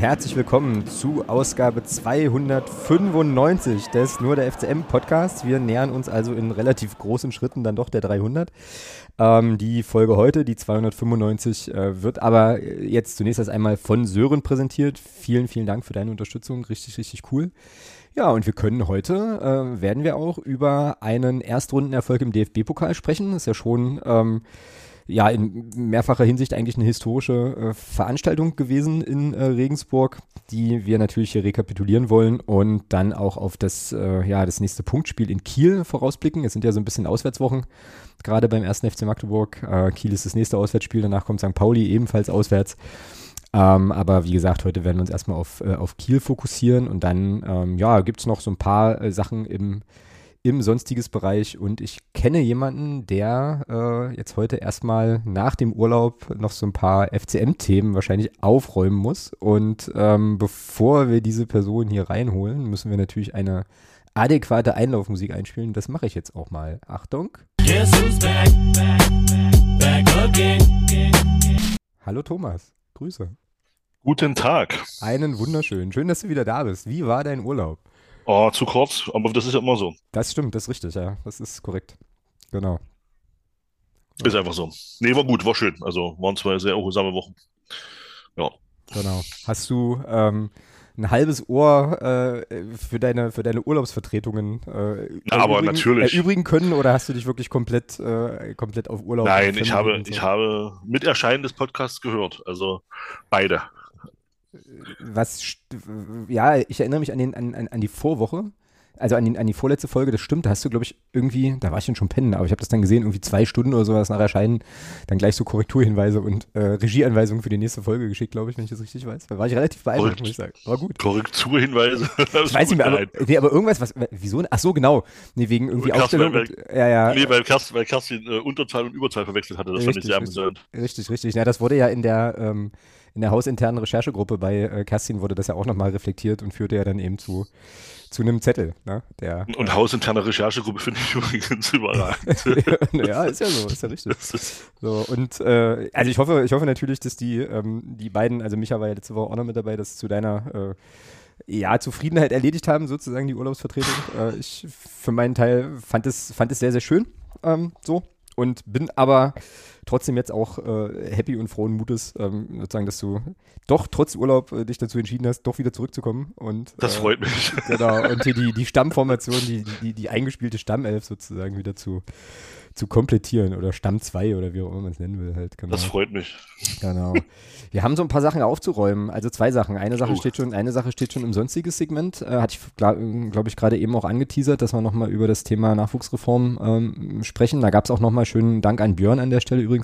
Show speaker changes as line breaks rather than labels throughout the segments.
herzlich willkommen zu Ausgabe 295 des Nur der FCM Podcasts. Wir nähern uns also in relativ großen Schritten dann doch der 300. Ähm, die Folge heute, die 295, äh, wird aber jetzt zunächst erst einmal von Sören präsentiert. Vielen, vielen Dank für deine Unterstützung. Richtig, richtig cool. Ja, und wir können heute, äh, werden wir auch über einen Erstrundenerfolg im DFB-Pokal sprechen. Das ist ja schon ähm, ja in mehrfacher Hinsicht eigentlich eine historische äh, Veranstaltung gewesen in äh, Regensburg, die wir natürlich hier rekapitulieren wollen und dann auch auf das, äh, ja, das nächste Punktspiel in Kiel vorausblicken. Es sind ja so ein bisschen Auswärtswochen, gerade beim ersten FC Magdeburg. Äh, Kiel ist das nächste Auswärtsspiel, danach kommt St. Pauli ebenfalls auswärts. Ähm, aber wie gesagt, heute werden wir uns erstmal auf, äh, auf Kiel fokussieren und dann ähm, ja, gibt es noch so ein paar äh, Sachen im, im sonstiges Bereich und ich kenne jemanden, der äh, jetzt heute erstmal nach dem Urlaub noch so ein paar FCM-Themen wahrscheinlich aufräumen muss. Und ähm, bevor wir diese Person hier reinholen, müssen wir natürlich eine adäquate Einlaufmusik einspielen. Das mache ich jetzt auch mal. Achtung. Back, back, back Hallo Thomas. Grüße.
Guten Tag.
Einen wunderschönen. Schön, dass du wieder da bist. Wie war dein Urlaub?
Oh, zu kurz, aber das ist ja immer so.
Das stimmt, das ist richtig, ja. Das ist korrekt. Genau.
Ist einfach so. Nee, war gut, war schön. Also waren zwei sehr erholsame Wochen. Ja.
Genau. Hast du ähm, ein halbes Ohr äh, für, deine, für deine Urlaubsvertretungen äh,
Na, aber natürlich.
erübrigen können oder hast du dich wirklich komplett, äh, komplett auf Urlaub?
Nein, ich habe, so? ich habe mit Erscheinen des Podcasts gehört. Also beide.
Was, ja, ich erinnere mich an, den, an, an die Vorwoche also an die, an die vorletzte Folge, das stimmt, da hast du, glaube ich, irgendwie, da war ich dann schon pennen, aber ich habe das dann gesehen, irgendwie zwei Stunden oder sowas nach Erscheinen, dann gleich so Korrekturhinweise und äh, Regieanweisungen für die nächste Folge geschickt, glaube ich, wenn ich das richtig weiß. Da war ich relativ beeindruckt, muss ich sagen. War gut.
Korrekturhinweise?
ich weiß nicht mehr, aber, nee, aber irgendwas, was, wieso? Ach so, genau. Nee, wegen irgendwie Kerstin, Aufstellung.
Weil, weil, ja, ja. Nee, weil Kerstin, weil Kerstin äh, Unterzahl und Überzahl verwechselt hatte, das richtig, fand ich sehr amüsant.
Richtig, richtig. Ja, das wurde ja in der, ähm, in der hausinternen Recherchegruppe bei äh, Kerstin wurde das ja auch nochmal reflektiert und führte ja dann eben zu zu einem Zettel. Ne? Der,
und äh, hausinterne Recherchegruppe finde ich übrigens überragend.
ja, ist ja so, ist ja richtig. So, und äh, also ich hoffe, ich hoffe natürlich, dass die, ähm, die beiden, also Micha war ja letzte Woche auch noch mit dabei, dass zu deiner äh, ja, Zufriedenheit erledigt haben, sozusagen die Urlaubsvertretung. Äh, ich für meinen Teil fand es, fand es sehr, sehr schön. Ähm, so. Und bin aber trotzdem jetzt auch äh, happy und frohen Mutes, ähm, sozusagen, dass du doch trotz Urlaub äh, dich dazu entschieden hast, doch wieder zurückzukommen. Und,
das
äh,
freut mich.
Genau, und hier die, die Stammformation, die, die, die eingespielte Stammelf sozusagen wieder zu, zu komplettieren oder Stamm 2 oder wie auch immer man es nennen will halt.
Genau. Das freut mich.
Genau. Wir haben so ein paar Sachen aufzuräumen, also zwei Sachen. Eine Sache oh. steht schon, eine Sache steht schon im sonstiges Segment, äh, hatte ich glaube glaub ich gerade eben auch angeteasert, dass wir nochmal über das Thema Nachwuchsreform ähm, sprechen. Da gab es auch nochmal schönen Dank an Björn an der Stelle übrigens.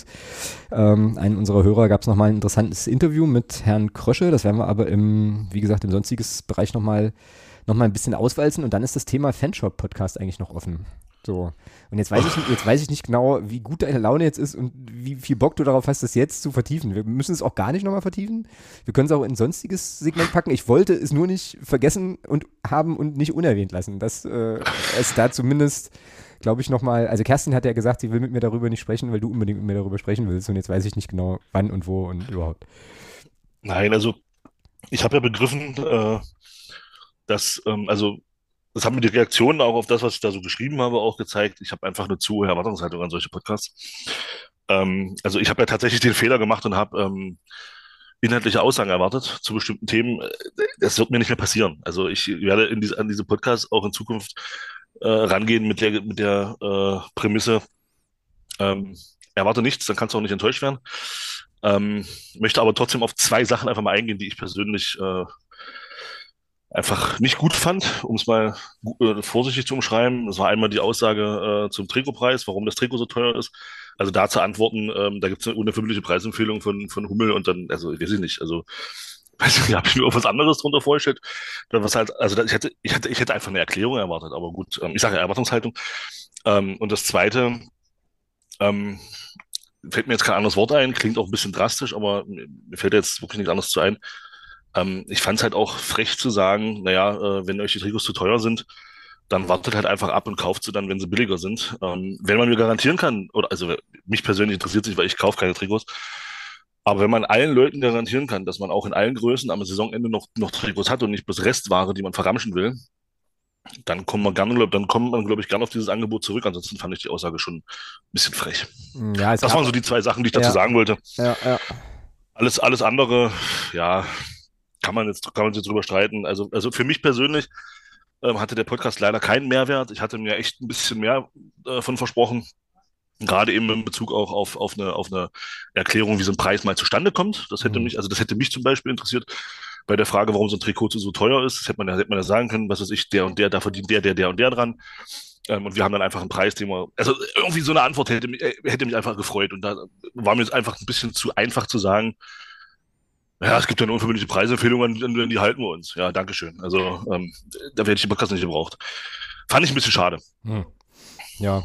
Ähm, einen unserer Hörer gab es nochmal ein interessantes Interview mit Herrn Krösche, das werden wir aber im, wie gesagt, im sonstiges Bereich nochmal noch mal ein bisschen auswalzen und dann ist das Thema Fanshop-Podcast eigentlich noch offen. So. Und jetzt weiß, ich, jetzt weiß ich nicht genau, wie gut deine Laune jetzt ist und wie viel Bock du darauf hast, das jetzt zu vertiefen. Wir müssen es auch gar nicht nochmal vertiefen. Wir können es auch in ein sonstiges Segment packen. Ich wollte es nur nicht vergessen und haben und nicht unerwähnt lassen, dass äh, es da zumindest, glaube ich, nochmal, also Kerstin hat ja gesagt, sie will mit mir darüber nicht sprechen, weil du unbedingt mit mir darüber sprechen willst. Und jetzt weiß ich nicht genau, wann und wo und überhaupt.
Nein, also ich habe ja begriffen, äh, dass, ähm, also das haben mir die Reaktionen auch auf das, was ich da so geschrieben habe, auch gezeigt. Ich habe einfach eine zu hohe Erwartungshaltung an solche Podcasts. Ähm, also ich habe ja tatsächlich den Fehler gemacht und habe ähm, inhaltliche Aussagen erwartet zu bestimmten Themen. Das wird mir nicht mehr passieren. Also ich werde in diese, an diese Podcasts auch in Zukunft äh, rangehen mit der, mit der äh, Prämisse, ähm, erwarte nichts, dann kannst du auch nicht enttäuscht werden. Ähm, möchte aber trotzdem auf zwei Sachen einfach mal eingehen, die ich persönlich äh, einfach nicht gut fand, um es mal äh, vorsichtig zu umschreiben. Das war einmal die Aussage äh, zum Trikotpreis, warum das Trikot so teuer ist. Also da zu antworten, ähm, da gibt es eine unerfindliche Preisempfehlung von, von Hummel und dann, also weiß ich nicht, also weiß ich, habe ich mir auch was anderes drunter vorgestellt. Was halt, also ich hätte, ich hätte, ich hätte einfach eine Erklärung erwartet, aber gut, ähm, ich sage Erwartungshaltung. Ähm, und das zweite, ähm, fällt mir jetzt kein anderes Wort ein, klingt auch ein bisschen drastisch, aber mir fällt jetzt wirklich nichts anderes zu ein. Ähm, ich fand es halt auch frech zu sagen, naja, äh, wenn euch die Trikots zu teuer sind, dann wartet halt einfach ab und kauft sie dann, wenn sie billiger sind. Ähm, wenn man mir garantieren kann, oder also mich persönlich interessiert sich, weil ich kaufe keine Trikots, Aber wenn man allen Leuten garantieren kann, dass man auch in allen Größen am Saisonende noch, noch Trikots hat und nicht bloß Restware, die man verramschen will, dann kommen wir gerne, dann kommt man, glaube ich, gerne auf dieses Angebot zurück. Ansonsten fand ich die Aussage schon ein bisschen frech.
Ja,
das waren so die zwei Sachen, die ich dazu
Ja.
sagen wollte.
Ja, ja.
Alles, alles andere, ja, kann man jetzt, kann man jetzt drüber streiten. Also, also für mich persönlich ähm, hatte der Podcast leider keinen Mehrwert. Ich hatte mir echt ein bisschen mehr äh, von versprochen. Gerade eben in Bezug auch auf, auf eine, auf eine Erklärung, wie so ein Preis mal zustande kommt. Das hätte
Mhm.
mich, also das hätte mich zum Beispiel interessiert bei der Frage, warum so ein Trikot so teuer ist. Das hätte man, ja- hätte man ja sagen können, was weiß ich, der und der, da verdient der, der, der und der dran. Ähm, und wir haben dann einfach einen Preis, den wir, also irgendwie so eine Antwort hätte mich, äh, hätte mich einfach gefreut. Und da war mir jetzt einfach ein bisschen zu einfach zu sagen, ja, es gibt ja eine unverbindliche Preisempfehlung, an, die halten wir uns. Ja, Dankeschön. Also ähm, da hätte ich den Podcast nicht gebraucht. Fand ich ein bisschen schade.
Hm. Ja.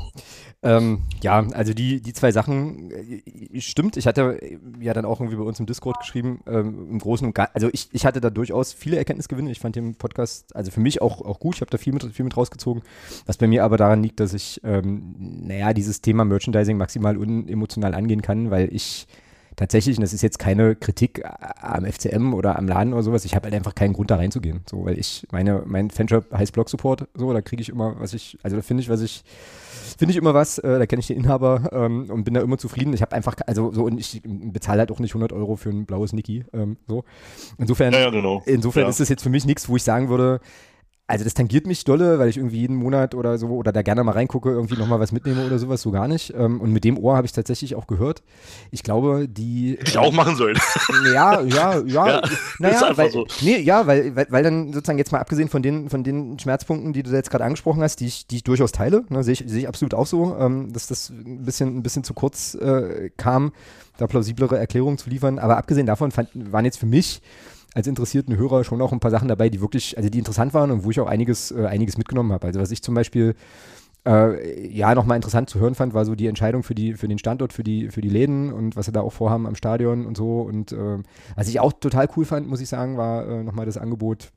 Ähm, ja, also die, die zwei Sachen, äh, stimmt, ich hatte äh, ja dann auch irgendwie bei uns im Discord geschrieben, ähm, im Großen und Ganzen, also ich, ich hatte da durchaus viele Erkenntnisgewinne, ich fand den Podcast, also für mich auch, auch gut, ich habe da viel mit, viel mit rausgezogen, was bei mir aber daran liegt, dass ich, ähm, naja, dieses Thema Merchandising maximal unemotional angehen kann, weil ich tatsächlich, und das ist jetzt keine Kritik am FCM oder am Laden oder sowas, ich habe halt einfach keinen Grund da reinzugehen, so, weil ich, meine, mein Fanshop heißt Blog Support, so, da kriege ich immer, was ich, also da finde ich, was ich, finde ich immer was, äh, da kenne ich den Inhaber ähm, und bin da immer zufrieden. Ich habe einfach, also so, und ich bezahle halt auch nicht 100 Euro für ein blaues Niki, ähm, so. Insofern,
Ja, ja, genau.
insofern
ja.
ist das jetzt für mich nichts, wo ich sagen würde, also das tangiert mich dolle, weil ich irgendwie jeden Monat oder so oder da gerne mal reingucke, irgendwie nochmal was mitnehme oder sowas, so gar nicht. Ähm, und mit dem Ohr habe ich tatsächlich auch gehört. Ich glaube, die.
Hätte ich auch machen sollen.
Ja, ja, ja.
Ja, ist
naja, weil,
so.
nee, ja, weil, weil, weil dann sozusagen jetzt mal abgesehen von den, von den Schmerzpunkten, die du jetzt gerade angesprochen hast, die ich, die ich durchaus teile, ne, sehe ich, sehe ich absolut auch so, ähm, dass das ein bisschen, ein bisschen zu kurz äh, kam, da plausiblere Erklärungen zu liefern. Aber abgesehen davon fand, waren jetzt für mich als interessierten Hörer schon auch ein paar Sachen dabei, die wirklich, also die interessant waren und wo ich auch einiges, äh, einiges mitgenommen habe. Also was ich zum Beispiel äh, ja nochmal interessant zu hören fand, war so die Entscheidung für, die, für den Standort, für die, für die Läden und was sie da auch vorhaben am Stadion und so. Und äh, was ich auch total cool fand, muss ich sagen, war äh, nochmal das Angebot,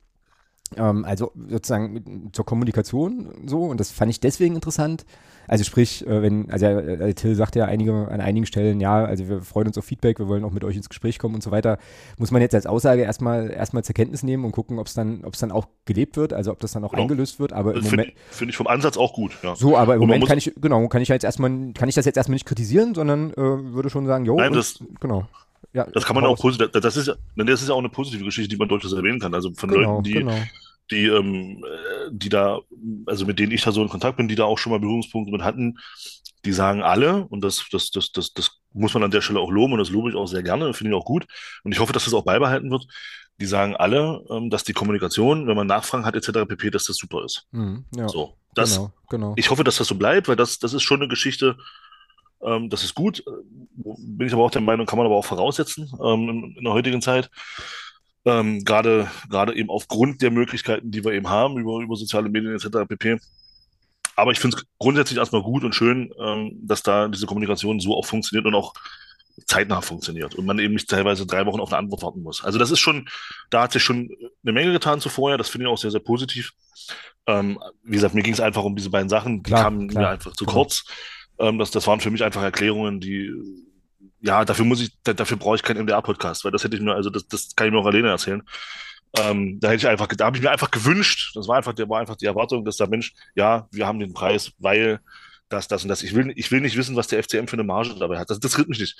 ähm, also sozusagen zur Kommunikation so. Und das fand ich deswegen interessant. Also sprich, äh, wenn, also äh, Till sagt ja einige, an einigen Stellen, ja, also wir freuen uns auf Feedback, wir wollen auch mit euch ins Gespräch kommen und so weiter, muss man jetzt als Aussage erstmal erstmal zur Kenntnis nehmen und gucken, ob es dann, ob es dann auch gelebt wird, also ob das dann auch
Genau.
eingelöst wird. Aber im
Finde
Moment,
ich, find ich vom Ansatz auch gut. Ja.
so, aber im Moment kann ich, genau, kann ich jetzt erstmal, kann ich das jetzt erstmal nicht kritisieren, sondern äh, würde schon sagen, jo,
Nein,
und-
das-
genau. Ja,
Das kann man auch positiv, das ist das ist ja auch eine positive Geschichte, die man durchaus erwähnen kann. Also von
Genau,
Leuten, die,
genau.
Die, ähm, äh, die da, also mit denen ich da so in Kontakt bin, die da auch schon mal Berührungspunkte mit hatten, die sagen alle, und das, das, das, das, das muss man an der Stelle auch loben, und das lobe ich auch sehr gerne, finde ich auch gut. Und ich hoffe, dass das auch beibehalten wird. Die sagen alle, ähm, dass die Kommunikation, wenn man Nachfragen hat, etc. pp., dass das super ist.
Mhm, ja,
So. Das,
genau, genau.
ich hoffe, dass das so bleibt, weil das, das ist schon eine Geschichte, ähm, das ist gut. Äh, Bin ich aber auch der Meinung, kann man aber auch voraussetzen ähm, in, in der heutigen Zeit. Ähm, gerade, gerade eben aufgrund der Möglichkeiten, die wir eben haben, über, über soziale Medien etc. pp. Aber ich finde es grundsätzlich erstmal gut und schön, ähm, dass da diese Kommunikation so auch funktioniert und auch zeitnah funktioniert und man eben nicht teilweise drei Wochen auf eine Antwort warten muss. Also das ist schon, da hat sich schon eine Menge getan zuvor, das finde ich auch sehr, sehr positiv. Ähm, wie gesagt, mir ging es einfach um diese beiden Sachen, die
Klar,
kamen
klar,
mir einfach zu kurz. Ähm, das, das waren für mich einfach Erklärungen, die, ja, dafür muss ich, da, dafür brauche ich keinen MDR-Podcast, weil das hätte ich mir, also das, das kann ich mir auch alleine erzählen. Ähm, da hätte ich einfach, da habe ich mir einfach gewünscht, das war einfach, der war einfach die Erwartung, dass der Mensch, ja, wir haben den Preis, weil das, das und das. Ich will, ich will nicht wissen, was der FCM für eine Marge dabei hat. Das interessiert mich nicht.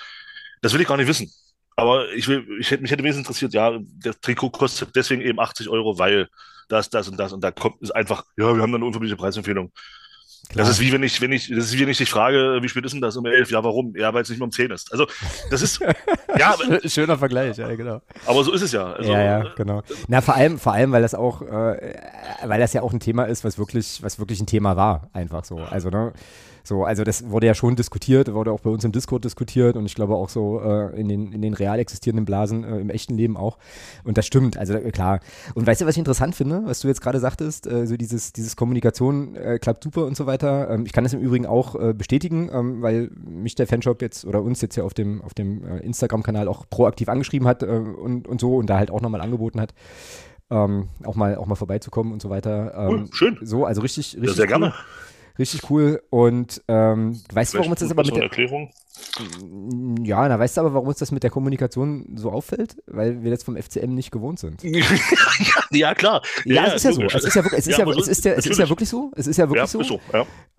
Das will ich gar nicht wissen. Aber ich will, ich hätte, mich hätte wenigstens interessiert, ja, der Trikot kostet deswegen eben 80 Euro, weil das, das und das und da kommt ist einfach, ja, wir haben dann eine unverbindliche Preisempfehlung.
Klar.
Das ist wie wenn ich, wenn ich, das ist wie wenn ich dich frage, wie spät ist denn das um elf? Ja, warum? Ja, weil es nicht mehr um zehn ist. Also, das ist, ja,
Schöner Vergleich, ja, genau.
aber so ist es ja. Also,
ja, ja, genau. Na, vor allem, vor allem, weil das auch, äh, weil das ja auch ein Thema ist, was wirklich, was wirklich ein Thema war, einfach so. Also, ne, so, also das wurde ja schon diskutiert, wurde auch bei uns im Discord diskutiert und ich glaube auch so äh, in, den, in den real existierenden Blasen äh, im echten Leben auch. Und das stimmt, also äh, klar. Und weißt du, was ich interessant finde, was du jetzt gerade sagtest, äh, so dieses, dieses Kommunikation äh, klappt super und so weiter. Ähm, ich kann das im Übrigen auch äh, bestätigen, ähm, weil mich der Fanshop jetzt oder uns jetzt hier auf dem, auf dem Instagram-Kanal auch proaktiv angeschrieben hat und, und so und da halt auch nochmal angeboten hat. Ähm, auch mal auch mal vorbeizukommen und so weiter. Ähm,
Cool, schön.
So, also richtig, richtig
Ja, sehr
cool.
gerne.
Richtig cool. Und ähm, weißt du, warum uns das aber mit der,
Erklärung.
Ja, da weißt du aber, warum uns das mit der Kommunikation so auffällt? Weil wir das vom FCM nicht gewohnt sind.
ja, klar.
Ja, ja, es ist ja so. Es ist ja wirklich, es ist ja, es ist ja, es ist ja wirklich so. Es ist ja wirklich so. so.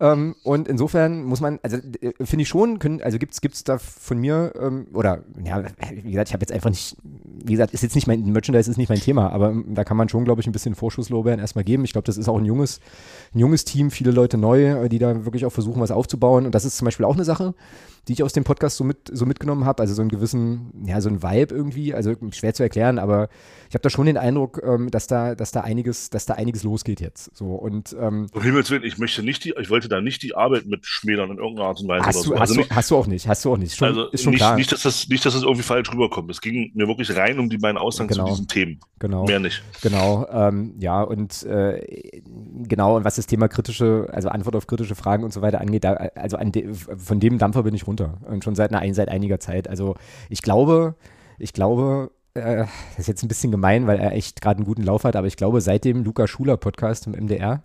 Ähm, und insofern muss man, also äh, finde ich schon, können, also gibt es da von mir, ähm, oder ja, wie gesagt, ich habe jetzt einfach nicht, wie gesagt, ist jetzt nicht mein Merchandise, ist nicht mein Thema, aber ähm, da kann man schon, glaube ich, ein bisschen Vorschusslorbeeren erstmal geben. Ich glaube, das ist auch ein junges, ein junges Team, viele Leute neu, äh, die da wirklich auch versuchen, was aufzubauen. Und das ist zum Beispiel auch eine Sache die ich aus dem Podcast so, mit, so mitgenommen habe. Also so einen gewissen, ja, so ein Vibe irgendwie. Also schwer zu erklären, aber ich habe da schon den Eindruck, ähm, dass da, dass da einiges, dass da einiges losgeht jetzt. So und ähm,
um Himmels Willen, ich möchte nicht die, ich wollte da nicht die Arbeit mit schmälern in irgendeiner Art und Weise.
Hast,
du,
so. hast, also du, nicht, hast du auch nicht, hast du auch nicht.
Schon, also ist schon nicht, klar. Nicht, dass das, nicht, dass das irgendwie falsch rüberkommt. Es ging mir wirklich rein um die beiden Aussagen genau. zu diesen Themen.
Genau.
Mehr nicht.
Genau, ähm, ja, und äh, genau, und was das Thema kritische, also Antwort auf kritische Fragen und so weiter angeht, da, also de, von dem Dampfer bin ich runter. Und schon seit einer seit einiger Zeit. Also ich glaube, ich glaube, äh, das ist jetzt ein bisschen gemein, weil er echt gerade einen guten Lauf hat, aber ich glaube, seit dem Luca Schuler Podcast im MDR,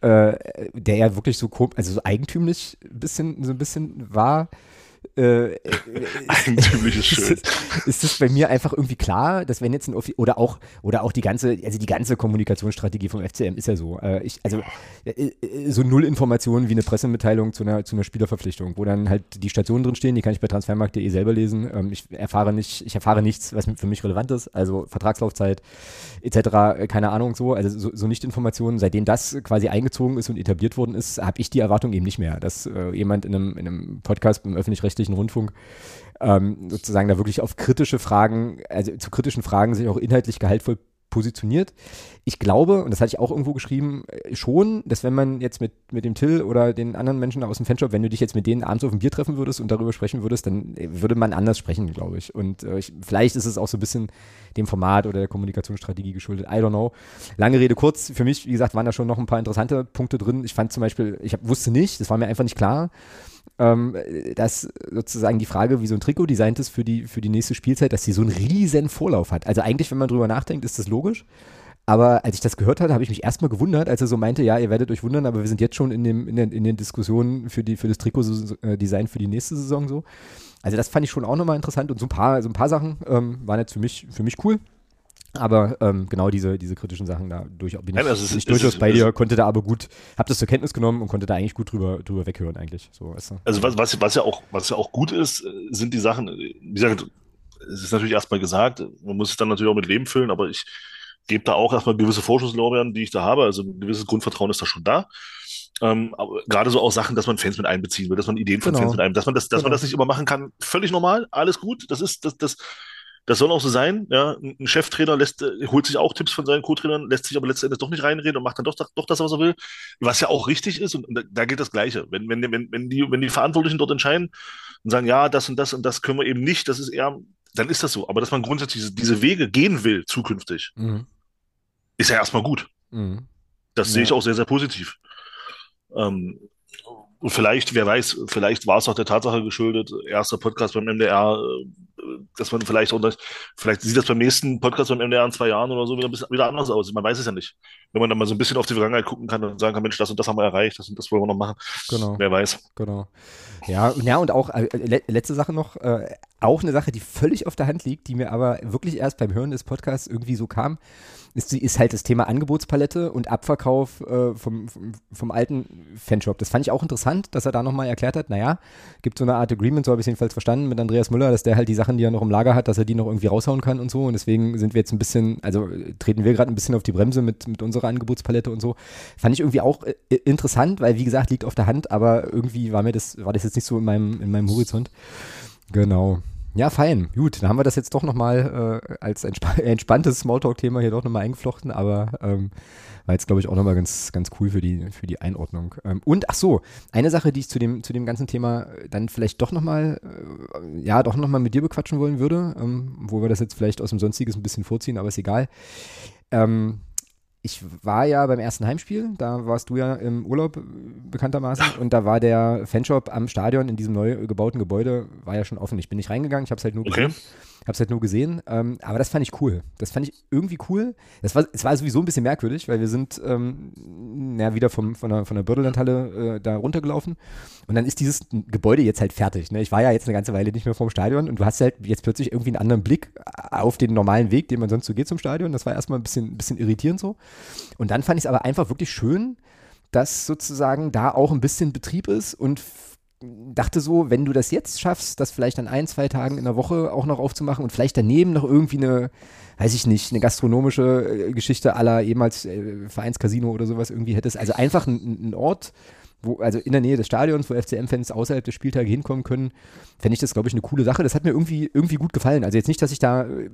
äh, der ja wirklich so, also so eigentümlich bisschen, so ein bisschen war, äh,
Eigentümliches
Schön. Ist, ist es bei mir einfach irgendwie klar, dass wenn jetzt ein Offi oder auch oder auch die ganze also die ganze Kommunikationsstrategie vom FCM ist ja so, äh, ich, also äh, äh, so null Informationen wie eine Pressemitteilung zu einer zu einer Spielerverpflichtung, wo dann halt die Stationen drin stehen, die kann ich bei transfermarkt.de selber lesen. Ähm, ich erfahre nicht, ich erfahre nichts, was für mich relevant ist, also Vertragslaufzeit etc. Äh, keine Ahnung so, also so, so nicht Informationen. Seitdem das quasi eingezogen ist und etabliert worden ist, habe ich die Erwartung eben nicht mehr, dass äh, jemand in einem, in einem Podcast im öffentlich-rechtlichen öffentlich-rechtlichen Rundfunk ähm, sozusagen da wirklich auf kritische Fragen, also zu kritischen Fragen sich auch inhaltlich gehaltvoll positioniert. Ich glaube, und das hatte ich auch irgendwo geschrieben, äh, schon, dass wenn man jetzt mit, mit dem Till oder den anderen Menschen aus dem Fanshop, wenn du dich jetzt mit denen abends auf ein Bier treffen würdest und darüber sprechen würdest, dann äh, würde man anders sprechen, glaube ich. Und äh, ich, vielleicht ist es auch so ein bisschen dem Format oder der Kommunikationsstrategie geschuldet. I don't know. Lange Rede kurz. Für mich, wie gesagt, waren da schon noch ein paar interessante Punkte drin. Ich fand zum Beispiel, ich hab, wusste nicht, das war mir einfach nicht klar, ähm, dass sozusagen die Frage, wie so ein Trikot designt ist für die, für die nächste Spielzeit, dass sie so einen riesen Vorlauf hat. Also eigentlich, wenn man drüber nachdenkt, ist das logisch. Aber als ich das gehört hatte, habe ich mich erstmal gewundert, als er so meinte, ja, ihr werdet euch wundern, aber wir sind jetzt schon in, dem, in, den, in den Diskussionen für, die, für das Trikot-Design für die nächste Saison so. Also das fand ich schon auch nochmal interessant und so ein paar, so ein paar Sachen ähm, waren jetzt für mich, für mich cool. Aber ähm, genau diese, diese kritischen Sachen, da durch, bin ich, also ist, durchaus bei dir, konnte da aber gut, hab das zur Kenntnis genommen und konnte da eigentlich gut drüber, drüber weghören eigentlich. So, weißt du?
Also was, was, was, ja auch, was ja auch gut ist, sind die Sachen, wie gesagt, es ist natürlich erstmal gesagt, man muss es dann natürlich auch mit Leben füllen, aber ich gebe da auch erstmal gewisse Vorschusslorbeeren, die ich da habe, also ein gewisses Grundvertrauen ist da schon da. Ähm, aber gerade so auch Sachen, dass man Fans mit einbeziehen will, dass man Ideen von genau. Fans mit einbeziehen, dass man das, dass genau. man das nicht immer machen kann, völlig normal, alles gut, das ist, das, das, das soll auch so sein. Ja, ein Cheftrainer lässt, äh, holt sich auch Tipps von seinen Co-Trainern, lässt sich aber letztendlich doch nicht reinreden und macht dann doch, doch das, was er will. Was ja auch richtig ist. Und da, da gilt das Gleiche. Wenn, wenn, wenn, wenn, die, wenn die Verantwortlichen dort entscheiden und sagen, ja, das und das und das können wir eben nicht, das ist eher, dann ist das so. Aber dass man grundsätzlich diese, diese Wege gehen will, zukünftig, mhm. ist ja erstmal gut. Mhm. Das ja. sehe ich auch sehr, sehr positiv. Ähm, und vielleicht, wer weiß, vielleicht war es auch der Tatsache geschuldet, erster Podcast beim MDR, äh, dass man vielleicht auch, vielleicht sieht das beim nächsten Podcast beim MDR in zwei Jahren oder so wieder, wieder anders aus. Man weiß es ja nicht. Wenn man dann mal so ein bisschen auf die Vergangenheit gucken kann und sagen kann, Mensch, das und das haben wir erreicht, das und das wollen wir noch machen.
Genau.
Wer weiß.
Genau. Ja, ja und auch, äh, letzte Sache noch, äh, auch eine Sache, die völlig auf der Hand liegt, die mir aber wirklich erst beim Hören des Podcasts irgendwie so kam ist, ist halt das Thema Angebotspalette und Abverkauf äh, vom, vom, vom, alten Fanshop. Das fand ich auch interessant, dass er da nochmal erklärt hat, naja, gibt so eine Art Agreement, so habe ich es jedenfalls verstanden, mit Andreas Müller, dass der halt die Sachen, die er noch im Lager hat, dass er die noch irgendwie raushauen kann und so. Und deswegen sind wir jetzt ein bisschen, also treten wir gerade ein bisschen auf die Bremse mit, mit unserer Angebotspalette und so. Fand ich irgendwie auch äh, interessant, weil wie gesagt, liegt auf der Hand, aber irgendwie war mir das, war das jetzt nicht so in meinem, in meinem Horizont. Genau. Ja, fein. Gut, dann haben wir das jetzt doch nochmal äh, als entsp entspanntes Smalltalk-Thema hier doch nochmal eingeflochten, aber ähm, war jetzt, glaube ich, auch nochmal ganz, ganz cool für die, für die Einordnung. Ähm, und, ach so, eine Sache, die ich zu dem, zu dem ganzen Thema dann vielleicht doch nochmal, äh, ja, doch nochmal mit dir bequatschen wollen würde, ähm, wo wir das jetzt vielleicht aus dem Sonstiges ein bisschen vorziehen, aber ist egal. Ähm, ich war ja beim ersten Heimspiel, da warst du ja im Urlaub bekanntermaßen und da war der Fanshop am Stadion in diesem neu gebauten Gebäude, war ja schon offen. Ich bin nicht reingegangen, ich habe es halt nur
okay.
gesehen. Habe es halt nur gesehen. Ähm, aber das fand ich cool. Das fand ich irgendwie cool. Das war, es war sowieso ein bisschen merkwürdig, weil wir sind ähm, ja, wieder vom, von der, von der Bördelandhalle äh, da runtergelaufen. Und dann ist dieses Gebäude jetzt halt fertig. Ne? Ich war ja jetzt eine ganze Weile nicht mehr vorm Stadion und du hast halt jetzt plötzlich irgendwie einen anderen Blick auf den normalen Weg, den man sonst so geht zum Stadion. Das war erstmal ein bisschen, ein bisschen irritierend so. Und dann fand ich es aber einfach wirklich schön, dass sozusagen da auch ein bisschen Betrieb ist und dachte so, wenn du das jetzt schaffst, das vielleicht an ein, zwei Tagen in der Woche auch noch aufzumachen und vielleicht daneben noch irgendwie eine, weiß ich nicht, eine gastronomische äh, Geschichte aller ehemals äh, Vereinscasino oder sowas irgendwie hättest. Also einfach ein, ein Ort, wo, also in der Nähe des Stadions, wo FCM-Fans außerhalb der Spieltage hinkommen können, fände ich das, glaube ich, eine coole Sache. Das hat mir irgendwie, irgendwie gut gefallen. Also jetzt nicht, dass ich da äh,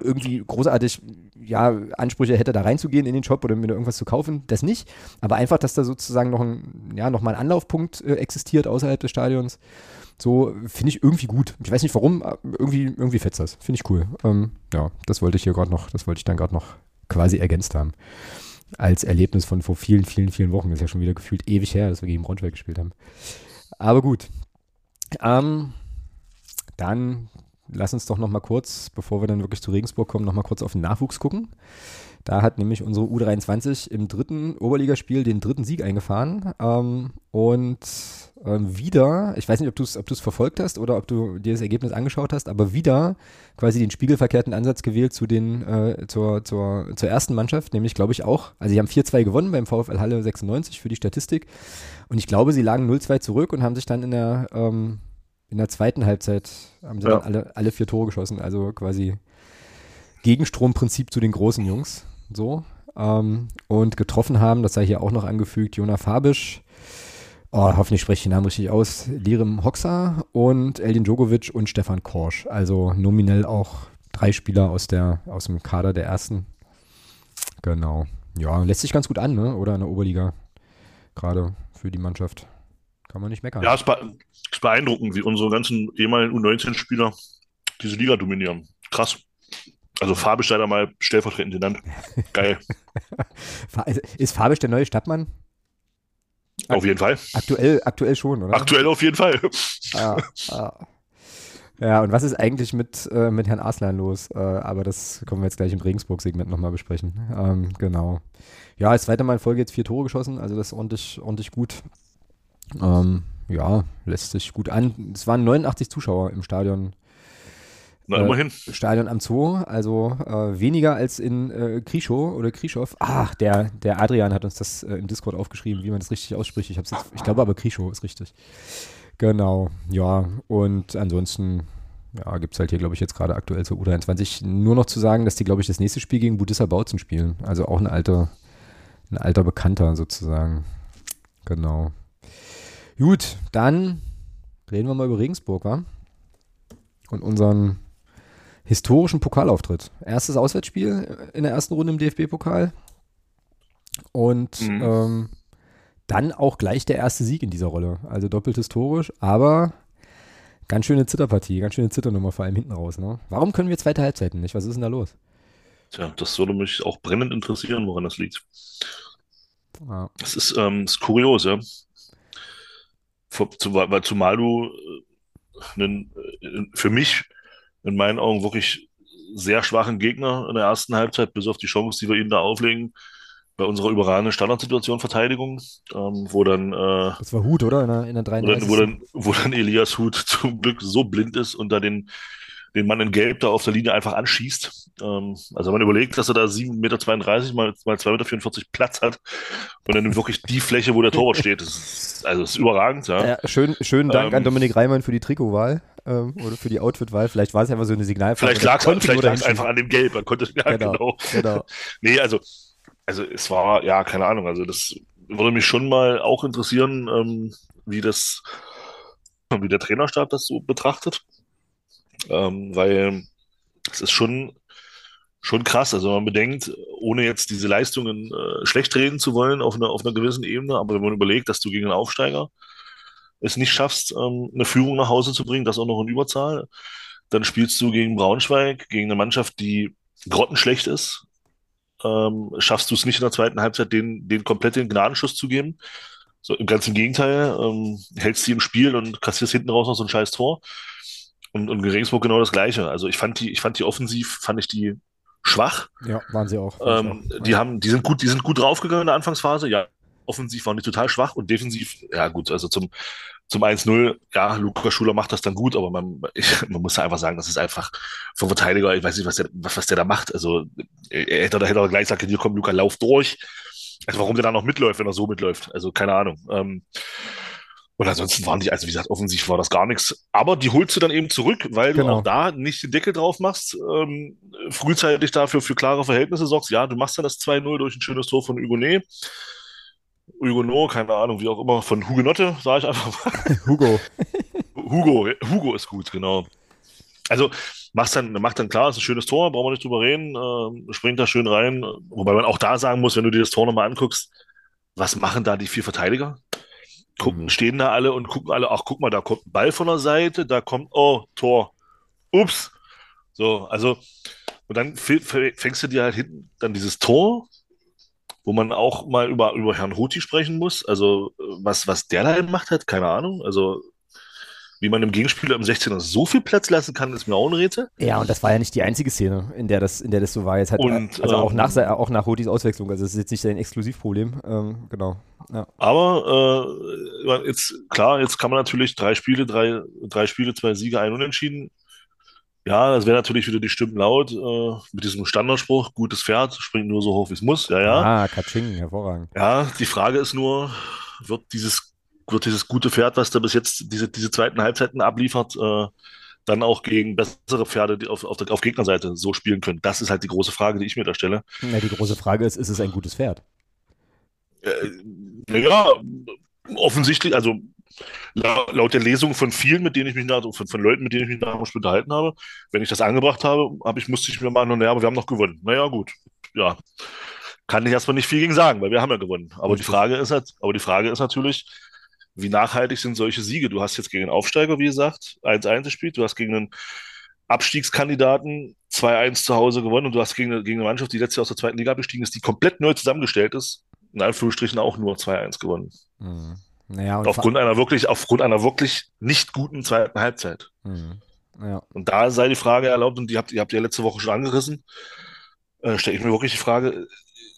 irgendwie großartig ja, Ansprüche hätte, da reinzugehen in den Shop oder mir da irgendwas zu kaufen, das nicht. Aber einfach, dass da sozusagen noch ein, ja, noch mal ein Anlaufpunkt äh, existiert außerhalb des Stadions. So finde ich irgendwie gut. Ich weiß nicht warum, irgendwie, irgendwie fetzt das. Finde ich cool. Ähm, ja, das wollte ich hier gerade noch, das wollte ich dann gerade noch quasi ergänzt haben als Erlebnis von vor vielen, vielen, vielen Wochen. Ist ja schon wieder gefühlt ewig her, dass wir gegen Braunschweig gespielt haben. Aber gut. Ähm, dann lass uns doch noch mal kurz, bevor wir dann wirklich zu Regensburg kommen, noch mal kurz auf den Nachwuchs gucken. Da hat nämlich unsere U23 im dritten Oberligaspiel den dritten Sieg eingefahren. Ähm, und ähm, wieder, ich weiß nicht, ob du es ob verfolgt hast oder ob du dir das Ergebnis angeschaut hast, aber wieder quasi den spiegelverkehrten Ansatz gewählt zu den, äh, zur, zur, zur ersten Mannschaft, nämlich glaube ich auch, also sie haben 4-2 gewonnen beim VfL Halle 96 für die Statistik. Und ich glaube, sie lagen 0-2 zurück und haben sich dann in der, ähm, in der zweiten Halbzeit haben sie ja. dann alle, alle vier Tore geschossen. Also quasi Gegenstromprinzip zu den großen Jungs. So. Ähm, und getroffen haben, das sei hier auch noch angefügt, Jona Fabisch, oh, hoffentlich spreche ich den Namen richtig aus, Lirim Hoxa und Eldin Djokovic und Stefan Korsch. Also nominell auch drei Spieler aus, der, aus dem Kader der ersten. Genau. Ja, lässt sich ganz gut an, ne? oder in der Oberliga. Gerade für die Mannschaft. Kann man nicht meckern.
Ja, es ist beeindruckend, wie unsere ganzen ehemaligen U19-Spieler diese Liga dominieren. Krass. Also Fabisch sei da mal stellvertretend genannt. Geil.
ist Fabisch der neue Stadtmann?
Auf jeden Fall.
Aktuell, aktuell schon, oder?
Aktuell auf jeden Fall.
Ah, ah. Ja, und was ist eigentlich mit, äh, mit Herrn Arslan los? Äh, aber das können wir jetzt gleich im Regensburg-Segment nochmal besprechen. Ähm, genau. Ja, als zweite Mal in Folge jetzt vier Tore geschossen, also das ist ordentlich, ordentlich gut. Ähm, ja, lässt sich gut an. Es waren 89 Zuschauer im Stadion
na, äh, immerhin.
Stadion am Zoo, also äh, weniger als in äh, Krischow oder Krischow. Ach, der, der Adrian hat uns das äh, im Discord aufgeschrieben, wie man das richtig ausspricht. Ich, jetzt, ich glaube aber Krischow ist richtig. Genau, ja. Und ansonsten ja, gibt es halt hier, glaube ich, jetzt gerade aktuell zur U23 nur noch zu sagen, dass die, glaube ich, das nächste Spiel gegen Budissa Bautzen spielen. Also auch ein alter, ein alter Bekannter sozusagen. Genau. Gut, dann reden wir mal über Regensburg, wa? Und unseren historischen Pokalauftritt. Erstes Auswärtsspiel in der ersten Runde im DFB-Pokal. Und mhm. ähm, dann auch gleich der erste Sieg in dieser Rolle. Also doppelt historisch, aber ganz schöne Zitterpartie, ganz schöne Zitternummer, vor allem hinten raus. Ne? Warum können wir zweite Halbzeiten nicht? Was ist denn da los?
Tja, das würde mich auch brennend interessieren, woran das liegt. Ja. Das ist, ähm, ist kurios, ja. Zumal du äh, einen, äh, für mich in meinen Augen wirklich sehr schwachen Gegner in der ersten Halbzeit, bis auf die Chance, die wir ihnen da auflegen, bei unserer überragenden Standardsituation Verteidigung, ähm, wo dann. Äh,
das war Hut, oder? In der, in der
33. Wo dann, wo, dann, wo dann Elias Hut zum Glück so blind ist und da den, den Mann in Gelb da auf der Linie einfach anschießt. Ähm, also wenn man überlegt, dass er da 7,32 Meter mal, mal 2,44 Meter Platz hat und dann wirklich die Fläche, wo der Torwart steht, das ist, also das ist überragend. Ja. ja
schön, schönen Dank ähm, an Dominik Reimann für die Trikotwahl ähm, oder für die Outfitwahl. Vielleicht war es einfach so eine Signalfrage.
Vielleicht lag es einfach an dem Gelb. Man konnte, ja, genau. genau. genau. nee, also, also es war, ja, keine Ahnung. Also das würde mich schon mal auch interessieren, ähm, wie das, wie der Trainerstab das so betrachtet. Ähm, weil es ist schon, schon krass. Also wenn man bedenkt, ohne jetzt diese Leistungen äh, schlecht reden zu wollen auf einer, auf einer gewissen Ebene, aber wenn man überlegt, dass du gegen einen Aufsteiger es nicht schaffst, ähm, eine Führung nach Hause zu bringen, das auch noch in Überzahl, dann spielst du gegen Braunschweig, gegen eine Mannschaft, die grottenschlecht ist. Ähm, schaffst du es nicht in der zweiten Halbzeit, den, den komplett den Gnadenschuss zu geben. So, Im ganzen Gegenteil, ähm, hältst sie im Spiel und kassierst hinten raus noch so ein scheiß Tor. Und, und Regensburg genau das Gleiche. Also ich fand die, ich fand die offensiv, fand ich die schwach.
Ja, waren sie auch.
Ähm. Die
ja.
haben, die sind gut, die sind gut draufgegangen in der Anfangsphase. Ja, offensiv waren die total schwach und defensiv, ja gut, also zum, zum 1-0, ja, Luca Schuler macht das dann gut, aber man, ich, man muss einfach sagen, das ist einfach vom Verteidiger, ich weiß nicht, was der, was, der da macht. Also er hätte, hätte er gleich sagen können, hier kommt Luca, lauf durch. Also warum der da noch mitläuft, wenn er so mitläuft? Also keine Ahnung. Ähm, und ansonsten waren die, also wie gesagt, offensiv war das gar nichts. Aber die holst du dann eben zurück, weil
Genau.
du auch da nicht den Deckel drauf machst, ähm, frühzeitig dafür für klare Verhältnisse sorgst. Ja, du machst dann das 2-0 durch ein schönes Tor von Hugonet. Hugonet, keine Ahnung, wie auch immer, von Hugenotte, sage ich einfach mal.
Hugo.
Hugo, Hugo ist gut, genau. Also machst dann, macht dann klar, ist ein schönes Tor, brauchen wir nicht drüber reden, ähm, springt da schön rein. Wobei man auch da sagen muss, wenn du dir das Tor nochmal anguckst, was machen da die vier Verteidiger? Gucken,
Mhm.
stehen da alle und gucken alle, ach guck mal, da kommt ein Ball von der Seite, da kommt, oh, Tor. Ups. So, also, und dann fängst du dir halt hinten dann dieses Tor, wo man auch mal über, über Herrn Ruti sprechen muss. Also, äh, was, was der da gemacht hat, keine Ahnung. Also, wie man dem Gegenspieler im 16er so viel Platz lassen kann, ist mir auch ein Rätsel.
Ja, und das war ja nicht die einzige Szene, in der das, in der das so war. Jetzt hat,
Und,
also auch
ähm,
nach, auch nach Hodis Auswechslung. Also das ist jetzt nicht sein Exklusivproblem. Ähm, genau. Ja.
Aber äh, jetzt, klar, jetzt kann man natürlich drei Spiele, drei, drei Spiele, zwei Siege, ein Unentschieden. Ja, das wäre natürlich wieder die Stimmen laut äh, mit diesem Standardspruch, gutes Pferd, springt nur so hoch, wie es muss. Ja, ja.
Ah, Katsching, hervorragend.
Ja, die Frage ist nur, wird dieses, wird dieses gute Pferd, was da bis jetzt diese, diese zweiten Halbzeiten abliefert, äh, dann auch gegen bessere Pferde die auf, auf, der, auf Gegnerseite so spielen können? Das ist halt die große Frage, die ich mir da stelle.
Na, die große Frage ist, ist es ein gutes Pferd?
Äh, naja, offensichtlich, also laut, der Lesung von vielen, mit denen ich mich nach, von, von Leuten, mit denen ich mich nach unterhalten habe, wenn ich das angebracht habe, habe ich, musste ich mir mal, naja, aber wir haben noch gewonnen. Naja, gut. Ja. Kann ich erstmal nicht viel gegen sagen, weil wir haben ja gewonnen. Aber die. Frage ist halt, aber die Frage ist natürlich, wie nachhaltig sind solche Siege? Du hast jetzt gegen einen Aufsteiger, wie gesagt, 1-1 gespielt, du hast gegen einen Abstiegskandidaten 2-1 zu Hause gewonnen und du hast gegen, eine- gegen eine Mannschaft, die letztes Jahr aus der zweiten Liga abgestiegen ist, die komplett neu zusammengestellt ist, in Anführungsstrichen auch nur 2-1 gewonnen.
Hm. Naja, und
Aufgrund einer wirklich, aufgrund einer wirklich nicht guten zweiten Halbzeit.
Hm. Ja.
Und da sei die Frage erlaubt, und die habt, ihr habt ihr letzte Woche schon angerissen, äh, stelle ich mir wirklich die Frage,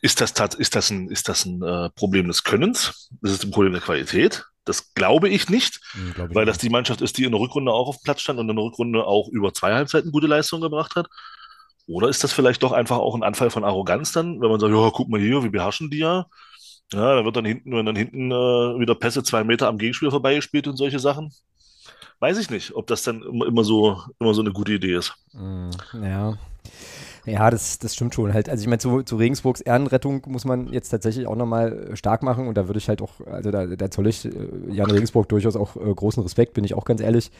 ist das, ist das ein, ist das ein äh, Problem des Könnens? Ist es ein Problem der Qualität? Das glaube ich nicht,
Hm, glaub ich
weil das die Mannschaft ist, die in der Rückrunde auch auf dem Platz stand und in der Rückrunde auch über zwei Halbzeiten gute Leistung gebracht hat. Oder ist das vielleicht doch einfach auch ein Anfall von Arroganz dann, wenn man sagt, ja, guck mal hier, wir beherrschen die ja. Ja, da wird dann hinten, wenn dann hinten äh, wieder Pässe zwei Meter am Gegenspieler vorbeigespielt und solche Sachen. Weiß ich nicht, ob das dann immer, immer so, immer so eine gute Idee ist.
Hm, Ja. Ja, das, das stimmt schon. Halt, also ich meine, zu, zu Regensburgs Ehrenrettung muss man jetzt tatsächlich auch nochmal stark machen und da würde ich halt auch, also da, da zolle ich äh, Jan Regensburg durchaus auch äh, großen Respekt, bin ich auch ganz ehrlich.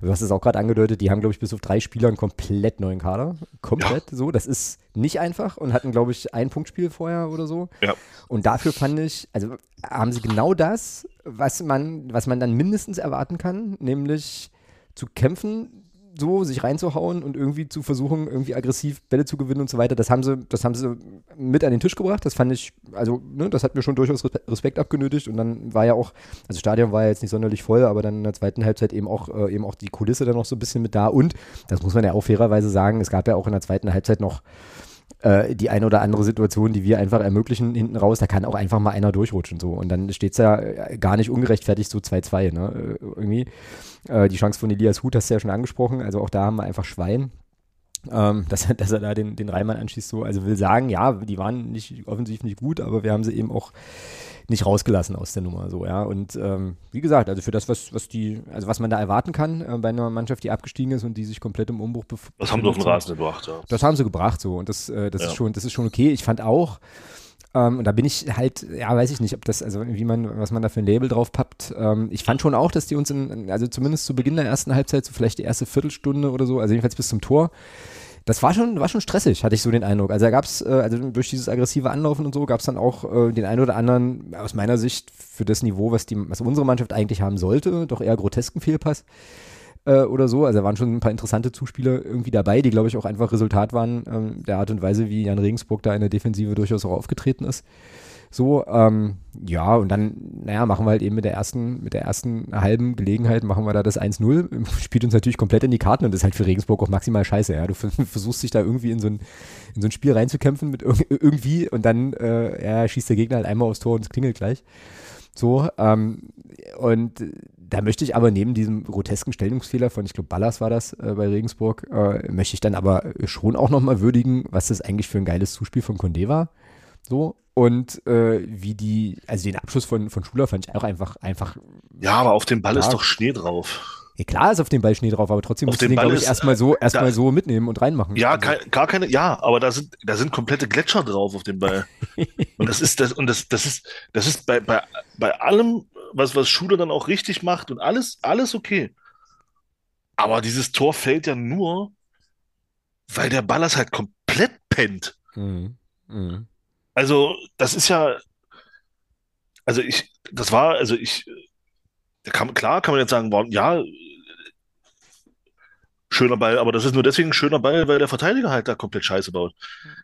Du hast es auch gerade angedeutet, die haben, glaube ich, bis auf drei Spieler einen komplett neuen Kader. Komplett so. Das ist nicht einfach und hatten, glaube ich, ein Punktspiel vorher oder so.
Ja.
Und dafür fand ich, also haben sie genau das, was man, was man dann mindestens erwarten kann, nämlich zu kämpfen, so sich reinzuhauen und irgendwie zu versuchen, irgendwie aggressiv Bälle zu gewinnen und so weiter. Das haben sie, das haben sie mit an den Tisch gebracht. Das fand ich, also, ne, das hat mir schon durchaus Respe- Respekt abgenötigt. Und dann war ja auch, also das Stadion war ja jetzt nicht sonderlich voll, aber dann in der zweiten Halbzeit eben auch, äh, eben auch die Kulisse dann noch so ein bisschen mit da. Und das muss man ja auch fairerweise sagen, es gab ja auch in der zweiten Halbzeit noch äh, die eine oder andere Situation, die wir einfach ermöglichen hinten raus, da kann auch einfach mal einer durchrutschen so und dann steht es ja äh, gar nicht ungerechtfertigt so 2-2, ne? Äh, irgendwie. Äh, die Chance von Elias Huth hast du ja schon angesprochen, also auch da haben wir einfach Schwein. Ähm, dass, er, dass er da den, den Reimann anschießt, so. Also will sagen, ja, die waren nicht offensiv nicht gut, aber wir haben sie eben auch nicht rausgelassen aus der Nummer, so, ja. Und ähm, wie gesagt, also für das, was, was die, also was man da erwarten kann äh, bei einer Mannschaft, die abgestiegen ist und die sich komplett im Umbruch befindet.
Das haben wir auf den Rasen gebracht, ja.
Das haben sie gebracht so und das, äh, das
Ja.
ist schon, das ist schon okay. Ich fand auch, ähm, und da bin ich halt, ja, weiß ich nicht, ob das, also wie man, was man da für ein Label drauf pappt. Ähm, ich fand schon auch, dass die uns in, also zumindest zu Beginn der ersten Halbzeit, so vielleicht die erste Viertelstunde oder so, also jedenfalls bis zum Tor, das war schon, war schon stressig, hatte ich so den Eindruck. Also da gab es, äh, also durch dieses aggressive Anlaufen und so, gab es dann auch äh, den einen oder anderen, aus meiner Sicht, für das Niveau, was, die, was unsere Mannschaft eigentlich haben sollte, doch eher grotesken Fehlpass. Äh, oder so. Also da waren schon ein paar interessante Zuspieler irgendwie dabei, die, glaube ich, auch einfach Resultat waren ähm, der Art und Weise, wie Jan Regensburg da in der Defensive durchaus auch aufgetreten ist. So, ähm, ja, und dann, naja, machen wir halt eben mit der ersten, mit der ersten halben Gelegenheit, machen wir da das 1-0. Spielt uns natürlich komplett in die Karten und ist halt für Regensburg auch maximal scheiße, ja. Du versuchst dich da irgendwie in so ein, in so ein Spiel reinzukämpfen mit irgendwie und dann äh, ja, schießt der Gegner halt einmal aufs Tor und es klingelt gleich. So, ähm, und da möchte ich aber neben diesem grotesken Stellungsfehler von, ich glaube, Ballas war das äh, bei Regensburg, äh, möchte ich dann aber schon auch nochmal würdigen, was das eigentlich für ein geiles Zuspiel von Condé war. So, und äh, wie die, also den Abschluss von, von Schuler fand ich auch einfach, einfach.
Ja, aber auf dem Ball klar. ist doch Schnee drauf.
Ja, klar ist auf dem Ball Schnee drauf, aber trotzdem muss du den, glaube ich, erstmal so, erstmal so mitnehmen und reinmachen.
Ja, also. kein, gar keine, ja, aber da sind, da sind komplette Gletscher drauf auf dem Ball. und das ist, das, und das, das ist, das ist bei, bei, bei allem, was, was Schuler dann auch richtig macht und alles, alles okay. Aber dieses Tor fällt ja nur, weil der Ballers halt komplett pennt. Mhm. Mhm. Also, das ist ja, also ich, das war, also ich, kann, klar kann man jetzt sagen, ja, schöner Ball, aber das ist nur deswegen ein schöner Ball, weil der Verteidiger halt da komplett Scheiße baut.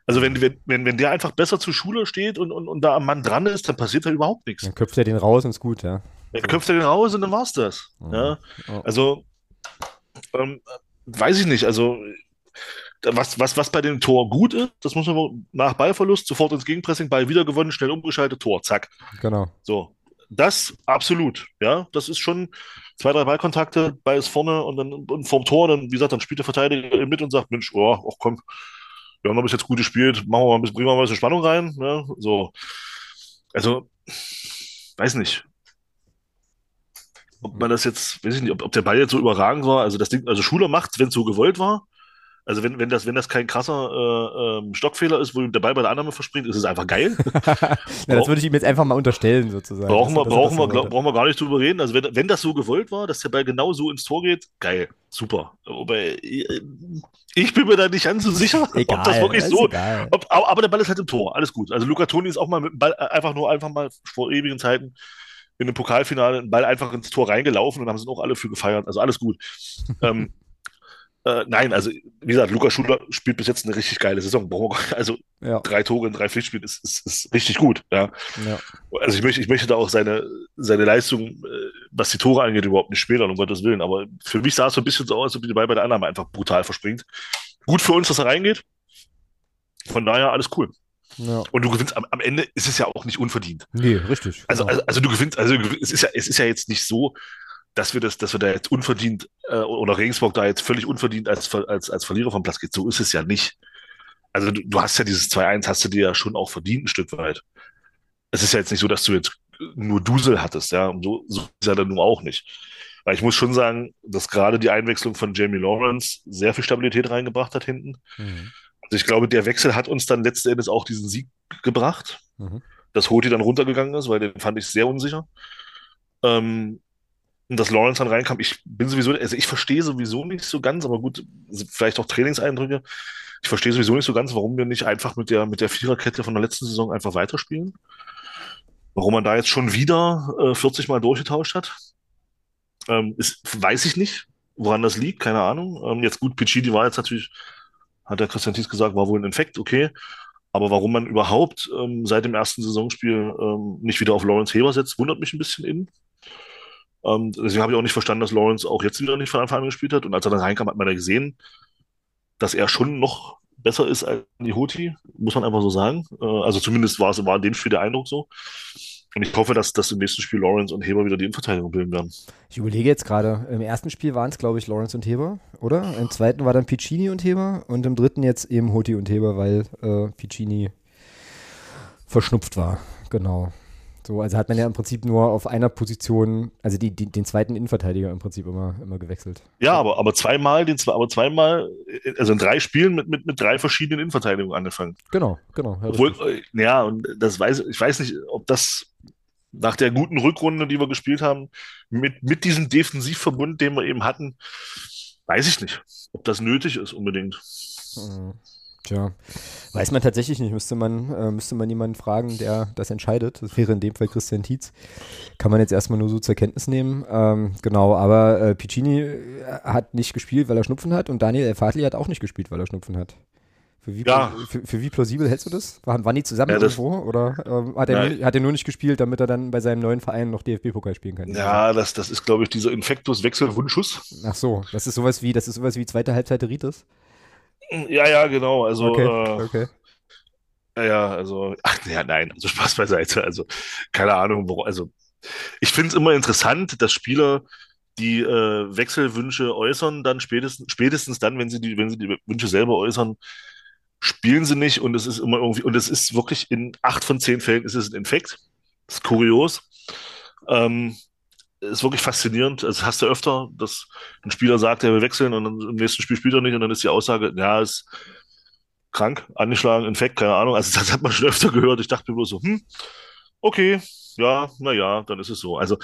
Also wenn, wenn, wenn, der einfach besser zur Schule steht und, und, und da am Mann dran ist, dann passiert da überhaupt nichts.
Dann köpft er den raus und ist gut, ja.
Dann köpft er den raus und dann war's das. Mhm. Ja. Also, ähm, weiß ich nicht, also was, was, was bei dem Tor gut ist, das muss man nach Ballverlust sofort ins Gegenpressing, Ball wieder gewonnen, schnell umgeschaltet, Tor, zack.
Genau.
So. Das absolut, ja. Das ist schon zwei, drei Ballkontakte, Ball ist vorne und dann und vorm Tor, dann, wie gesagt, dann spielt der Verteidiger mit und sagt, Mensch, oh, ach komm, wir haben noch bis jetzt gut gespielt, machen wir mal ein bisschen, bringen wir mal ein bisschen Spannung rein. Ne? So. Also, weiß nicht. Ob man das jetzt, weiß ich nicht, ob, ob der Ball jetzt so überragend war. Also das Ding, also Schuler macht, wenn es so gewollt war. Also wenn, wenn, das, wenn das kein krasser äh, ähm, Stockfehler ist, wo der Ball bei der Annahme verspringt, ist es einfach geil.
ja, das würde ich ihm jetzt einfach mal unterstellen, sozusagen.
Brauchen, wir, brauchen, wir, glaub, brauchen wir gar nicht drüber reden. Also wenn, wenn das so gewollt war, dass der Ball genau so ins Tor geht, geil, super. Wobei, äh, ich bin mir da nicht ganz so sicher, egal, ob das wirklich das so. Ob, aber der Ball ist halt im Tor, alles gut. Also Luca Toni ist auch mal mit dem Ball äh, einfach nur einfach mal vor ewigen Zeiten in einem Pokalfinale einen Ball einfach ins Tor reingelaufen und haben sie auch alle für gefeiert. Also alles gut. ähm, äh, nein, also wie gesagt, Lukas Schuler spielt bis jetzt eine richtig geile Saison. Also ja. drei Tore in drei Pflichtspielen ist, ist, ist richtig gut. Ja. ja. Also ich möchte, ich möchte da auch seine, seine Leistung, äh, was die Tore angeht, überhaupt nicht spielen, um Gottes Willen. Aber für mich sah es so ein bisschen so aus, als ob die Ball bei der Annahme einfach brutal verspringt. Gut für uns, dass er reingeht. Von daher alles cool. Ja. Und du gewinnst am, am, Ende ist es ja auch nicht unverdient.
Nee, richtig.
Also, genau. also, also, du gewinnst, also es ist ja, es ist ja jetzt nicht so, dass wir das, dass wir da jetzt unverdient äh, oder Regensburg da jetzt völlig unverdient als, als, als Verlierer vom Platz geht. So ist es ja nicht. Also du, du hast ja dieses 2-1, hast du dir ja schon auch verdient ein Stück weit. Es ist ja jetzt nicht so, dass du jetzt nur Dusel hattest, ja. Und so, so ist ja dann nur auch nicht. Weil ich muss schon sagen, dass gerade die Einwechslung von Jamie Lawrence sehr viel Stabilität reingebracht hat hinten. Mhm. Also ich glaube, der Wechsel hat uns dann letzten Endes auch diesen Sieg gebracht. Mhm. Dass Hoti dann runtergegangen ist, weil den fand ich sehr unsicher. Ähm, und dass Lawrence dann reinkam, ich bin sowieso, also ich verstehe sowieso nicht so ganz, aber gut, vielleicht auch Trainingseindrücke. Ich verstehe sowieso nicht so ganz, warum wir nicht einfach mit der, mit der Viererkette von der letzten Saison einfach weiterspielen. Warum man da jetzt schon wieder äh, 40 Mal durchgetauscht hat, ähm, ist, weiß ich nicht, woran das liegt, keine Ahnung. Ähm, jetzt gut, Piccini war jetzt natürlich, hat der Christian Thies gesagt, war wohl ein Infekt, okay. Aber warum man überhaupt ähm, seit dem ersten Saisonspiel ähm, nicht wieder auf Lawrence Heber setzt, wundert mich ein bisschen in. Ähm, deswegen habe ich auch nicht verstanden, dass Lawrence auch jetzt wieder nicht von Anfang an gespielt hat. Und als er dann reinkam, hat man ja gesehen, dass er schon noch besser ist als die Hoti, muss man einfach so sagen. Äh, also zumindest war es war in dem Spiel der Eindruck so. Und ich hoffe, dass, dass im nächsten Spiel Lawrence und Heber wieder die Innenverteidigung bilden werden.
Ich überlege jetzt gerade, im ersten Spiel waren es, glaube ich, Lawrence und Heber, oder? Im zweiten war dann Piccini und Heber und im dritten jetzt eben Hoti und Heber, weil äh, Piccini verschnupft war. Genau. So, also hat man ja im Prinzip nur auf einer Position, also die, die, den zweiten Innenverteidiger im Prinzip immer, immer gewechselt.
Ja, aber, aber zweimal, den, aber zweimal, also in drei Spielen mit, mit, mit drei verschiedenen Innenverteidigungen angefangen.
Genau, genau.
Ja, Obwohl, äh, ja, und das weiß, ich weiß nicht, ob das nach der guten Rückrunde, die wir gespielt haben, mit, mit diesem Defensivverbund, den wir eben hatten, weiß ich nicht, ob das nötig ist unbedingt.
Mhm. Tja, weiß man tatsächlich nicht. Müsste man, äh, müsste man jemanden fragen, der das entscheidet. Das wäre in dem Fall Christian Tietz. Kann man jetzt erstmal nur so zur Kenntnis nehmen. Ähm, genau, aber äh, Piccini äh, hat nicht gespielt, weil er Schnupfen hat und Daniel Fatli hat auch nicht gespielt, weil er Schnupfen hat. Für wie,
Ja.
für, für wie plausibel hältst du das? Waren, waren die zusammen
Ja,
irgendwo? Oder ähm, hat, er
Nein.
nur, hat er nur nicht gespielt, damit er dann bei seinem neuen Verein noch DFB-Pokal spielen kann?
Ja, das, das ist, glaube ich, dieser Infektus-Wechselwundschuss.
Ach so, das ist sowas wie, das ist sowas wie zweite Halbzeit Ritis?
Ja, ja, genau. Also,
Okay,
äh,
okay.
ja, also, ach, ja, nein, also Spaß beiseite. Also, keine Ahnung, warum, also, ich finde es immer interessant, dass Spieler die äh, Wechselwünsche äußern, dann spätestens, spätestens dann, wenn sie die, wenn sie die Wünsche selber äußern, spielen sie nicht und es ist immer irgendwie, und es ist wirklich in acht von zehn Fällen ist es ein Infekt. Das ist kurios. Ähm, ist wirklich faszinierend. Also hast du öfter, dass ein Spieler sagt, er will wechseln und dann im nächsten Spiel spielt er nicht und dann ist die Aussage, ja, ist krank, angeschlagen, Infekt, keine Ahnung. Also das hat man schon öfter gehört. Ich dachte mir bloß so, hm, okay, ja, na ja, dann ist es so. Also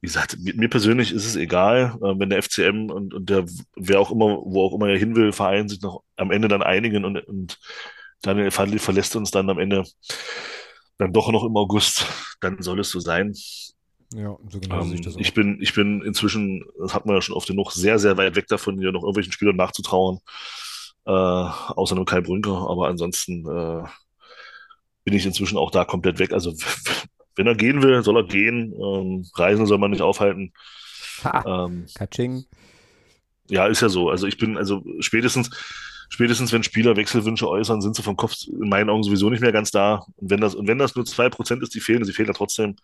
wie gesagt, mir, persönlich ist es egal, äh, wenn der FCM und, und der, wer auch immer, wo auch immer er hin will, Verein sich noch am Ende dann einigen und, und Daniel Fadli verlässt uns dann am Ende dann doch noch im August, dann soll es so sein.
Ja, so genau sehe
Ähm,
ich das auch.
ich bin, ich bin inzwischen, das hat man ja schon oft genug, sehr, sehr weit weg davon, hier noch irgendwelchen Spielern nachzutrauern, äh, außer einem Kai Brünker, aber ansonsten äh, bin ich inzwischen auch da komplett weg. Also wenn er gehen will, soll er gehen. Ähm, Reisen soll man nicht aufhalten.
Ha,
Ähm,
Katsching.
ja, ist ja so. Also ich bin, also spätestens, spätestens wenn Spieler Wechselwünsche äußern, sind sie vom Kopf in meinen Augen sowieso nicht mehr ganz da. Und wenn das, und wenn das nur zwei Prozent ist, die fehlen, sie fehlen ja trotzdem.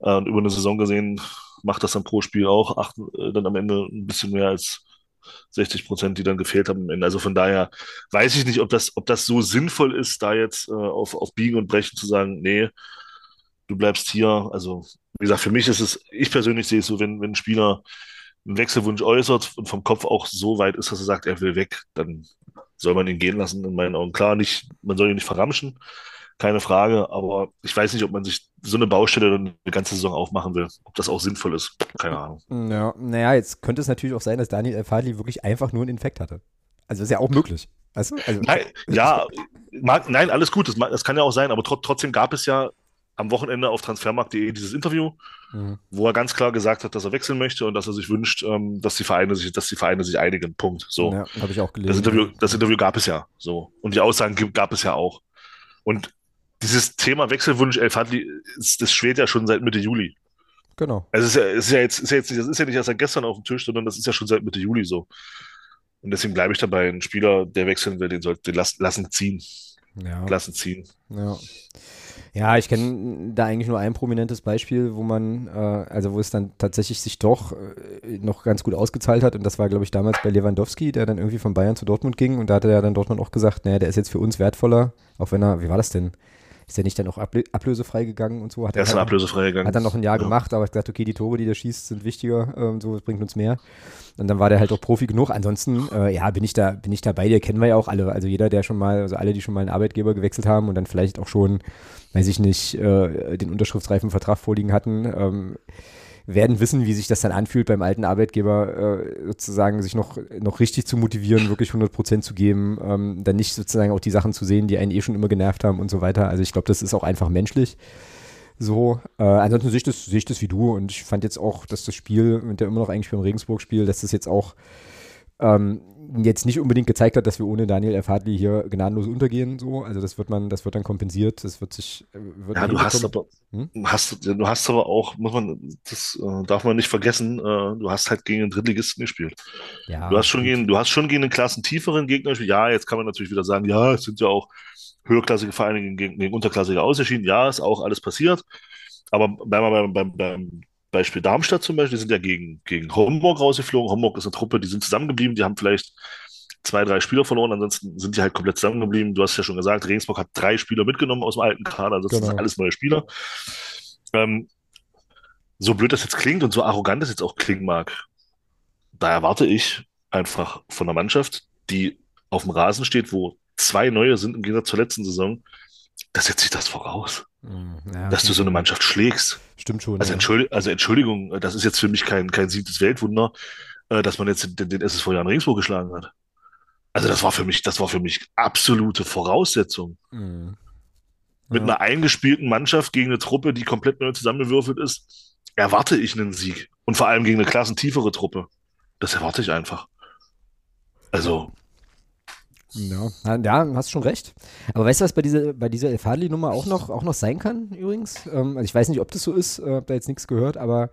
Äh, und über eine Saison gesehen macht das dann pro Spiel auch acht, äh, dann am Ende ein bisschen mehr als 60 Prozent, die dann gefehlt haben. Also von daher weiß ich nicht, ob das, ob das so sinnvoll ist, da jetzt äh, auf, auf Biegen und Brechen zu sagen, nee, du bleibst hier. Also, wie gesagt, für mich ist es, ich persönlich sehe es so, wenn, wenn ein Spieler einen Wechselwunsch äußert und vom Kopf auch so weit ist, dass er sagt, er will weg, dann soll man ihn gehen lassen, in meinen Augen. Klar, nicht, man soll ihn nicht verramschen, keine Frage, aber ich weiß nicht, ob man sich so eine Baustelle dann eine ganze Saison aufmachen will, ob das auch sinnvoll ist. Keine Ahnung.
Ja, naja, jetzt könnte es natürlich auch sein, dass Daniel Fadli wirklich einfach nur einen Infekt hatte. Also ist ja auch möglich. Du? Also,
Nein, ja, mag, nein, alles gut, das, das kann ja auch sein, aber tro trotzdem gab es ja am Wochenende auf transfermarkt.de dieses Interview,
Mhm.
wo er ganz klar gesagt hat, dass er wechseln möchte und dass er sich wünscht, ähm, dass die Vereine sich, dass die Vereine sich einigen. Punkt. So.
Ja, habe ich auch gelesen.
Das Interview, das Interview gab es ja. So. Und die Aussagen gab es ja auch. Und dieses Thema Wechselwunsch El Fadli, ist- das schwelt ja schon seit Mitte Juli.
Genau.
Also es ist ja, es ist ja jetzt, ist ja jetzt nicht, das ist ja nicht erst seit gestern auf dem Tisch, sondern das ist ja schon seit Mitte Juli so. Und deswegen bleibe ich dabei. Ein Spieler, der wechseln will, den sollte den lassen, lassen ziehen.
Ja.
Lassen ziehen.
Ja. Ja, ich kenne da eigentlich nur ein prominentes Beispiel, wo man, äh, also wo es dann tatsächlich sich doch äh, noch ganz gut ausgezahlt hat. Und das war, glaube ich, damals bei Lewandowski, der dann irgendwie von Bayern zu Dortmund ging. Und da hatte ja dann Dortmund auch gesagt, naja, der ist jetzt für uns wertvoller, auch wenn er, wie war das denn? Ist er nicht dann auch ablö ablösefrei gegangen und so? Hat
Er ist dann
halt-
ablösefrei gegangen.
Hat dann noch ein Jahr
Ja.
gemacht, aber ich gesagt, okay, die Tore, die der schießt, sind wichtiger, ähm, so, das bringt uns mehr. Und dann war der halt auch Profi genug. Ansonsten, äh, ja, bin ich da, bin ich da bei dir, kennen wir ja auch alle. Also jeder, der schon mal, also alle, die schon mal einen Arbeitgeber gewechselt haben und dann vielleicht auch schon, weiß ich nicht, äh, den unterschriftsreifen Vertrag vorliegen hatten, ähm, werden wissen, wie sich das dann anfühlt, beim alten Arbeitgeber äh, sozusagen sich noch, noch richtig zu motivieren, wirklich 100 Prozent zu geben, ähm, dann nicht sozusagen auch die Sachen zu sehen, die einen eh schon immer genervt haben und so weiter. Also ich glaube, das ist auch einfach menschlich. So, äh, ansonsten sehe ich, das, sehe ich das wie du und ich fand jetzt auch, dass das Spiel, mit der immer noch eigentlich beim Regensburg-Spiel, dass das jetzt auch ähm, jetzt nicht unbedingt gezeigt hat, dass wir ohne Daniel Erfadli hier gnadenlos untergehen. So, also das wird man, das wird dann kompensiert, das wird sich, äh, wird
Ja, du hast aber,
Hm?
hast, du hast aber auch, muss man, das äh, darf man nicht vergessen, äh, du hast halt gegen den Drittligisten gespielt.
Ja,
Du hast schon
gut.
gegen, du hast schon gegen einen klassentieferen Gegner gespielt. Ja, jetzt kann man natürlich wieder sagen, ja, es sind ja auch höherklassige Vereine gegen, gegen, gegen unterklassige ausgeschieden. Ja, ist auch alles passiert. Aber bleiben wir beim, beim, beim Beispiel Darmstadt zum Beispiel, die sind ja gegen, gegen Homburg rausgeflogen. Homburg ist eine Truppe, die sind zusammengeblieben, die haben vielleicht zwei, drei Spieler verloren, ansonsten sind die halt komplett zusammengeblieben. Du hast ja schon gesagt, Regensburg hat drei Spieler mitgenommen aus dem alten Kader, ansonsten
Genau.
sind alles neue Spieler. Ähm, so blöd das jetzt klingt und so arrogant das jetzt auch klingen mag, da erwarte ich einfach von einer Mannschaft, die auf dem Rasen steht, wo zwei neue sind im Gegensatz zur letzten Saison, da setzt sich das voraus,
Hm, ja,
dass du so eine Mannschaft schlägst.
Stimmt schon.
Also,
ja.
Entschuldi also Entschuldigung, das ist jetzt für mich kein, kein siebtes Weltwunder, äh, dass man jetzt den, den SSV Jan Regensburg geschlagen hat. Also das war für mich, das war für mich absolute Voraussetzung. Mhm. Mit einer eingespielten Mannschaft gegen eine Truppe, die komplett neu zusammengewürfelt ist, erwarte ich einen Sieg. Und vor allem gegen eine klassentiefere Truppe. Das erwarte ich einfach. Also.
Ja, ja, hast schon recht. Aber weißt du, was bei dieser, bei dieser El Fadli-Nummer auch noch, auch noch sein kann, übrigens? Ähm, also ich weiß nicht, ob das so ist, äh, habe da jetzt nichts gehört, aber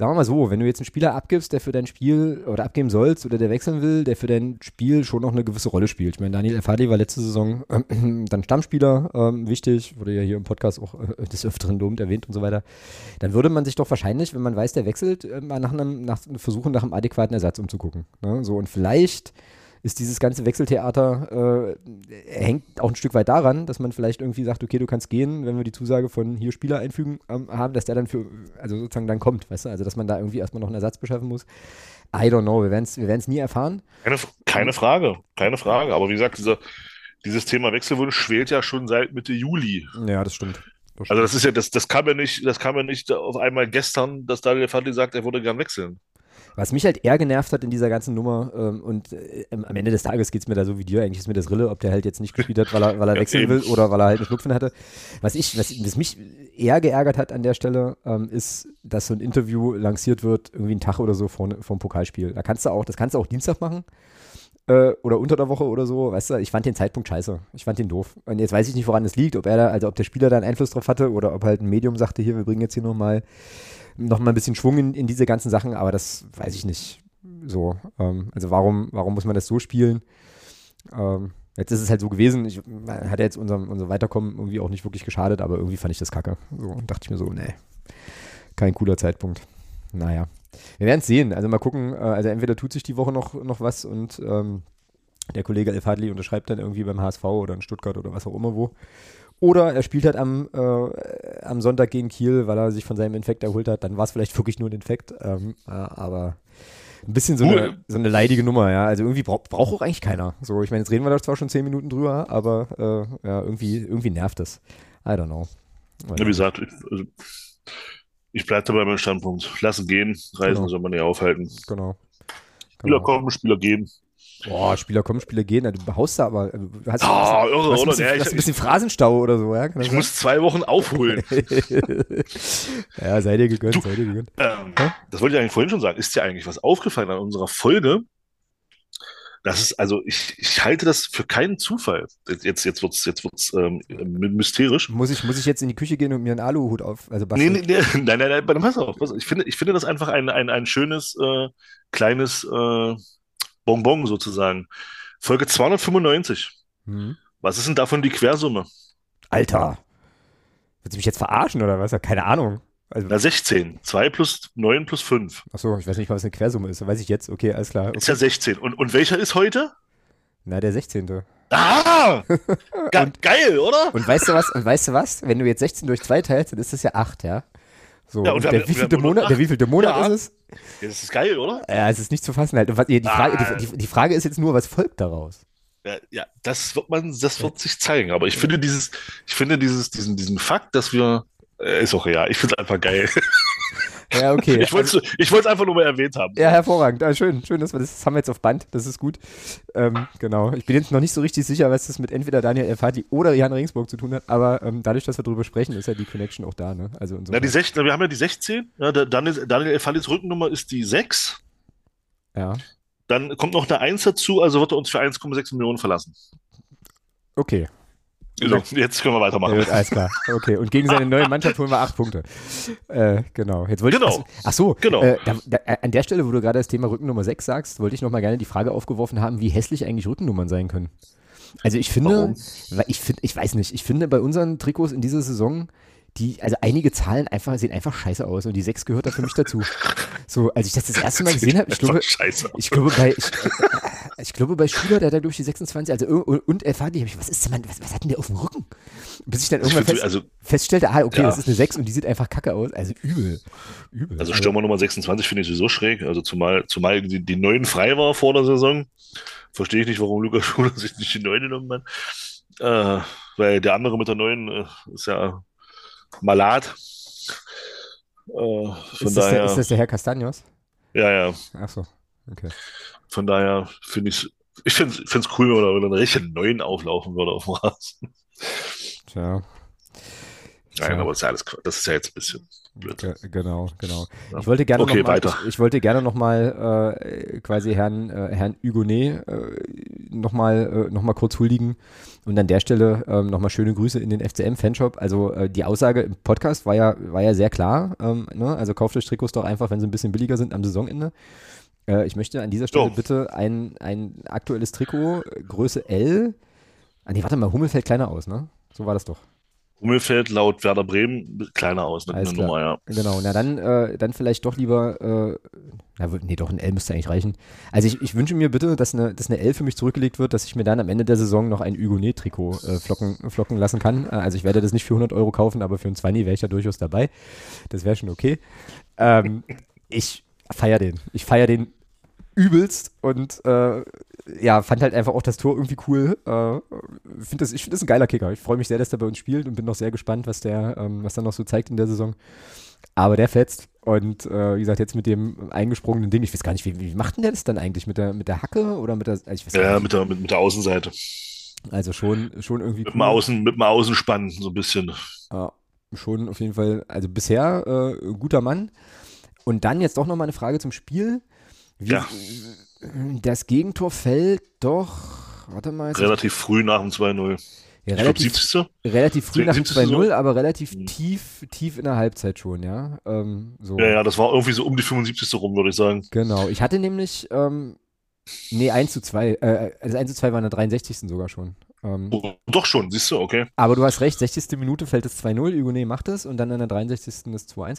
sagen wir mal so, wenn du jetzt einen Spieler abgibst, der für dein Spiel oder abgeben sollst oder der wechseln will, der für dein Spiel schon noch eine gewisse Rolle spielt. Ich meine, Daniel Elfadi war letzte Saison äh, dann Stammspieler, ähm, wichtig, wurde ja hier im Podcast auch äh, des Öfteren lobend erwähnt und so weiter. Dann würde man sich doch wahrscheinlich, wenn man weiß, der wechselt, äh, mal nach einem, nach, versuchen, nach einem adäquaten Ersatz umzugucken. Ne? So, und vielleicht ist dieses ganze Wechseltheater, äh, hängt auch ein Stück weit daran, dass man vielleicht irgendwie sagt, okay, du kannst gehen, wenn wir die Zusage von hier Spieler einfügen ähm, haben, dass der dann für, also sozusagen dann kommt, weißt du, also dass man da irgendwie erstmal noch einen Ersatz beschaffen muss. I don't know, wir werden es wir nie erfahren.
Keine, keine Frage, keine Frage, aber wie gesagt, dieser, dieses Thema Wechselwunsch schwelt ja schon seit Mitte Juli.
Ja, das stimmt.
Das also das ist ja, das, das kam ja nicht, das kam ja nicht auf einmal gestern, dass Daniel Fadli sagt, er würde gern wechseln.
Was mich halt eher genervt hat in dieser ganzen Nummer, ähm, und äh, am Ende des Tages geht es mir da so wie dir, eigentlich ist mir das Rille, ob der halt jetzt nicht gespielt hat, weil er, weil er wechseln will oder weil er halt einen Schnupfen hatte. Was ich, was, was mich eher geärgert hat an der Stelle, ähm, ist, dass so ein Interview lanciert wird, irgendwie einen Tag oder so vor, vor dem Pokalspiel. Da kannst du auch, das kannst du auch Dienstag machen äh, oder unter der Woche oder so, weißt du, ich fand den Zeitpunkt scheiße. Ich fand den doof. Und jetzt weiß ich nicht, woran es liegt, ob er da, also ob der Spieler da einen Einfluss drauf hatte oder ob halt ein Medium sagte, hier, wir bringen jetzt hier nochmal noch mal ein bisschen Schwung in, in diese ganzen Sachen, aber das weiß ich nicht. So, ähm, also warum, warum muss man das so spielen? Ähm, jetzt ist es halt so gewesen, ich, hat ja jetzt unserem, unser Weiterkommen irgendwie auch nicht wirklich geschadet, aber irgendwie fand ich das kacke. So, und dachte ich mir so, nee, kein cooler Zeitpunkt. Naja, wir werden es sehen. Also mal gucken, äh, also entweder tut sich die Woche noch, noch was und ähm, der Kollege El Fadli unterschreibt dann irgendwie beim HSV oder in Stuttgart oder was auch immer wo. Oder er spielt halt am, äh, am Sonntag gegen Kiel, weil er sich von seinem Infekt erholt hat. Dann war es vielleicht wirklich nur ein Infekt. Ähm, äh, aber ein bisschen so, eine, so eine leidige Nummer, ja. Also irgendwie braucht braucht auch eigentlich keiner. So, ich meine, jetzt reden wir da zwar schon zehn Minuten drüber, aber äh, ja, irgendwie, irgendwie nervt das. I don't know.
Wie gesagt, ich, also, ich bleibe dabei meinem Standpunkt. Lassen gehen, Reisen genau. soll man nicht aufhalten.
Genau.
Spieler genau. kommen, Spieler gehen.
Boah, Spieler kommen, Spieler gehen. Du haust da aber. Du hast,
oh, irre, du hast,
ein bisschen,
ja,
ich, hast ein bisschen Phrasenstau oder so, ja?
Ich muss zwei Wochen aufholen.
ja, sei dir gegönnt, du, sei dir gegönnt.
Ähm, das wollte ich eigentlich vorhin schon sagen. Ist dir eigentlich was aufgefallen an unserer Folge? Das ist, also ich, ich halte das für keinen Zufall. Jetzt, jetzt wird's, jetzt wird's ähm, mysterisch.
Muss ich, muss ich jetzt in die Küche gehen und mir einen Aluhut auf? Also
nee, nee, nee, nein, nein, nein, pass auf. Pass auf. Ich, finde, ich finde das einfach ein, ein, ein schönes, äh, kleines äh, Bonbon sozusagen. Folge 295. Mhm. Was ist denn davon die Quersumme?
Alter. Willst du mich jetzt verarschen oder was? Keine Ahnung.
Also, Na, 16. 2 plus 9 plus 5.
Achso, ich weiß nicht was eine Quersumme ist. Weiß ich jetzt. Okay, alles klar. Okay.
Ist ja 16. Und, und welcher ist heute?
Na, der 16.
Ah! Ge und, geil, oder?
Und weißt du was? Und weißt du was? Wenn du jetzt 16 durch 2 teilst, dann ist das ja 8, ja? So, ja, und der, wievielte Monat, der wievielte Monat ja. ist es?
Ja, das ist geil, oder?
Ja, es ist nicht zu fassen halt. Was, die, Frage, ah. die, die, Frage ist jetzt nur, was folgt daraus?
Ja, ja, das wird man, das wird sich zeigen. Aber ich finde dieses, ich finde dieses, diesen, diesen Fakt, dass wir, äh, ist auch real. Ich finde es einfach geil.
Ja, okay.
Ich wollte es also, einfach nur mal erwähnt haben.
Ja, hervorragend. Ah, schön, schön, dass wir das, das haben wir jetzt auf Band. Das ist gut. Ähm, genau. Ich bin jetzt noch nicht so richtig sicher, was das mit entweder Daniel Elfati oder Jan Regensburg zu tun hat, aber ähm, dadurch, dass wir darüber sprechen, ist ja die Connection auch da. Ne? Also
ja, die 16, wir haben ja die 16. Ja, Daniel, Daniel Elfatis Rückennummer ist die 6.
Ja.
Dann kommt noch eine 1 dazu, also wird er uns für 1,6 Millionen verlassen.
Okay.
So, jetzt können wir weitermachen.
Ja, alles klar. Okay, und gegen seine neue Mannschaft holen wir acht Punkte. Äh, genau. Jetzt wollte
genau.
Ich, ach so, genau. Äh, da, da, an der Stelle, wo du gerade das Thema Rückennummer 6 sagst, wollte ich noch mal gerne die Frage aufgeworfen haben, wie hässlich eigentlich Rückennummern sein können. Also ich finde, ich finde, ich weiß nicht, ich finde bei unseren Trikots in dieser Saison die, also einige Zahlen einfach, sehen einfach scheiße aus und die 6 gehört da für mich dazu. So, als ich das das erste Mal gesehen habe, ich glaube, ich glaube bei, ich, ich glaube bei Schüler, der hat da glaube ich die 26, also und, und erfahren die, was ist denn, was, was hat denn der auf dem Rücken? Bis ich dann irgendwann fest, also, feststellte, ah, okay, ja. das ist eine 6 und die sieht einfach kacke aus, also übel. übel.
Also Stürmer Nummer 26 finde ich sowieso schräg, also zumal, zumal die, die 9 frei war vor der Saison. Verstehe ich nicht, warum Lukas Schuler sich nicht die 9 genommen hat. Äh, weil der andere mit der 9 äh, ist ja Malat.
Äh, ist, das der, ist das der Herr Castaños?
Ja, ja.
Ach so, okay.
Von daher finde ich Ich finde es cool, wenn er, wenn einen richtigen neuen auflaufen würde auf dem Rasen.
Tja.
Nein,
Tja.
aber ist ja alles, das ist ja jetzt ein bisschen blöd.
Ge genau, genau.
Ja.
Ich wollte gerne
Okay,
noch mal,
weiter.
Ich, ich wollte gerne noch mal äh, quasi Herrn, äh, Herrn Hugonet äh, noch mal, äh, noch mal kurz huldigen und an der Stelle ähm, noch mal schöne Grüße in den FCM-Fanshop. Also äh, die Aussage im Podcast war ja, war ja sehr klar. Ähm, ne? Also kauft euch Trikots doch einfach, wenn sie ein bisschen billiger sind am Saisonende. Äh, ich möchte an dieser Stelle
So.
bitte ein, ein aktuelles Trikot, äh, Größe L. Ah nee, warte mal, Hummel fällt kleiner aus, ne? So war das doch.
Hummelfeld laut Werder Bremen kleiner aus, ne, eine. Nummer, ja.
Genau, na dann, äh, dann vielleicht doch lieber, äh, na, nee, doch ein L müsste eigentlich reichen. Also ich, ich wünsche mir bitte, dass eine, dass eine L für mich zurückgelegt wird, dass ich mir dann am Ende der Saison noch ein Hugonet-Trikot äh, flocken, flocken lassen kann. Äh, also ich werde das nicht für 100 Euro kaufen, aber für ein 20 wäre ich da durchaus dabei. Das wäre schon okay. Ähm, ich feiere den. Ich feiere den übelst und äh, ja, fand halt einfach auch das Tor irgendwie cool. Äh, find das, ich finde das ein geiler Kicker. Ich freue mich sehr, dass der bei uns spielt und bin noch sehr gespannt, was der, ähm, was er noch so zeigt in der Saison. Aber der fetzt. Und äh, wie gesagt, jetzt mit dem eingesprungenen Ding, ich weiß gar nicht, wie, wie macht denn der das dann eigentlich? Mit der, mit der Hacke oder mit der. also Ich weiß
Ja,
nicht.
mit der, mit, mit der Außenseite.
Also schon, schon irgendwie
Mit dem, Außen, mit dem Außenspann, so ein bisschen.
Ja, schon auf jeden Fall, also bisher äh, guter Mann. Und dann jetzt doch nochmal eine Frage zum Spiel. Wie,
Ja.
Das Gegentor fällt doch, warte mal,
Relativ früh nach dem 2-0.
ja, relativ,
70.
relativ früh nach dem
70.
2-0, aber relativ
Mhm.
tief, tief in der Halbzeit schon, ja. Ähm, so.
Ja, ja, das war irgendwie so um die 75. rum, würde ich sagen.
Genau. Ich hatte nämlich, ähm, nee, 1 zu 2, äh, das 1 zu 2 war in der 63. sogar schon. Ähm,
Oh, doch schon, siehst du, okay.
Aber du hast recht, 60. Minute fällt es 2-0, Hugonet macht es und dann in der 63. das 2-1. Ähm,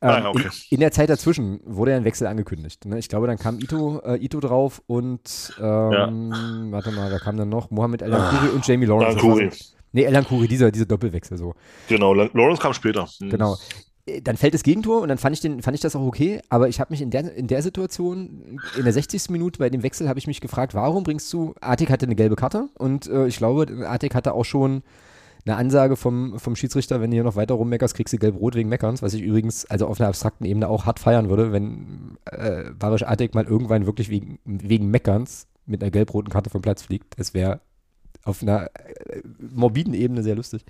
Ah, ja, okay.
in, in der Zeit dazwischen wurde ja ein Wechsel angekündigt. Ne? Ich glaube, dann kam Ito, äh, Ito drauf und ähm, warte mal, wer kam dann noch? Mohamed El Ancuri und Jamie Lawrence.
Kuri.
So, nee, El Ancuri, dieser, dieser Doppelwechsel so.
Genau, Lawrence kam später.
Genau. Dann fällt das Gegentor und dann fand ich, den, fand ich das auch okay, aber ich habe mich in der, in der Situation, in der 60. Minute bei dem Wechsel, habe ich mich gefragt, warum bringst du, Artik hatte eine gelbe Karte und äh, ich glaube, Artik hatte auch schon eine Ansage vom, vom Schiedsrichter, wenn du hier noch weiter rummeckerst, kriegst du gelb-rot wegen Meckerns, was ich übrigens also auf einer abstrakten Ebene auch hart feiern würde, wenn äh, Barisch Artik mal irgendwann wirklich wegen, wegen Meckerns mit einer gelb-roten Karte vom Platz fliegt. Das wäre auf einer äh, morbiden Ebene sehr lustig.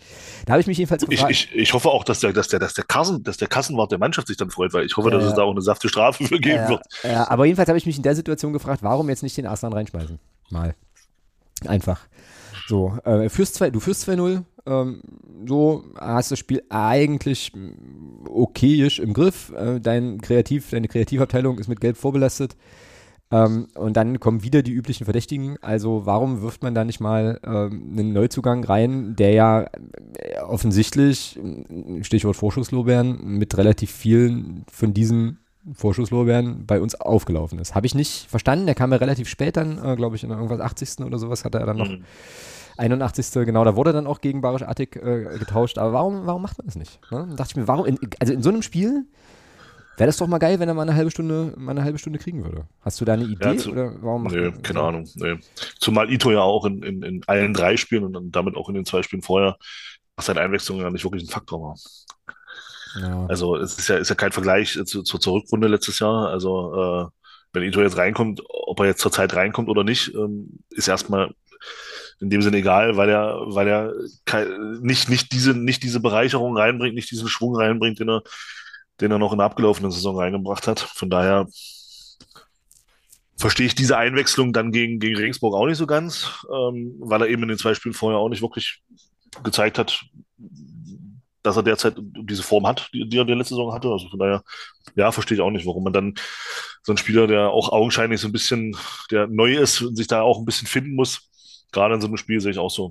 Da habe ich mich jedenfalls
Ich,
gefragt.
ich, ich hoffe auch, dass der, dass der, dass der Kassen, dass der Kassenwart der Mannschaft sich dann freut, weil ich hoffe,
Ja,
dass es da auch eine saftige Strafe für geben
Ja,
wird.
aber jedenfalls habe ich mich in der Situation gefragt, warum jetzt nicht den Arslan reinschmeißen? Mal. Einfach. So, äh, führst zwei, du führst 2-0, ähm, so hast das Spiel eigentlich mm, okayisch im Griff. Äh, dein Kreativ, deine Kreativabteilung ist mit Gelb vorbelastet. Ähm, und dann kommen wieder die üblichen Verdächtigen. Also warum wirft man da nicht mal ähm, einen Neuzugang rein, der ja äh, offensichtlich, äh, Stichwort Vorschusslorbeeren, mit relativ vielen von diesen Vorschusslorbeeren bei uns aufgelaufen ist. Habe ich nicht verstanden. Der kam ja relativ spät dann, äh, glaube ich, in irgendwas 80. oder sowas hat er dann noch.
Mhm.
81. Genau, da wurde dann auch gegen Barisch Attik äh, getauscht. Aber warum, warum macht man das nicht? Ne? Dann dachte ich mir, warum, in, also in so einem Spiel wäre das doch mal geil, wenn er mal eine halbe Stunde, mal eine halbe Stunde kriegen würde. Hast du da eine Idee?
Ja, zu-
oder warum
Nee, keine Ahnung. Nee. Zumal Ito ja auch in, in, in allen drei Spielen und dann damit auch in den zwei Spielen vorher nach seiner Einwechslung ja nicht wirklich ein Faktor war.
Ja.
Also es ist ja, ist ja kein Vergleich zu, zur, zur Rückrunde letztes Jahr. Also äh, wenn Ito jetzt reinkommt, ob er jetzt zur Zeit reinkommt oder nicht, ähm, ist erstmal in dem Sinne egal, weil er, weil er nicht, nicht diese, nicht diese Bereicherung reinbringt, nicht diesen Schwung reinbringt, den er, den er noch in der abgelaufenen Saison reingebracht hat. Von daher verstehe ich diese Einwechslung dann gegen, gegen Regensburg auch nicht so ganz, ähm, weil er eben in den zwei Spielen vorher auch nicht wirklich gezeigt hat, dass er derzeit diese Form hat, die, die er in der letzten Saison hatte. Also von daher, ja, verstehe ich auch nicht, warum man dann so einen Spieler, der auch augenscheinlich so ein bisschen, der neu ist und sich da auch ein bisschen finden muss, gerade in so einem Spiel sehe ich auch so.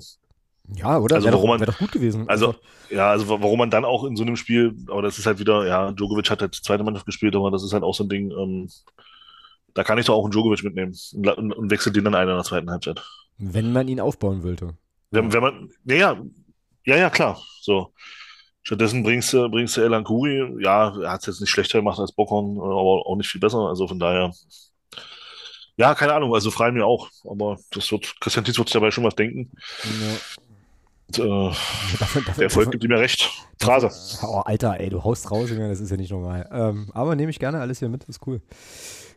Ja, oder?
Also
wäre doch,
warum man-
wär doch gut gewesen.
Also,
Einfach-
ja, also wa- warum man dann auch in so einem Spiel, aber das ist halt wieder, ja, Djokovic hat halt zweite Mannschaft gespielt, aber das ist halt auch so ein Ding, ähm, da kann ich doch auch einen Djokovic mitnehmen und, und, und wechselt den dann ein in der zweiten Halbzeit.
wenn man ihn aufbauen wollte.
Wenn, wenn man, naja, ja, ja, klar, so. Stattdessen bringst du, bringst du Elan Kuri, ja, er hat es jetzt nicht schlechter gemacht als Bockhorn, äh, aber auch nicht viel besser, also von daher, ja, keine Ahnung, also frei mir auch, aber das wird, Christian Tietz wird sich dabei schon was denken.
Ja.
Äh,
Dafür, dafür,
der Erfolg gibt ihm ja recht. Phrase.
Oh, Alter, ey, du haust raus, das ist ja nicht normal. Ähm, aber nehme ich gerne alles hier mit, ist cool.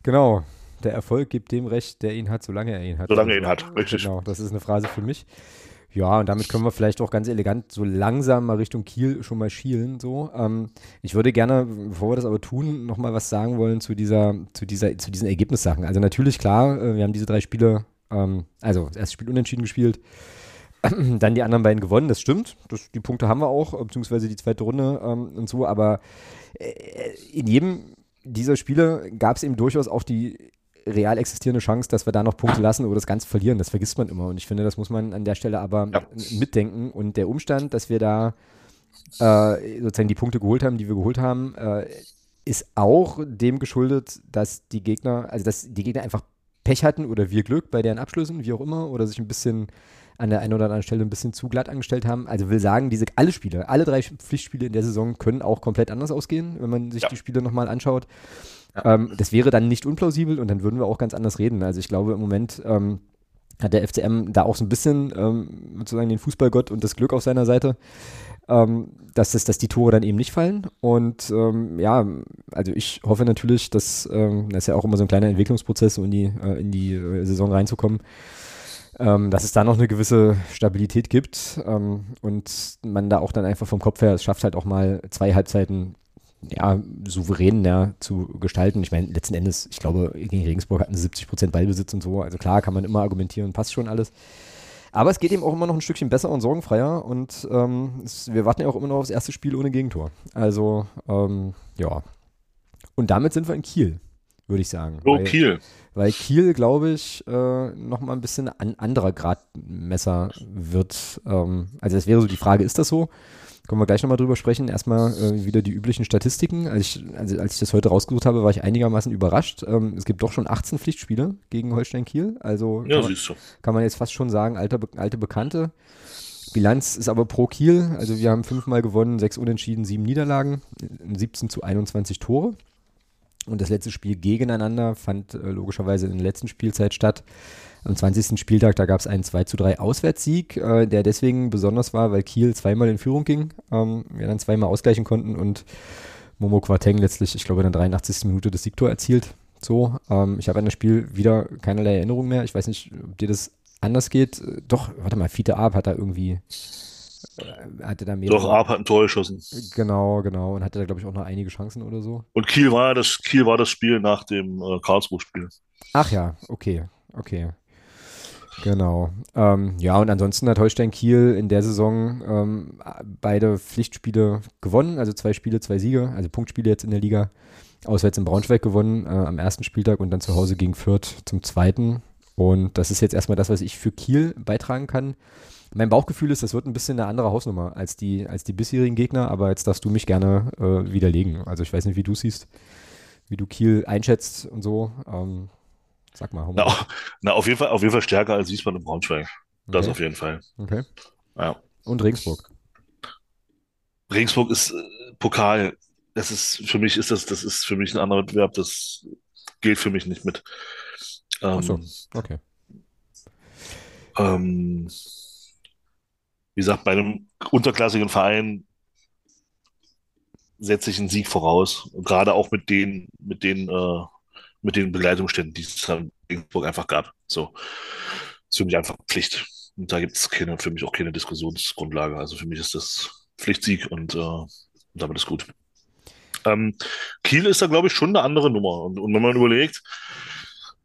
Genau. der Erfolg gibt dem Recht, der ihn hat, solange er ihn hat.
Solange er ihn hat, richtig.
Genau, das ist eine Phrase für mich. Ja, und damit können wir vielleicht auch ganz elegant so langsam mal Richtung Kiel schon mal schielen. So. Ähm, ich würde gerne, bevor wir das aber tun, nochmal was sagen wollen zu dieser, zu dieser, zu diesen Ergebnissachen. Also natürlich klar, äh, wir haben diese drei Spiele, ähm, also das erste Spiel unentschieden gespielt, dann die anderen beiden gewonnen, das stimmt. Das, die Punkte haben wir auch, beziehungsweise die zweite Runde ähm, und so, aber äh, in jedem dieser Spiele gab es eben durchaus auch die real existierende Chance, dass wir da noch Punkte lassen oder das Ganze verlieren. Das vergisst man immer. Und ich finde, das muss man an der Stelle aber ja. mitdenken. Und der Umstand, dass wir da äh, sozusagen die Punkte geholt haben, die wir geholt haben, äh, ist auch dem geschuldet, dass die Gegner, also dass die Gegner einfach Pech hatten oder wir Glück bei deren Abschlüssen, wie auch immer, oder sich ein bisschen an der einen oder anderen Stelle ein bisschen zu glatt angestellt haben. Also will sagen, diese alle Spiele, alle drei Pflichtspiele in der Saison können auch komplett anders ausgehen, wenn man sich ja. die Spiele nochmal anschaut. Ja. Ähm, das wäre dann nicht unplausibel und dann würden wir auch ganz anders reden. Also ich glaube im Moment ähm, hat der FCM da auch so ein bisschen ähm, sozusagen den Fußballgott und das Glück auf seiner Seite, ähm, dass, das, dass die Tore dann eben nicht fallen. Und ähm, ja, also ich hoffe natürlich, dass ähm, das ist ja auch immer so ein kleiner Entwicklungsprozess, um in die, äh, in die äh, Saison reinzukommen. Ähm, dass es da noch eine gewisse Stabilität gibt ähm, und man da auch dann einfach vom Kopf her es schafft halt auch mal zwei Halbzeiten ja, souverän ja, zu gestalten. Ich meine, letzten Endes, ich glaube, gegen Regensburg hatten sie 70 Prozent Ballbesitz und so. Also klar, kann man immer argumentieren, passt schon alles. Aber es geht eben auch immer noch ein Stückchen besser und sorgenfreier und ähm, es, wir warten ja auch immer noch aufs erste Spiel ohne Gegentor. Also, ähm, ja. Und damit sind wir in Kiel, würde ich sagen.
Oh, Kiel.
Weil Kiel, glaube ich, äh, nochmal ein bisschen ein anderer Gradmesser wird. Ähm, also, es wäre so die Frage, ist das so? Können wir gleich nochmal drüber sprechen. Erstmal äh, wieder die üblichen Statistiken. Als ich, also als ich das heute rausgesucht habe, war ich einigermaßen überrascht. Ähm, es gibt doch schon 18 Pflichtspiele gegen Holstein Kiel. Also
ja,
kann, man, kann man jetzt fast schon sagen, alte, alte Bekannte. Bilanz ist aber pro Kiel. Also wir haben fünfmal gewonnen, sechs Unentschieden, sieben Niederlagen, 17 zu 21 Tore. Und das letzte Spiel gegeneinander fand äh, logischerweise in der letzten Spielzeit statt. Am 20. Spieltag, da gab es einen 2 zu 3 Auswärtssieg, äh, der deswegen besonders war, weil Kiel zweimal in Führung ging, ähm, wir dann zweimal ausgleichen konnten und Momo Quateng letztlich, ich glaube, in der 83. Minute das Siegtor erzielt. So, ähm, ich habe an das Spiel wieder keinerlei Erinnerung mehr. Ich weiß nicht, ob dir das anders geht. Doch, warte mal, Fiete Arp hat da irgendwie
äh, hatte da mehrere. Doch, Arp hat ein Tor geschossen.
Genau, genau. Und hatte da, glaube ich, auch noch einige Chancen oder so.
Und Kiel war das, Kiel war das Spiel nach dem äh, Karlsruhe-Spiel.
Ach ja, okay, okay. Genau. Ähm, ja, und ansonsten hat Holstein Kiel in der Saison ähm, beide Pflichtspiele gewonnen, also zwei Spiele, zwei Siege, also Punktspiele jetzt in der Liga. Auswärts in Braunschweig gewonnen äh, am ersten Spieltag und dann zu Hause gegen Fürth zum zweiten. Und das ist jetzt erstmal das, was ich für Kiel beitragen kann. Mein Bauchgefühl ist, das wird ein bisschen eine andere Hausnummer als die, als die bisherigen Gegner, aber jetzt darfst du mich gerne äh, widerlegen. Also ich weiß nicht, wie du siehst, wie du Kiel einschätzt und so. Ähm, Sag mal.
Na, na, auf, jeden Fall, auf jeden Fall stärker als Wiesbaden und Braunschweig. Das auf jeden Fall.
Okay.
Ja.
Und Regensburg.
Regensburg ist äh, Pokal. Das ist für mich ist das, das ist für mich ein anderer Wettbewerb. Das gilt für mich nicht mit.
Ähm, Ach so, okay.
Ähm, wie gesagt, bei einem unterklassigen Verein setze ich einen Sieg voraus. Gerade auch mit den, mit den äh, mit den Begleitungsständen, die es in Regensburg einfach gab. So. Das ist für mich einfach Pflicht. Und da gibt es keine, für mich auch keine Diskussionsgrundlage. Also für mich ist das Pflichtsieg und äh, damit ist gut. Ähm, Kiel ist da, glaube ich, schon eine andere Nummer. Und, und wenn man überlegt,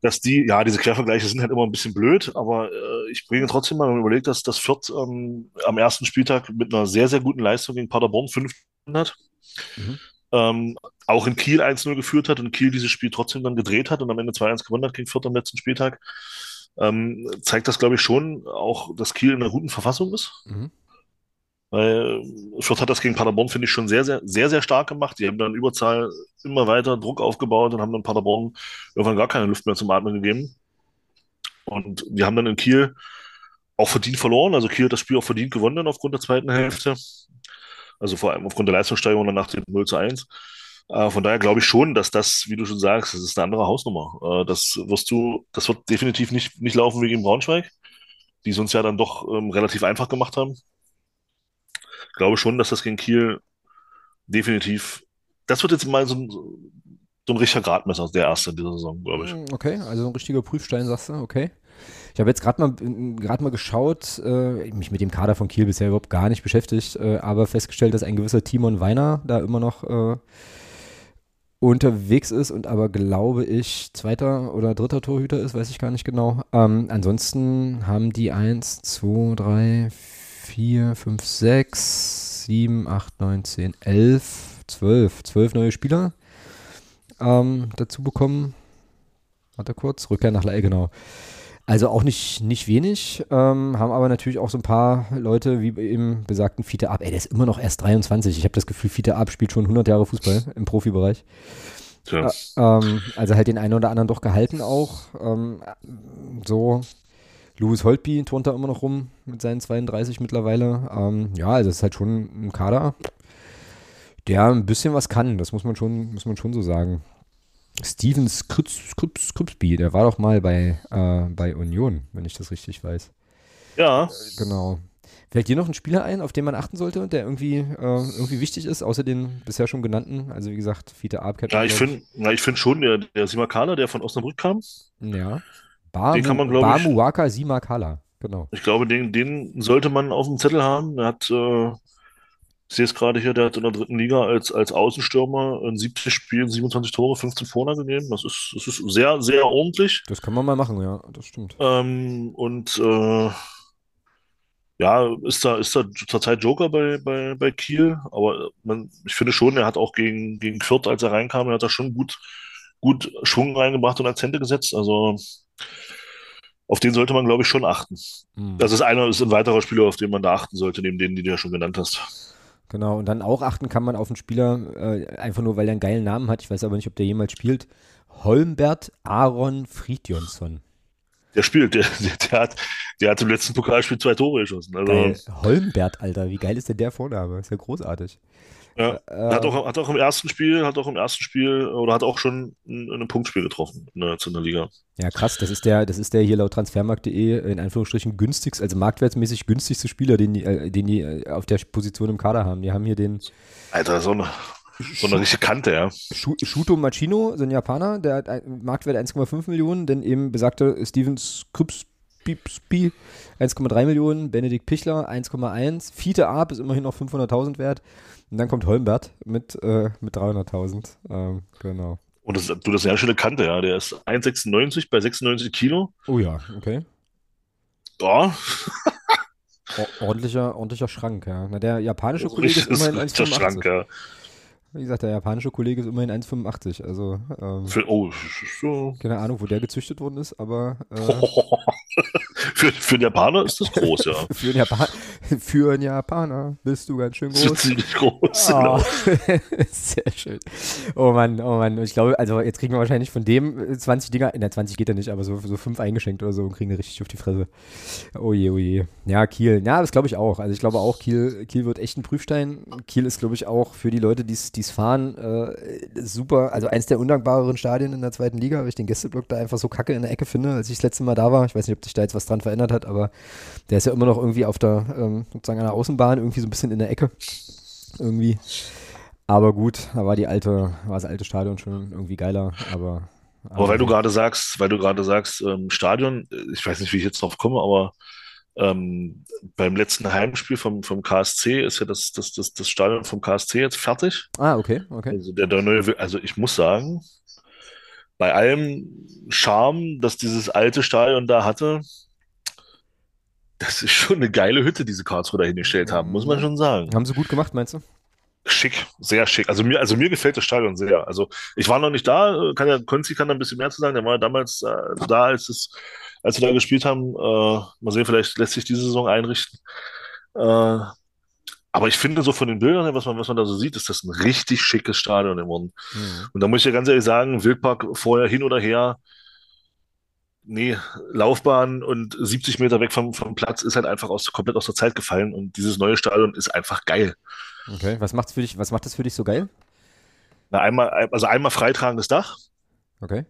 dass die, ja, diese Quervergleiche sind halt immer ein bisschen blöd, aber äh, ich bringe trotzdem mal, überlegt, dass das Fürth ähm, am ersten Spieltag mit einer sehr, sehr guten Leistung gegen Paderborn 500 mhm ähm, auch in Kiel 1-0 geführt hat und Kiel dieses Spiel trotzdem dann gedreht hat und am Ende 2-1 gewonnen hat gegen Fürth am letzten Spieltag, ähm, zeigt das, glaube ich, schon auch, dass Kiel in einer guten Verfassung ist. Mhm. Weil äh, Fürth hat das gegen Paderborn, finde ich, schon sehr, sehr, sehr, sehr stark gemacht. Die haben dann Überzahl immer weiter Druck aufgebaut und haben dann Paderborn irgendwann gar keine Luft mehr zum Atmen gegeben. Und die haben dann in Kiel auch verdient verloren. Also Kiel hat das Spiel auch verdient gewonnen aufgrund der zweiten Hälfte. Also vor allem aufgrund der Leistungssteigerung nach dem 0 zu 1. Äh, von daher glaube ich schon, dass das, wie du schon sagst, das ist eine andere Hausnummer. Äh, das wirst du, das wird definitiv nicht, nicht laufen wie gegen Braunschweig, die es uns ja dann doch ähm, relativ einfach gemacht haben. Glaube schon, dass das gegen Kiel definitiv, das wird jetzt mal so, so ein richtiger Gradmesser, der erste dieser Saison, glaube ich.
Hm, Okay, also ein richtiger Prüfstein, sagst du, okay. Ich habe jetzt gerade mal, gerade mal geschaut, äh, mich mit dem Kader von Kiel bisher überhaupt gar nicht beschäftigt, äh, aber festgestellt, dass ein gewisser Timon Weiner da immer noch äh, unterwegs ist und aber, glaube ich, zweiter oder dritter Torhüter ist, weiß ich gar nicht genau. Ähm, ansonsten haben die 1, 2, 3, 4, 5, 6, 7, 8, 9, 10, 11, 12, 12 neue Spieler ähm, dazu bekommen. Warte kurz, Rückkehr nach Laie, genau. Also auch nicht, nicht wenig, ähm, haben aber natürlich auch so ein paar Leute, wie eben besagten Fiete Ab. Ey, der ist immer noch erst 23. Ich habe das Gefühl, Fiete Ab spielt schon 100 Jahre Fußball im Profibereich.
Tja.
Ä- ähm, also halt den einen oder anderen doch gehalten auch. Ähm, so, Louis Holtby turnt da immer noch rum mit seinen 32 mittlerweile. Ähm, ja, also es ist halt schon ein Kader, der ein bisschen was kann. Das muss man schon, muss man schon so sagen. Steven Skrips, Skrips, Skripsby, der war doch mal bei, äh, bei Union, wenn ich das richtig weiß.
Ja,
Genau. Fällt dir noch ein Spieler ein, auf den man achten sollte, der irgendwie, äh, irgendwie wichtig ist, außer den bisher schon genannten? Also wie gesagt, Fiete Arp kennt
ja, ich finde, ich finde schon, der, der Simakala, der von Osnabrück kam,
Ja. Bamu,
Den kann man, glaub ich-
Bamuwaka Simakala, genau.
ich glaube, den, den sollte man auf dem Zettel haben. Er hat, äh, ich sehe es gerade hier, der hat in der dritten Liga als, als Außenstürmer in 70 Spielen 27 Tore, 15 Vorlagen gegeben. Das ist, das ist sehr, sehr ordentlich.
Das kann man mal machen, ja, das stimmt.
Ähm, und äh, ja, ist da, ist da zurzeit Joker bei, bei, bei Kiel, aber man, ich finde schon, er hat auch gegen, gegen Fürth, als er reinkam, er hat da schon gut, gut Schwung reingebracht und Akzente gesetzt. Also auf den sollte man, glaube ich, schon achten.
Mhm.
Das ist einer, ist ein weiterer Spieler, auf den man da achten sollte, neben denen, die du ja schon genannt hast.
Genau, und dann auch achten kann man auf einen Spieler, äh, einfach nur, weil er einen geilen Namen hat. Ich weiß aber nicht, ob der jemals spielt. Holmbert Aaron Fridjonsson.
Der spielt, der, der, hat, der hat im letzten Pokalspiel zwei Tore geschossen. Also.
Holmbert, Alter, wie geil ist denn der Vorname? Ist ja großartig.
Ja.
Äh,
Er hat auch, hat auch im ersten Spiel, hat auch im ersten Spiel oder hat auch schon ein, ein Punktspiel getroffen in der, in der Liga.
Ja, krass, das ist der, das ist der hier laut Transfermarkt.de in Anführungsstrichen günstigst, also marktwertmäßig günstigste Spieler, den die, äh, den die äh, auf der Position im Kader haben. Die haben hier den
Alter, so eine, so eine richtige Kante, ja.
Shu Shuto Machino, so ein Japaner, der hat einen Marktwert 1,5 Millionen, denn eben besagte Steven Skripsby 1,3 Millionen, Benedikt Pichler 1,1, Fiete Arp ist immerhin noch 500.000 wert und dann kommt Holmbert mit, äh, mit 300.000. Ähm, genau.
Und das, du, das ist eine schöne Kante, ja. Der ist 1,96 bei 96 Kilo.
Oh ja, okay.
Ja,
Or ordentlicher, ordentlicher Schrank, ja. Na, der japanische Kollege ist immerhin
ein richtiger
1,85.
Schrank, ja.
Wie gesagt, der japanische Kollege ist immerhin 1,85. Also, ähm,
Für, oh, so.
keine Ahnung, wo der gezüchtet worden ist, aber äh,
für, für einen Japaner ist das groß, ja.
für, einen Japan für einen Japaner bist du ganz schön groß.
ziemlich groß,
Ah,
genau.
sehr schön. Oh Mann, oh Mann. Ich glaube, also jetzt kriegen wir wahrscheinlich von dem äh, 20 Dinger, in der 20 geht er nicht, aber so, so fünf eingeschenkt oder so und kriegen richtig auf die Fresse. Oh je, oh je. Ja, Kiel. Ja, das glaube ich auch. Also ich glaube auch, Kiel, Kiel wird echt ein Prüfstein. Kiel ist, glaube ich, auch für die Leute, die es fahren, äh, super. Also eins der undankbareren Stadien in der zweiten Liga, weil ich den Gästeblock da einfach so kacke in der Ecke finde, als ich das letzte Mal da war. Ich weiß nicht, ob sich da jetzt was dran verändert hat, aber der ist ja immer noch irgendwie auf der, ähm, sozusagen an der Außenbahn, irgendwie so ein bisschen in der Ecke. Irgendwie. Aber gut, da war die alte, war das alte Stadion schon irgendwie geiler, aber.
Aber weil du gerade sagst, weil du gerade sagst, ähm, Stadion, äh, ich weiß nicht, wie ich jetzt drauf komme, aber ähm, beim letzten Heimspiel vom, vom KSC ist ja das, das, das, das Stadion vom KSC jetzt fertig.
Ah, okay, okay.
Also der, der neue, also ich muss sagen, bei allem Charme, dass dieses alte Stadion da hatte, das ist schon eine geile Hütte, die sie Karlsruhe da hingestellt haben, muss man schon sagen.
Haben sie gut gemacht, meinst du?
Schick, sehr schick. Also mir, also mir gefällt das Stadion sehr. Also ich war noch nicht da, kann ja, Konzi kann da ein bisschen mehr zu sagen. Der war ja damals äh, da, als es, als wir da gespielt haben. Äh, mal sehen, vielleicht lässt sich diese Saison einrichten. Äh, aber ich finde so von den Bildern, her, was man, was man da so sieht, ist das ein richtig schickes Stadion geworden.
Mhm.
Und da muss ich ja ganz ehrlich sagen, Wildpark vorher hin oder her, nee, Laufbahn und 70 Meter weg vom, vom Platz ist halt einfach aus, komplett aus der Zeit gefallen. Und dieses neue Stadion ist einfach geil.
Okay, was macht's für dich, was macht das für dich so geil?
Na, einmal, also einmal freitragendes Dach.
Okay.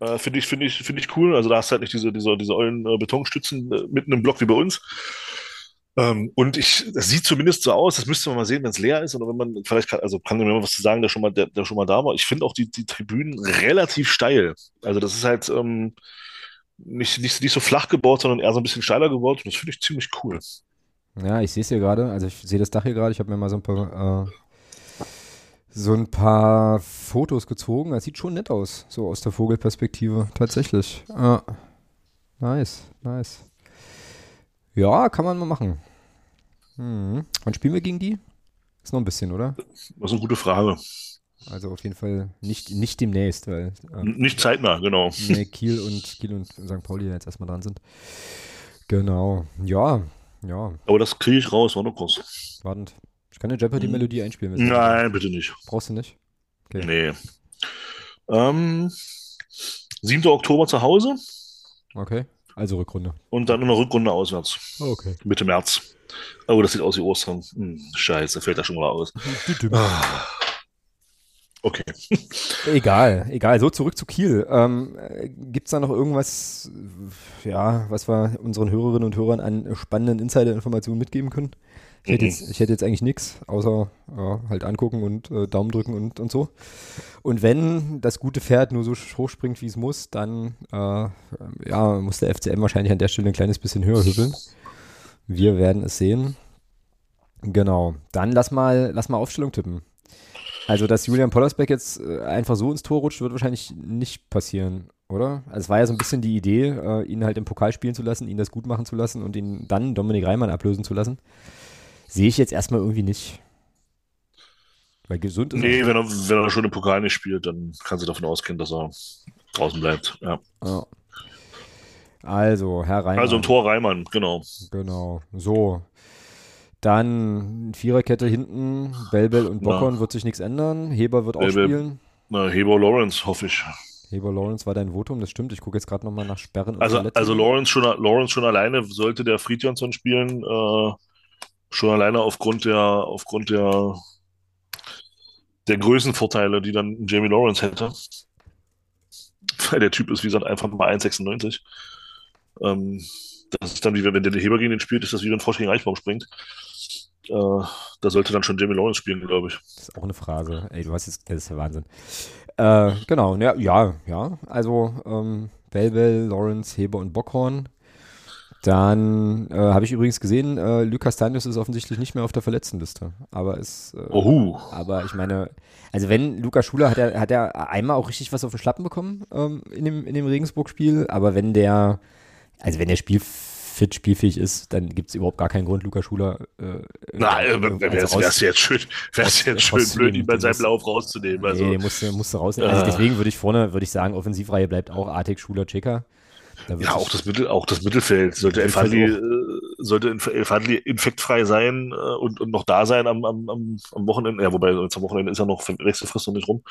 Äh, finde ich, finde ich, finde ich cool. Also da hast du halt nicht diese, diese, diese ollen äh, Betonstützen äh, mitten im Block wie bei uns. Ähm, und ich, das sieht zumindest so aus, das müsste man mal sehen, wenn es leer ist oder wenn man, vielleicht kann, also kann mir mal was zu sagen, der schon mal, der, der schon mal da war. Ich finde auch die, die Tribünen relativ steil. Also das ist halt ähm, nicht, nicht, nicht so flach gebaut, sondern eher so ein bisschen steiler gebaut. Und das finde ich ziemlich cool.
Ja, ich sehe es hier gerade. Also ich sehe das Dach hier gerade. Ich habe mir mal so ein paar äh, so ein paar Fotos gezogen. Das sieht schon nett aus, so aus der Vogelperspektive. Tatsächlich. Ah. Nice, nice. Ja, kann man mal machen. Hm. Wann spielen wir gegen die? Ist noch ein bisschen, oder?
Das ist eine gute Frage.
Also auf jeden Fall nicht, nicht demnächst, weil.
Äh, nicht zeitnah, genau.
Nee, Kiel und Kiel und St. Pauli jetzt erstmal dran sind. Genau. Ja, ja.
Aber das kriege ich raus, warte kurz.
Wartend. Ich kann eine Jeopardy-Melodie einspielen. wenn
Nein, bitte nicht.
Brauchst du nicht?
Okay. Nee. Ähm, 7. Oktober zu Hause.
Okay. Also Rückrunde.
Und dann in der Rückrunde auswärts.
Okay.
Mitte März. Oh, das sieht aus wie Ostern. Hm, scheiße, fällt da schon mal aus. Ah. Okay.
egal, egal. So, zurück zu Kiel. Ähm, Gibt es da noch irgendwas, ja, was wir unseren Hörerinnen und Hörern an spannenden Insider-Informationen mitgeben können? Ich hätte, jetzt, ich hätte jetzt eigentlich nichts, außer ja, halt angucken und äh, Daumen drücken und, und so. Und wenn das gute Pferd nur so hochspringt, wie es muss, dann äh, ja, muss der FCM wahrscheinlich an der Stelle ein kleines bisschen höher hüpfeln. Wir werden es sehen. Genau. Dann lass mal, lass mal Aufstellung tippen. Also, dass Julian Pollersbeck jetzt äh, einfach so ins Tor rutscht, wird wahrscheinlich nicht passieren, oder? Also, es war ja so ein bisschen die Idee, äh, ihn halt im Pokal spielen zu lassen, ihn das gut machen zu lassen und ihn dann Dominik Reimann ablösen zu lassen. Sehe ich jetzt erstmal irgendwie nicht.
Weil gesund ist Nee, wenn er, wenn er schon im Pokal nicht spielt, dann kannst du davon ausgehen, dass er draußen bleibt. Ja. ja.
Also, Herr Reimann.
Also im Tor Reimann, genau.
Genau. So, dann Viererkette hinten, Belbel und Bockhorn Na. wird sich nichts ändern. Heber wird Belbel, auch spielen.
Na, Heber Lawrence, hoffe ich.
Heber Lawrence war dein Votum, das stimmt. Ich gucke jetzt gerade nochmal nach Sperren.
Also, also Lawrence, schon, Lawrence schon alleine sollte der Friedjansson spielen. Äh, schon alleine aufgrund der, aufgrund der, der Größenvorteile, die dann Jamie Lawrence hätte. Weil der Typ ist, wie gesagt, einfach mal 1,96. Ähm, das ist dann wie wenn der Heber gegen den spielt, ist das wie wenn Frosch gegen Eichbaum springt. Äh, da sollte dann schon Jamie Lawrence spielen, glaube ich.
Das ist auch eine Phrase. Ey, du jetzt, das ist der Wahnsinn. Äh, genau, ja, ja, ja. Also, ähm, Bell, Lawrence, Heber und Bockhorn. Dann äh, habe ich übrigens gesehen, äh, Lukas Stanius ist offensichtlich nicht mehr auf der Verletztenliste. Aber ist. Äh,
Ohu.
Aber ich meine, also wenn Lukas Schuler hat er, hat er einmal auch richtig was auf den Schlappen bekommen ähm, in dem, in dem Regensburg-Spiel, aber wenn der, also wenn der Spiel fit spielfähig ist, dann gibt es überhaupt gar keinen Grund, Luca Schuler. Äh,
Na, äh, wäre es jetzt schön, wär's jetzt schön blöd, ihn bei seinem Lauf rauszunehmen. Also. Nee,
den musst, musst du rausnehmen. Also deswegen würde ich vorne, würde ich sagen, Offensivreihe bleibt auch Artig, Schuler, Checker.
Ja, auch das, Mittel, auch das Mittelfeld. Sollte Elfadli, äh, sollte Elfadli infektfrei sein äh, und, und noch da sein am, am, am Wochenende. Ja, wobei jetzt am Wochenende ist ja noch Wechselfrist noch nicht rum.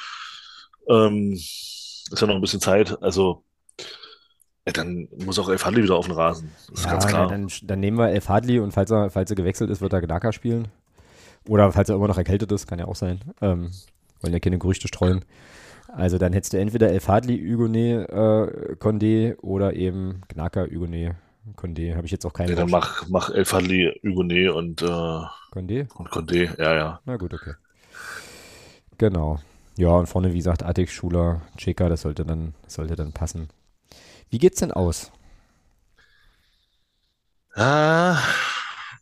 Ähm, ist ja noch ein bisschen Zeit. Also ja, dann muss auch Elf Hadley wieder auf den Rasen. Das ist ja, ganz klar.
Dann, dann, nehmen wir Elf Hadley und falls er, falls er gewechselt ist, wird er Gnaka spielen. Oder falls er immer noch erkältet ist, kann ja auch sein. Ähm, wollen ja keine Gerüchte streuen. Also dann hättest du entweder El Fadli, Hugonet, äh, Condé oder eben Gnaka, Hugonet, Condé. Habe ich jetzt auch keine.
Ja, dann mach, mach El Fadli, Hugonet und, äh, Condé? und Condé. Ja, ja.
Na gut, okay. Genau. Ja, und vorne, wie gesagt, Attic, Schuler, Cheka, das sollte dann, das sollte dann passen. Wie geht's denn aus?
Ah,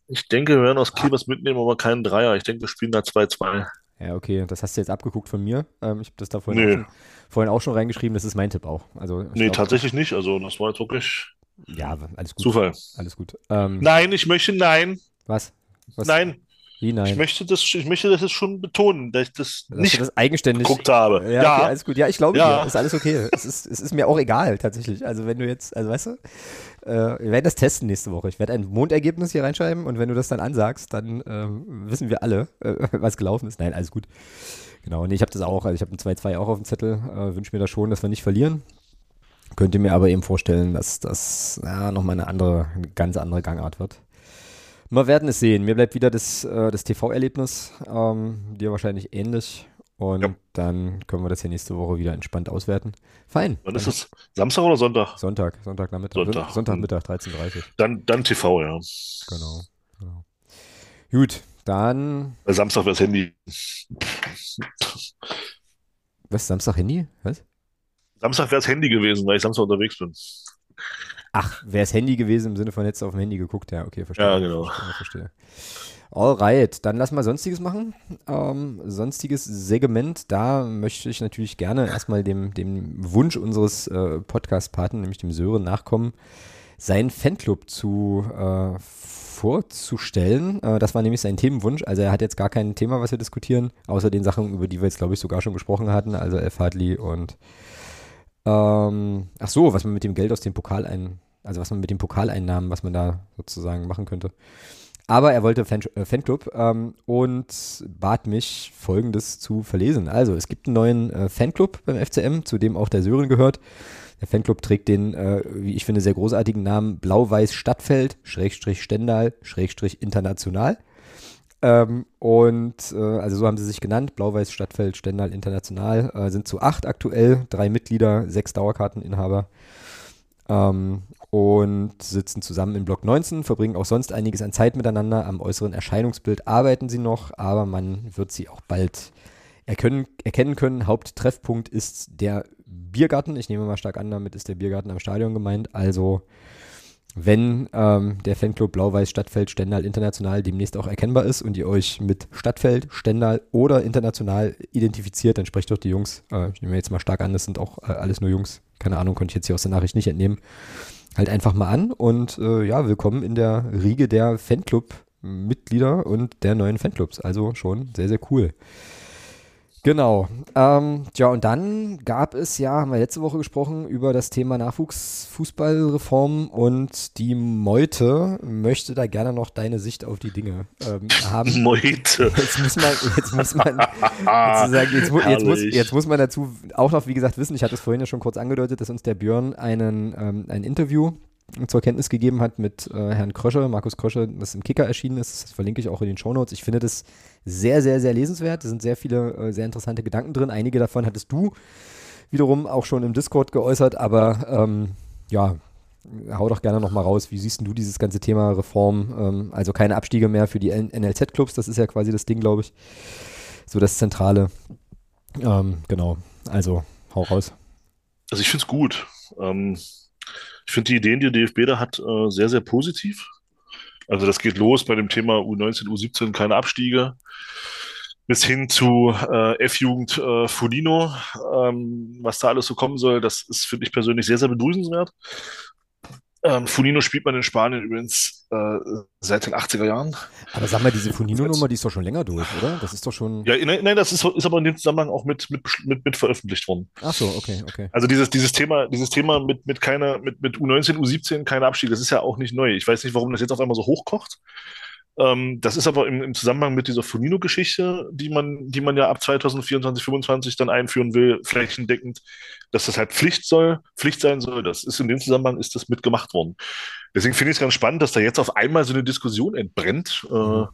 ich denke, wir werden aus Kiel was mitnehmen, aber keinen Dreier. Ich denke, wir spielen da 2-2.
Ja, okay, das hast du jetzt abgeguckt von mir. Ähm, ich habe das da vorhin, nee. auch schon, vorhin, auch schon, reingeschrieben, das ist mein Tipp auch. Also,
nee, glaub, tatsächlich nicht. Also, das war jetzt wirklich
ja, alles gut.
Zufall.
Alles gut.
Ähm, nein, ich möchte nein.
Was? was?
Nein.
Wie nein?
Ich möchte das, ich möchte das schon betonen, dass ich das dass nicht
das eigenständig
geguckt habe.
Ja, ja. Okay, alles gut. Ja, ich glaube ja. dir. Ist alles okay. es, ist, es ist mir auch egal, tatsächlich. Also, wenn du jetzt, also weißt du, äh, wir werden das testen nächste Woche. Ich werde ein Mondergebnis hier reinschreiben und wenn du das dann ansagst, dann äh, wissen wir alle, äh, was gelaufen ist. Nein, alles gut. Genau, und nee, ich habe das auch. Also, ich habe ein 2-2 auch auf dem Zettel. Äh, Wünsche mir da schon, dass wir nicht verlieren. Könnte mir aber eben vorstellen, dass das ja, nochmal eine andere, eine ganz andere Gangart wird. Wir werden es sehen. Mir bleibt wieder das, äh, das TV-Erlebnis. Ähm, dir wahrscheinlich ähnlich. Und ja. dann können wir das hier nächste Woche wieder entspannt auswerten. Fein.
Wann ist es? Samstag oder Sonntag?
Sonntag, Sonntagnachmittag.
Sonntag.
Sonntagmittag, 13.30 Uhr.
Dann, dann TV, ja.
Genau. genau. Gut, dann.
Samstag wäre das Handy.
Was? Samstag Handy? Was?
Samstag wäre das Handy gewesen, weil ich Samstag unterwegs bin.
Ach, wäre es Handy gewesen im Sinne von jetzt auf dem Handy geguckt, ja, okay, verstehe.
Ja, genau.
Verstehe, verstehe. Alright, dann lass mal Sonstiges machen. Ähm, sonstiges Segment, da möchte ich natürlich gerne erstmal dem, dem Wunsch unseres äh, Podcast-Paten, nämlich dem Sören, nachkommen, seinen Fanclub zu äh, vorzustellen. Äh, das war nämlich sein Themenwunsch. Also er hat jetzt gar kein Thema, was wir diskutieren, außer den Sachen, über die wir jetzt, glaube ich, sogar schon gesprochen hatten, also Elf Hartley und ähm, ach so, was man mit dem Geld aus dem Pokal ein, also was man mit den Pokaleinnahmen, was man da sozusagen machen könnte. Aber er wollte Fan, äh, Fanclub ähm, und bat mich, Folgendes zu verlesen. Also, es gibt einen neuen äh, Fanclub beim FCM, zu dem auch der Sören gehört. Der Fanclub trägt den, äh, wie ich finde, sehr großartigen Namen Blau-Weiß Stadtfeld, Schrägstrich Stendal, Schrägstrich International. Ähm, und äh, also so haben sie sich genannt, Blau-Weiß Stadtfeld, Stendal International, äh, sind zu acht aktuell, drei Mitglieder, sechs Dauerkarteninhaber. Ähm, und sitzen zusammen in Block 19, verbringen auch sonst einiges an Zeit miteinander. Am äußeren Erscheinungsbild arbeiten sie noch, aber man wird sie auch bald erkennen, erkennen können. Haupttreffpunkt ist der Biergarten. Ich nehme mal stark an, damit ist der Biergarten am Stadion gemeint. Also wenn ähm, der Fanclub Blau-Weiß Stadtfeld Stendal International demnächst auch erkennbar ist und ihr euch mit Stadtfeld, Stendal oder international identifiziert, dann sprecht doch die Jungs. Äh, ich nehme jetzt mal stark an, das sind auch äh, alles nur Jungs. Keine Ahnung, konnte ich jetzt hier aus der Nachricht nicht entnehmen halt einfach mal an und äh, ja, willkommen in der Riege der Fanclub-Mitglieder und der neuen Fanclubs. Also schon sehr, sehr cool. Genau. Ähm, ja, und dann gab es ja, haben wir letzte Woche gesprochen, über das Thema Nachwuchsfußballreform und die Meute möchte da gerne noch deine Sicht auf die Dinge ähm, haben.
Meute.
Jetzt muss man, jetzt muss man jetzt, mu jetzt, muss, jetzt muss man dazu auch noch, wie gesagt, wissen, ich hatte es vorhin ja schon kurz angedeutet, dass uns der Björn einen, ähm, ein Interview zur Kenntnis gegeben hat mit äh, Herrn Krösche, Markus Krösche, das im Kicker erschienen ist. Das verlinke ich auch in den Shownotes. Ich finde das sehr, sehr, sehr lesenswert. Da sind sehr viele äh, sehr interessante Gedanken drin. Einige davon hattest du wiederum auch schon im Discord geäußert, aber ähm, ja, hau doch gerne nochmal raus. Wie siehst du dieses ganze Thema Reform? Ähm, also keine Abstiege mehr für die NLZ-Clubs, das ist ja quasi das Ding, glaube ich. So das Zentrale. Ähm, genau, also hau raus.
Also ich finde es gut. Ähm, ich finde die Ideen, die der DFB da hat, äh, sehr, sehr positiv. Also das geht los bei dem Thema U19, U17, keine Abstiege, bis hin zu äh, F-Jugend äh, Fulino, ähm, was da alles so kommen soll. Das ist, finde ich persönlich, sehr, sehr begrüßenswert. Ähm, Funino spielt man in Spanien übrigens äh, seit den 80er Jahren.
Aber sag mal, diese Funino-Nummer, die ist doch schon länger durch, oder? Das ist doch schon.
Ja, nein, nein das ist, ist aber in dem Zusammenhang auch mit, mit, mit, mit veröffentlicht worden.
Ach so, okay, okay.
Also dieses, dieses Thema, dieses Thema mit, mit keiner, mit, mit U19, U17, keine Abstieg, das ist ja auch nicht neu. Ich weiß nicht, warum das jetzt auf einmal so hochkocht. Ähm, das ist aber im, im Zusammenhang mit dieser Funino-Geschichte, die man, die man ja ab 2024, 2025 dann einführen will, flächendeckend, dass das halt Pflicht soll, Pflicht sein soll. Das ist in dem Zusammenhang ist das mitgemacht worden. Deswegen finde ich es ganz spannend, dass da jetzt auf einmal so eine Diskussion entbrennt äh, mhm.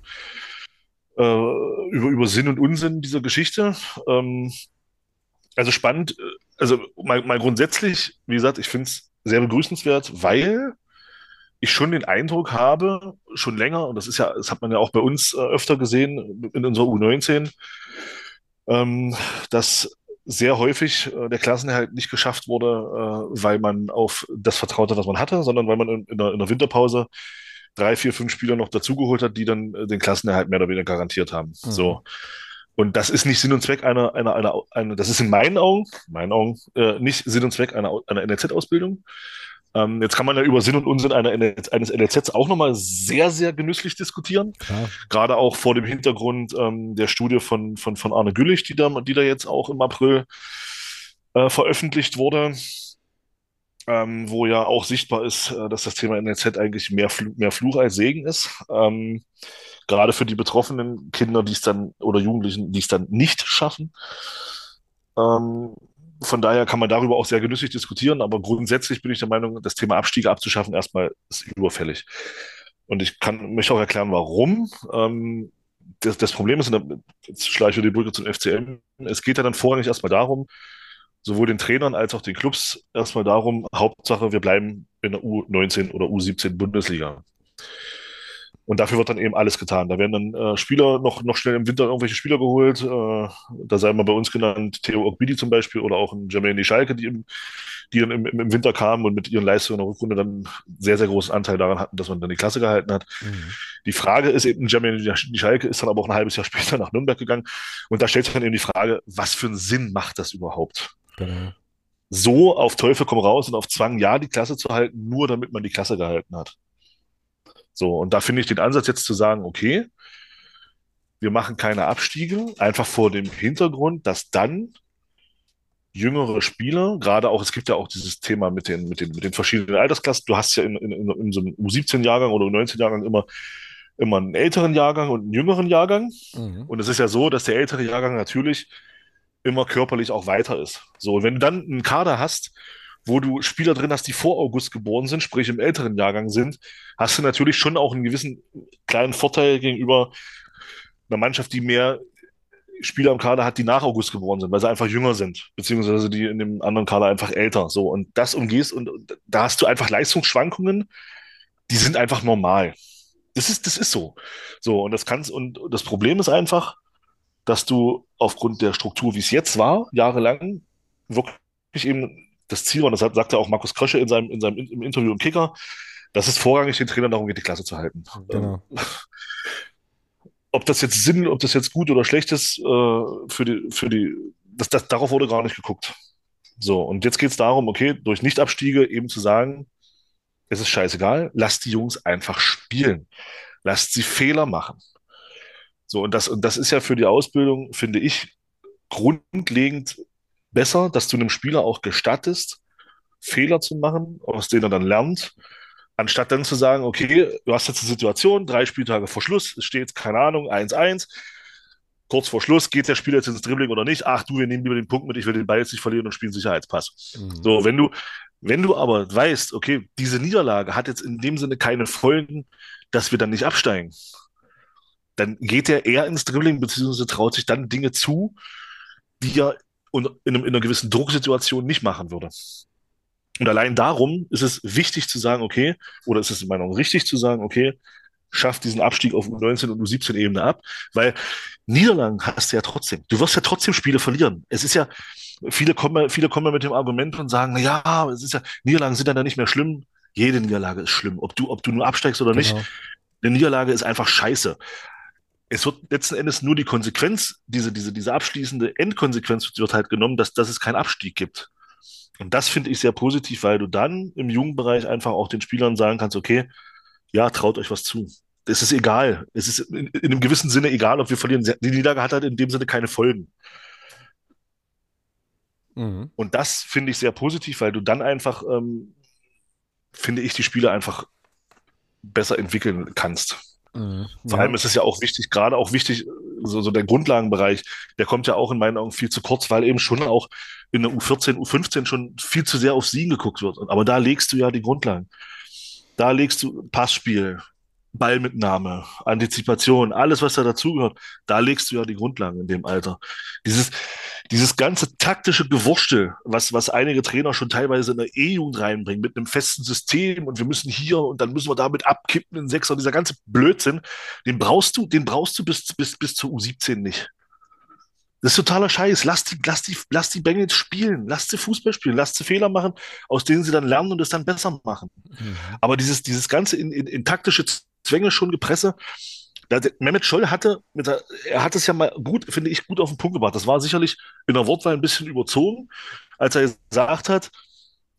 äh, über, über Sinn und Unsinn dieser Geschichte. Ähm, also spannend, äh, also mal, mal grundsätzlich, wie gesagt, ich finde es sehr begrüßenswert, weil ich schon den Eindruck habe, schon länger, und das ist ja, das hat man ja auch bei uns äh, öfter gesehen in unserer U19, ähm, dass sehr häufig äh, der Klassenerhalt nicht geschafft wurde, äh, weil man auf das vertraute, was man hatte, sondern weil man in, in, der, in der Winterpause drei, vier, fünf Spieler noch dazugeholt hat, die dann äh, den Klassenerhalt mehr oder weniger garantiert haben. Mhm. So. Und das ist nicht Sinn und Zweck einer, einer, einer, einer das ist in meinen Augen, meinen Augen, äh, nicht Sinn und Zweck einer, einer NLZ-Ausbildung, ähm, jetzt kann man ja über Sinn und Unsinn einer, eines LLZs auch nochmal sehr, sehr genüsslich diskutieren. Klar. Gerade auch vor dem Hintergrund ähm, der Studie von, von, von Arne Güllich, die da, die da jetzt auch im April äh, veröffentlicht wurde. Ähm, wo ja auch sichtbar ist, äh, dass das Thema NLZ eigentlich mehr, Fl mehr Fluch als Segen ist. Ähm, gerade für die betroffenen Kinder, die es dann oder Jugendlichen, die es dann nicht schaffen. Ähm, von daher kann man darüber auch sehr genüsslich diskutieren, aber grundsätzlich bin ich der Meinung, das Thema Abstiege abzuschaffen erstmal ist überfällig. Und ich kann mich auch erklären, warum. Ähm, das, das, Problem ist, und jetzt schlage ich wieder die Brücke zum FCM, es geht ja dann vorrangig erstmal darum, sowohl den Trainern als auch den Clubs erstmal darum, Hauptsache, wir bleiben in der U19 oder U17 Bundesliga. Und dafür wird dann eben alles getan. Da werden dann äh, Spieler noch, noch schnell im Winter irgendwelche Spieler geholt. Äh, da sei mal bei uns genannt Theo Ogbidi zum Beispiel oder auch ein Jermaine Schalke, die, im, die dann im, im Winter kamen und mit ihren Leistungen in der Rückrunde dann sehr, sehr großen Anteil daran hatten, dass man dann die Klasse gehalten hat. Mhm. Die Frage ist eben, Jermaine Schalke ist dann aber auch ein halbes Jahr später nach Nürnberg gegangen. Und da stellt sich dann eben die Frage, was für einen Sinn macht das überhaupt? Genau. So auf Teufel komm raus und auf Zwang ja die Klasse zu halten, nur damit man die Klasse gehalten hat. So, und da finde ich den Ansatz jetzt zu sagen, okay, wir machen keine Abstiege, einfach vor dem Hintergrund, dass dann jüngere Spieler, gerade auch, es gibt ja auch dieses Thema mit den, mit den, mit den verschiedenen Altersklassen. Du hast ja in, in, in so einem U17-Jahrgang oder U19-Jahrgang immer, immer einen älteren Jahrgang und einen jüngeren Jahrgang. Mhm. Und es ist ja so, dass der ältere Jahrgang natürlich immer körperlich auch weiter ist. So, und wenn du dann einen Kader hast, wo du Spieler drin hast, die vor August geboren sind, sprich im älteren Jahrgang sind, hast du natürlich schon auch einen gewissen kleinen Vorteil gegenüber einer Mannschaft, die mehr Spieler im Kader hat, die nach August geboren sind, weil sie einfach jünger sind, beziehungsweise die in dem anderen Kader einfach älter. So, und das umgehst und da hast du einfach Leistungsschwankungen, die sind einfach normal. Das ist, das ist so. So, und das kannst, und das Problem ist einfach, dass du aufgrund der Struktur, wie es jetzt war, jahrelang, wirklich eben das Ziel war, und das hat, sagte auch Markus Krösche in seinem, in seinem im Interview im Kicker, dass es vorrangig den Trainer darum geht, die Klasse zu halten. Genau. Ob das jetzt Sinn, ob das jetzt gut oder schlecht ist, äh, für die, für die, das, das, darauf wurde gar nicht geguckt. So, und jetzt geht es darum, okay, durch Nichtabstiege eben zu sagen, es ist scheißegal, lasst die Jungs einfach spielen. Lasst sie Fehler machen. So, und das, und das ist ja für die Ausbildung, finde ich, grundlegend besser, dass du einem Spieler auch gestattest, Fehler zu machen, aus denen er dann lernt, anstatt dann zu sagen, okay, du hast jetzt eine Situation, drei Spieltage vor Schluss, es steht, keine Ahnung, 1-1, kurz vor Schluss, geht der Spieler jetzt ins Dribbling oder nicht? Ach du, wir nehmen lieber den Punkt mit, ich will den Ball jetzt nicht verlieren und spielen Sicherheitspass. Mhm. So, wenn du, wenn du aber weißt, okay, diese Niederlage hat jetzt in dem Sinne keine Folgen, dass wir dann nicht absteigen, dann geht er eher ins Dribbling, beziehungsweise traut sich dann Dinge zu, die er in, in einer gewissen Drucksituation nicht machen würde. Und allein darum ist es wichtig zu sagen, okay, oder ist es in meiner Meinung richtig zu sagen, okay, schafft diesen Abstieg auf U19 und U17-Ebene ab, weil Niederlagen hast du ja trotzdem. Du wirst ja trotzdem Spiele verlieren. Es ist ja, viele kommen, viele kommen ja mit dem Argument und sagen, na ja, es ist ja, Niederlagen sind dann nicht mehr schlimm. Jede Niederlage ist schlimm. Ob du, ob du nur absteigst oder genau. nicht. Eine Niederlage ist einfach scheiße. Es wird letzten Endes nur die Konsequenz, diese, diese, diese abschließende Endkonsequenz wird halt genommen, dass, dass es keinen Abstieg gibt. Und das finde ich sehr positiv, weil du dann im Jugendbereich einfach auch den Spielern sagen kannst, okay, ja, traut euch was zu. Es ist egal. Es ist in, in einem gewissen Sinne egal, ob wir verlieren. Die Niederlage hat halt in dem Sinne keine Folgen. Mhm. Und das finde ich sehr positiv, weil du dann einfach, ähm, finde ich, die Spieler einfach besser entwickeln kannst. Mhm. Vor allem ist es ja auch wichtig, gerade auch wichtig, so, so der Grundlagenbereich, der kommt ja auch in meinen Augen viel zu kurz, weil eben schon auch in der U14, U15 schon viel zu sehr auf Siegen geguckt wird. Aber da legst du ja die Grundlagen. Da legst du Passspiel, Ballmitnahme, Antizipation, alles, was da dazugehört, da legst du ja die Grundlagen in dem Alter. Dieses, dieses ganze taktische Gewurstel, was, was einige Trainer schon teilweise in der E-Jugend reinbringen, mit einem festen System und wir müssen hier und dann müssen wir damit abkippen in Sechser, dieser ganze Blödsinn, den brauchst du, den brauchst du bis, bis, bis zur U17 nicht. Das ist totaler Scheiß. Lass die, lass die, lass die Bengals spielen. Lass sie Fußball spielen. Lass sie Fehler machen, aus denen sie dann lernen und es dann besser machen. Mhm. Aber dieses, dieses ganze in, in, in taktische Zwänge schon Gepresse, Mehmet Scholl hatte, der, er hat es ja mal gut, finde ich, gut auf den Punkt gebracht. Das war sicherlich in der Wortwahl ein bisschen überzogen, als er gesagt hat,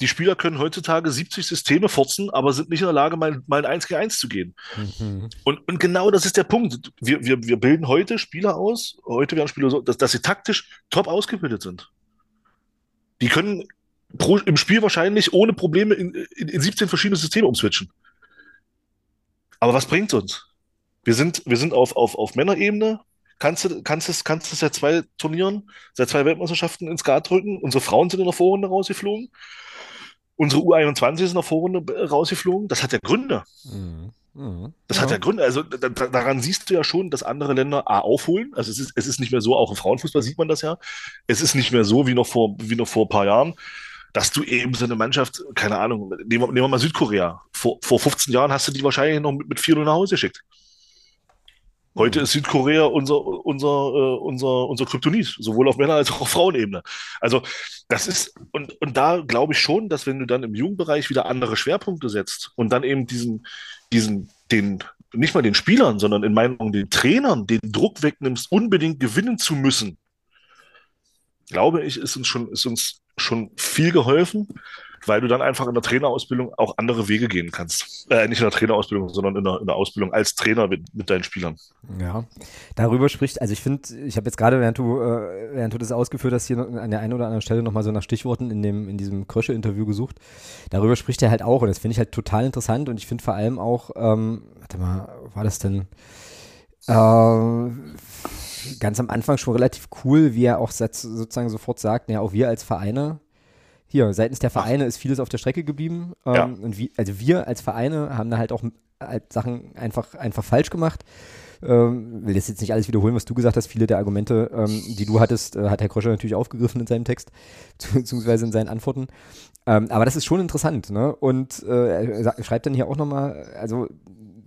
die Spieler können heutzutage 70 Systeme forzen, aber sind nicht in der Lage, mal, mal ein 1 gegen 1 zu gehen. Mhm. Und, und genau das ist der Punkt. Wir, wir, wir bilden heute Spieler aus, heute werden Spieler so, dass, dass sie taktisch top ausgebildet sind. Die können pro, im Spiel wahrscheinlich ohne Probleme in, in, in 17 verschiedene Systeme umswitchen. Aber was bringt uns? Wir sind, wir sind auf, auf, auf Männerebene. Kannst du, kannst du, kannst du seit zwei Turnieren, seit zwei Weltmeisterschaften ins Skat drücken? Unsere Frauen sind in der Vorrunde rausgeflogen. Unsere U21 ist in der Vorrunde rausgeflogen. Das hat ja Gründe. Mhm. Mhm. Das ja. hat ja Gründe. Also da, daran siehst du ja schon, dass andere Länder A aufholen. Also es ist, es ist nicht mehr so, auch im Frauenfußball sieht man das ja. Es ist nicht mehr so wie noch vor, wie noch vor ein paar Jahren, dass du eben so eine Mannschaft, keine Ahnung, nehmen wir, nehmen wir mal Südkorea. Vor, vor 15 Jahren hast du die wahrscheinlich noch mit, mit 4 nach Hause geschickt. Heute ist Südkorea unser, unser, äh, unser, unser Kryptonit, sowohl auf Männer- als auch auf Frauenebene. Also, das ist, und, und da glaube ich schon, dass wenn du dann im Jugendbereich wieder andere Schwerpunkte setzt und dann eben diesen, diesen, den, nicht mal den Spielern, sondern in meinen Augen den Trainern den Druck wegnimmst, unbedingt gewinnen zu müssen, glaube ich, ist uns schon, ist uns schon viel geholfen weil du dann einfach in der Trainerausbildung auch andere Wege gehen kannst. Äh, nicht in der Trainerausbildung, sondern in der, in der Ausbildung als Trainer mit, mit deinen Spielern.
Ja, darüber spricht, also ich finde, ich habe jetzt gerade, während du, äh, während du das ausgeführt hast, hier an der einen oder anderen Stelle nochmal so nach Stichworten in, dem, in diesem Krösche-Interview gesucht. Darüber spricht er halt auch und das finde ich halt total interessant und ich finde vor allem auch, ähm, warte mal, war das denn? Äh, ganz am Anfang schon relativ cool, wie er auch sozusagen sofort sagt, ja, auch wir als Vereine hier, seitens der Vereine Ach. ist vieles auf der Strecke geblieben. Ähm, ja. Und wie, also wir als Vereine haben da halt auch halt Sachen einfach, einfach falsch gemacht. Ähm, will das jetzt nicht alles wiederholen, was du gesagt hast. Viele der Argumente, ähm, die du hattest, äh, hat Herr Kröscher natürlich aufgegriffen in seinem Text, beziehungsweise in seinen Antworten. Ähm, aber das ist schon interessant, ne? Und äh, er schreibt dann hier auch nochmal, also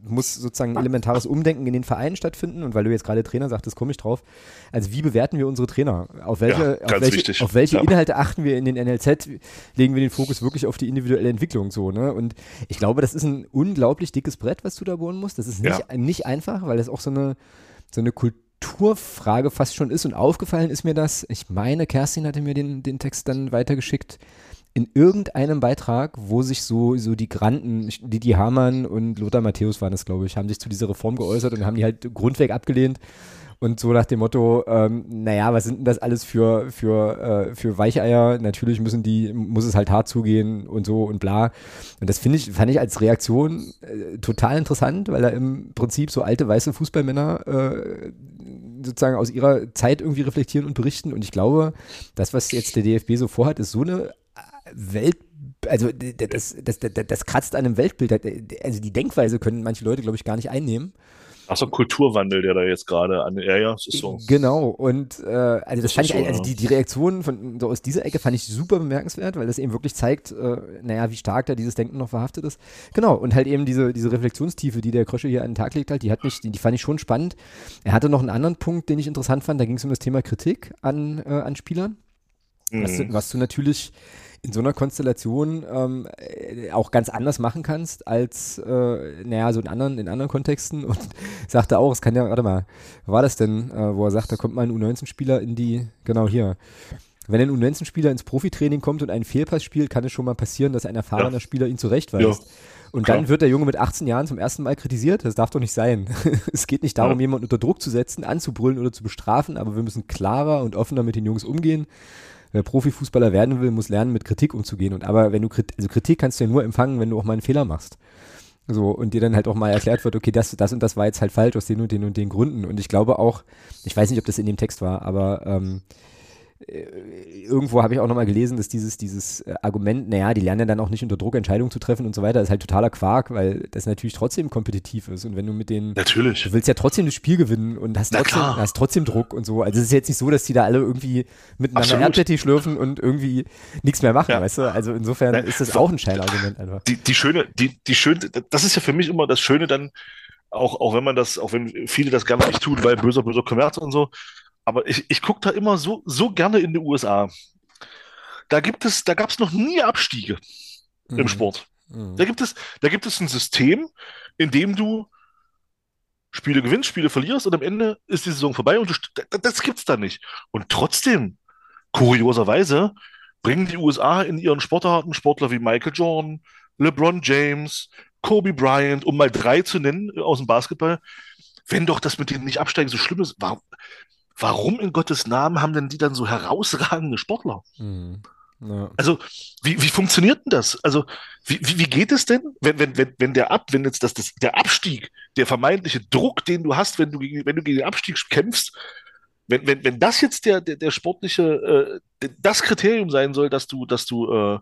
muss sozusagen ein elementares Umdenken in den Vereinen stattfinden. Und weil du jetzt gerade Trainer sagtest, komme ich drauf. Also wie bewerten wir unsere Trainer? Auf welche, ja, auf welche, auf welche ja. Inhalte achten wir in den NLZ? Legen wir den Fokus wirklich auf die individuelle Entwicklung so, ne? Und ich glaube, das ist ein unglaublich dickes Brett, was du da bohren musst. Das ist nicht, ja. nicht einfach, weil das auch so eine, so eine Kulturfrage fast schon ist. Und aufgefallen ist mir das, ich meine, Kerstin hatte mir den, den Text dann weitergeschickt, in irgendeinem Beitrag, wo sich so, so die Granten, Didi Hamann und Lothar Matthäus waren es, glaube ich, haben sich zu dieser Reform geäußert und haben die halt grundweg abgelehnt. Und so nach dem Motto, ähm, naja, was sind denn das alles für, für, äh, für Weicheier? Natürlich müssen die, muss es halt hart zugehen und so und bla. Und das finde ich, fand ich als Reaktion äh, total interessant, weil da im Prinzip so alte weiße Fußballmänner äh, sozusagen aus ihrer Zeit irgendwie reflektieren und berichten. Und ich glaube, das, was jetzt der DFB so vorhat, ist so eine Welt, also das, das, das, das kratzt an einem Weltbild. Also die Denkweise können manche Leute, glaube ich, gar nicht einnehmen.
Ach so, Kulturwandel, der da jetzt gerade an, ja, ja, ist so.
Genau, und äh, also das, das fand ich, so, also die, die Reaktionen von so aus dieser Ecke fand ich super bemerkenswert, weil das eben wirklich zeigt, äh, naja, wie stark da dieses Denken noch verhaftet ist. Genau, und halt eben diese, diese Reflexionstiefe, die der Krösche hier an den Tag legt, halt, die hat mich, die, die fand ich schon spannend. Er hatte noch einen anderen Punkt, den ich interessant fand, da ging es um das Thema Kritik an, äh, an Spielern. Mhm. Was, was du natürlich in so einer Konstellation ähm, äh, auch ganz anders machen kannst als, äh, naja, so in anderen, in anderen Kontexten und sagte auch, es kann ja, warte mal, war das denn, äh, wo er sagt, da kommt mal ein U19-Spieler in die, genau hier. Wenn ein U19-Spieler ins Profitraining kommt und einen Fehlpass spielt, kann es schon mal passieren, dass ein erfahrener ja. Spieler ihn zurechtweist. Ja. Und dann wird der Junge mit 18 Jahren zum ersten Mal kritisiert. Das darf doch nicht sein. es geht nicht darum, ja. jemanden unter Druck zu setzen, anzubrüllen oder zu bestrafen, aber wir müssen klarer und offener mit den Jungs umgehen wer Profifußballer werden will, muss lernen, mit Kritik umzugehen. Und aber wenn du also Kritik kannst du ja nur empfangen, wenn du auch mal einen Fehler machst. So, und dir dann halt auch mal erklärt wird, okay, das, das und das war jetzt halt falsch aus den und den und den Gründen. Und ich glaube auch, ich weiß nicht, ob das in dem Text war, aber ähm, äh, irgendwo habe ich auch nochmal gelesen, dass dieses, dieses äh, Argument, naja, die lernen ja dann auch nicht unter Druck Entscheidungen zu treffen und so weiter, ist halt totaler Quark, weil das natürlich trotzdem kompetitiv ist. Und wenn du mit denen.
Natürlich.
Du willst ja trotzdem das Spiel gewinnen und hast trotzdem, hast trotzdem Druck und so. Also es ist jetzt nicht so, dass die da alle irgendwie miteinander Erdbetti schlürfen und irgendwie nichts mehr machen, ja. weißt du? Also insofern Nein, ist das auch ein Scheinargument einfach.
Die, die schöne, die, die schöne, das ist ja für mich immer das Schöne dann, auch, auch wenn man das, auch wenn viele das gerne nicht tun, weil böser, böser Kommerz und so, aber ich, ich gucke da immer so, so gerne in die USA. Da gibt es, da gab es noch nie Abstiege mhm. im Sport. Mhm. Da gibt es, da gibt es ein System, in dem du Spiele gewinnst, Spiele verlierst und am Ende ist die Saison vorbei und du, das gibt's da nicht. Und trotzdem, kurioserweise, bringen die USA in ihren Sportarten Sportler wie Michael Jordan, LeBron James, Kobe Bryant, um mal drei zu nennen aus dem Basketball. Wenn doch das mit denen nicht absteigen so schlimm ist, warum, warum in Gottes Namen haben denn die dann so herausragende Sportler? Mhm. Ja. Also, wie, wie funktioniert denn das? Also, wie, wie, wie geht es denn, wenn, wenn, wenn, wenn der Ab, wenn jetzt das, das, der Abstieg, der vermeintliche Druck, den du hast, wenn du gegen, wenn du gegen den Abstieg kämpfst, wenn, wenn, wenn das jetzt der, der, der sportliche, äh, das Kriterium sein soll, dass du, dass du, äh,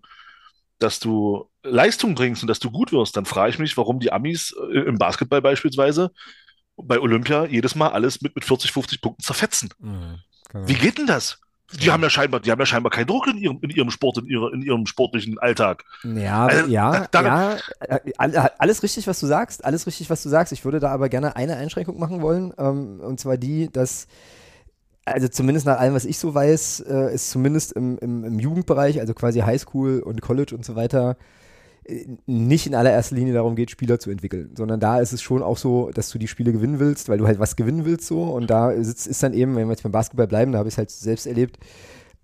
dass du Leistung bringst und dass du gut wirst, dann frage ich mich, warum die Amis äh, im Basketball beispielsweise bei Olympia jedes Mal alles mit, mit 40, 50 Punkten zerfetzen. Mhm, genau. Wie geht denn das? die haben ja scheinbar, die haben ja scheinbar keinen Druck in ihrem, in ihrem Sport, in, ihrer, in ihrem sportlichen Alltag.
Ja, also, ja, ja, äh, alles richtig, was du sagst, alles richtig, was du sagst. Ich würde da aber gerne eine Einschränkung machen wollen, ähm, und zwar die, dass also zumindest nach allem, was ich so weiß, äh, ist zumindest im, im, im Jugendbereich, also quasi Highschool und College und so weiter, nicht in allererster Linie darum geht, Spieler zu entwickeln, sondern da ist es schon auch so, dass du die Spiele gewinnen willst, weil du halt was gewinnen willst so. Und da ist, ist dann eben, wenn wir jetzt beim Basketball bleiben, da habe ich es halt selbst erlebt,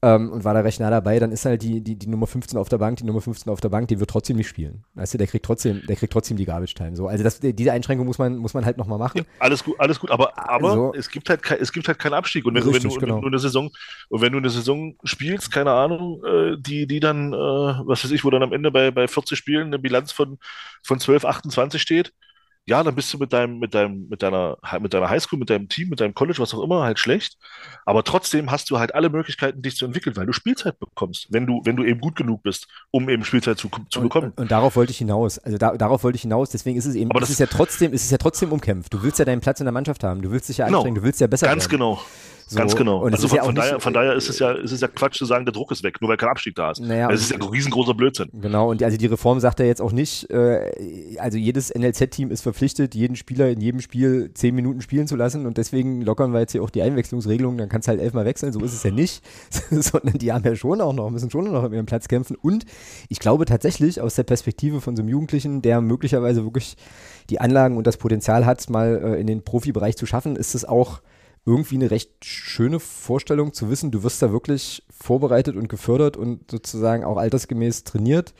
ähm, und war da recht nah dabei, dann ist halt die, die, die Nummer 15 auf der Bank, die Nummer 15 auf der Bank, die wird trotzdem nicht spielen. Weißt du, der kriegt trotzdem, der kriegt trotzdem die Garbage Time. So. Also das, diese Einschränkung muss man, muss man halt nochmal machen. Ja,
alles gut, alles gut, aber, aber also, es gibt halt es gibt halt keinen Abstieg. Und wenn, richtig, wenn, du, genau. wenn, du, eine Saison, und wenn du eine Saison spielst, keine Ahnung, äh, die, die dann, äh, was weiß ich, wo dann am Ende bei, bei 40 Spielen eine Bilanz von, von 12, 28 steht, ja, dann bist du mit deinem, mit deinem, mit deiner, mit deiner Highschool, mit deinem Team, mit deinem College, was auch immer, halt schlecht. Aber trotzdem hast du halt alle Möglichkeiten, dich zu entwickeln, weil du Spielzeit bekommst, wenn du, wenn du eben gut genug bist, um eben Spielzeit zu, zu bekommen.
Und, und, darauf wollte ich hinaus. Also da, darauf wollte ich hinaus. Deswegen ist es eben, aber das ist ja trotzdem, ist es ja trotzdem umkämpft. Du willst ja deinen Platz in der Mannschaft haben. Du willst dich ja genau. anstrengen. Du willst ja besser
Ganz
werden.
genau. So, Ganz genau. also von, ja von, daher, von daher ist es ja, ist es ja Quatsch zu sagen, der Druck ist weg, nur weil kein Abstieg da ist. Naja, das ist ja ein riesengroßer Blödsinn.
Genau, und also die Reform sagt ja jetzt auch nicht, äh, also jedes NLZ-Team ist verpflichtet, jeden Spieler in jedem Spiel zehn Minuten spielen zu lassen und deswegen lockern wir jetzt hier auch die Einwechslungsregelung, dann kannst du halt elfmal wechseln, so ist es ja nicht, sondern die haben ja schon auch noch, müssen schon noch um ihren Platz kämpfen und ich glaube tatsächlich aus der Perspektive von so einem Jugendlichen, der möglicherweise wirklich die Anlagen und das Potenzial hat, mal äh, in den Profibereich zu schaffen, ist es auch irgendwie eine recht schöne Vorstellung zu wissen, du wirst da wirklich vorbereitet und gefördert und sozusagen auch altersgemäß trainiert,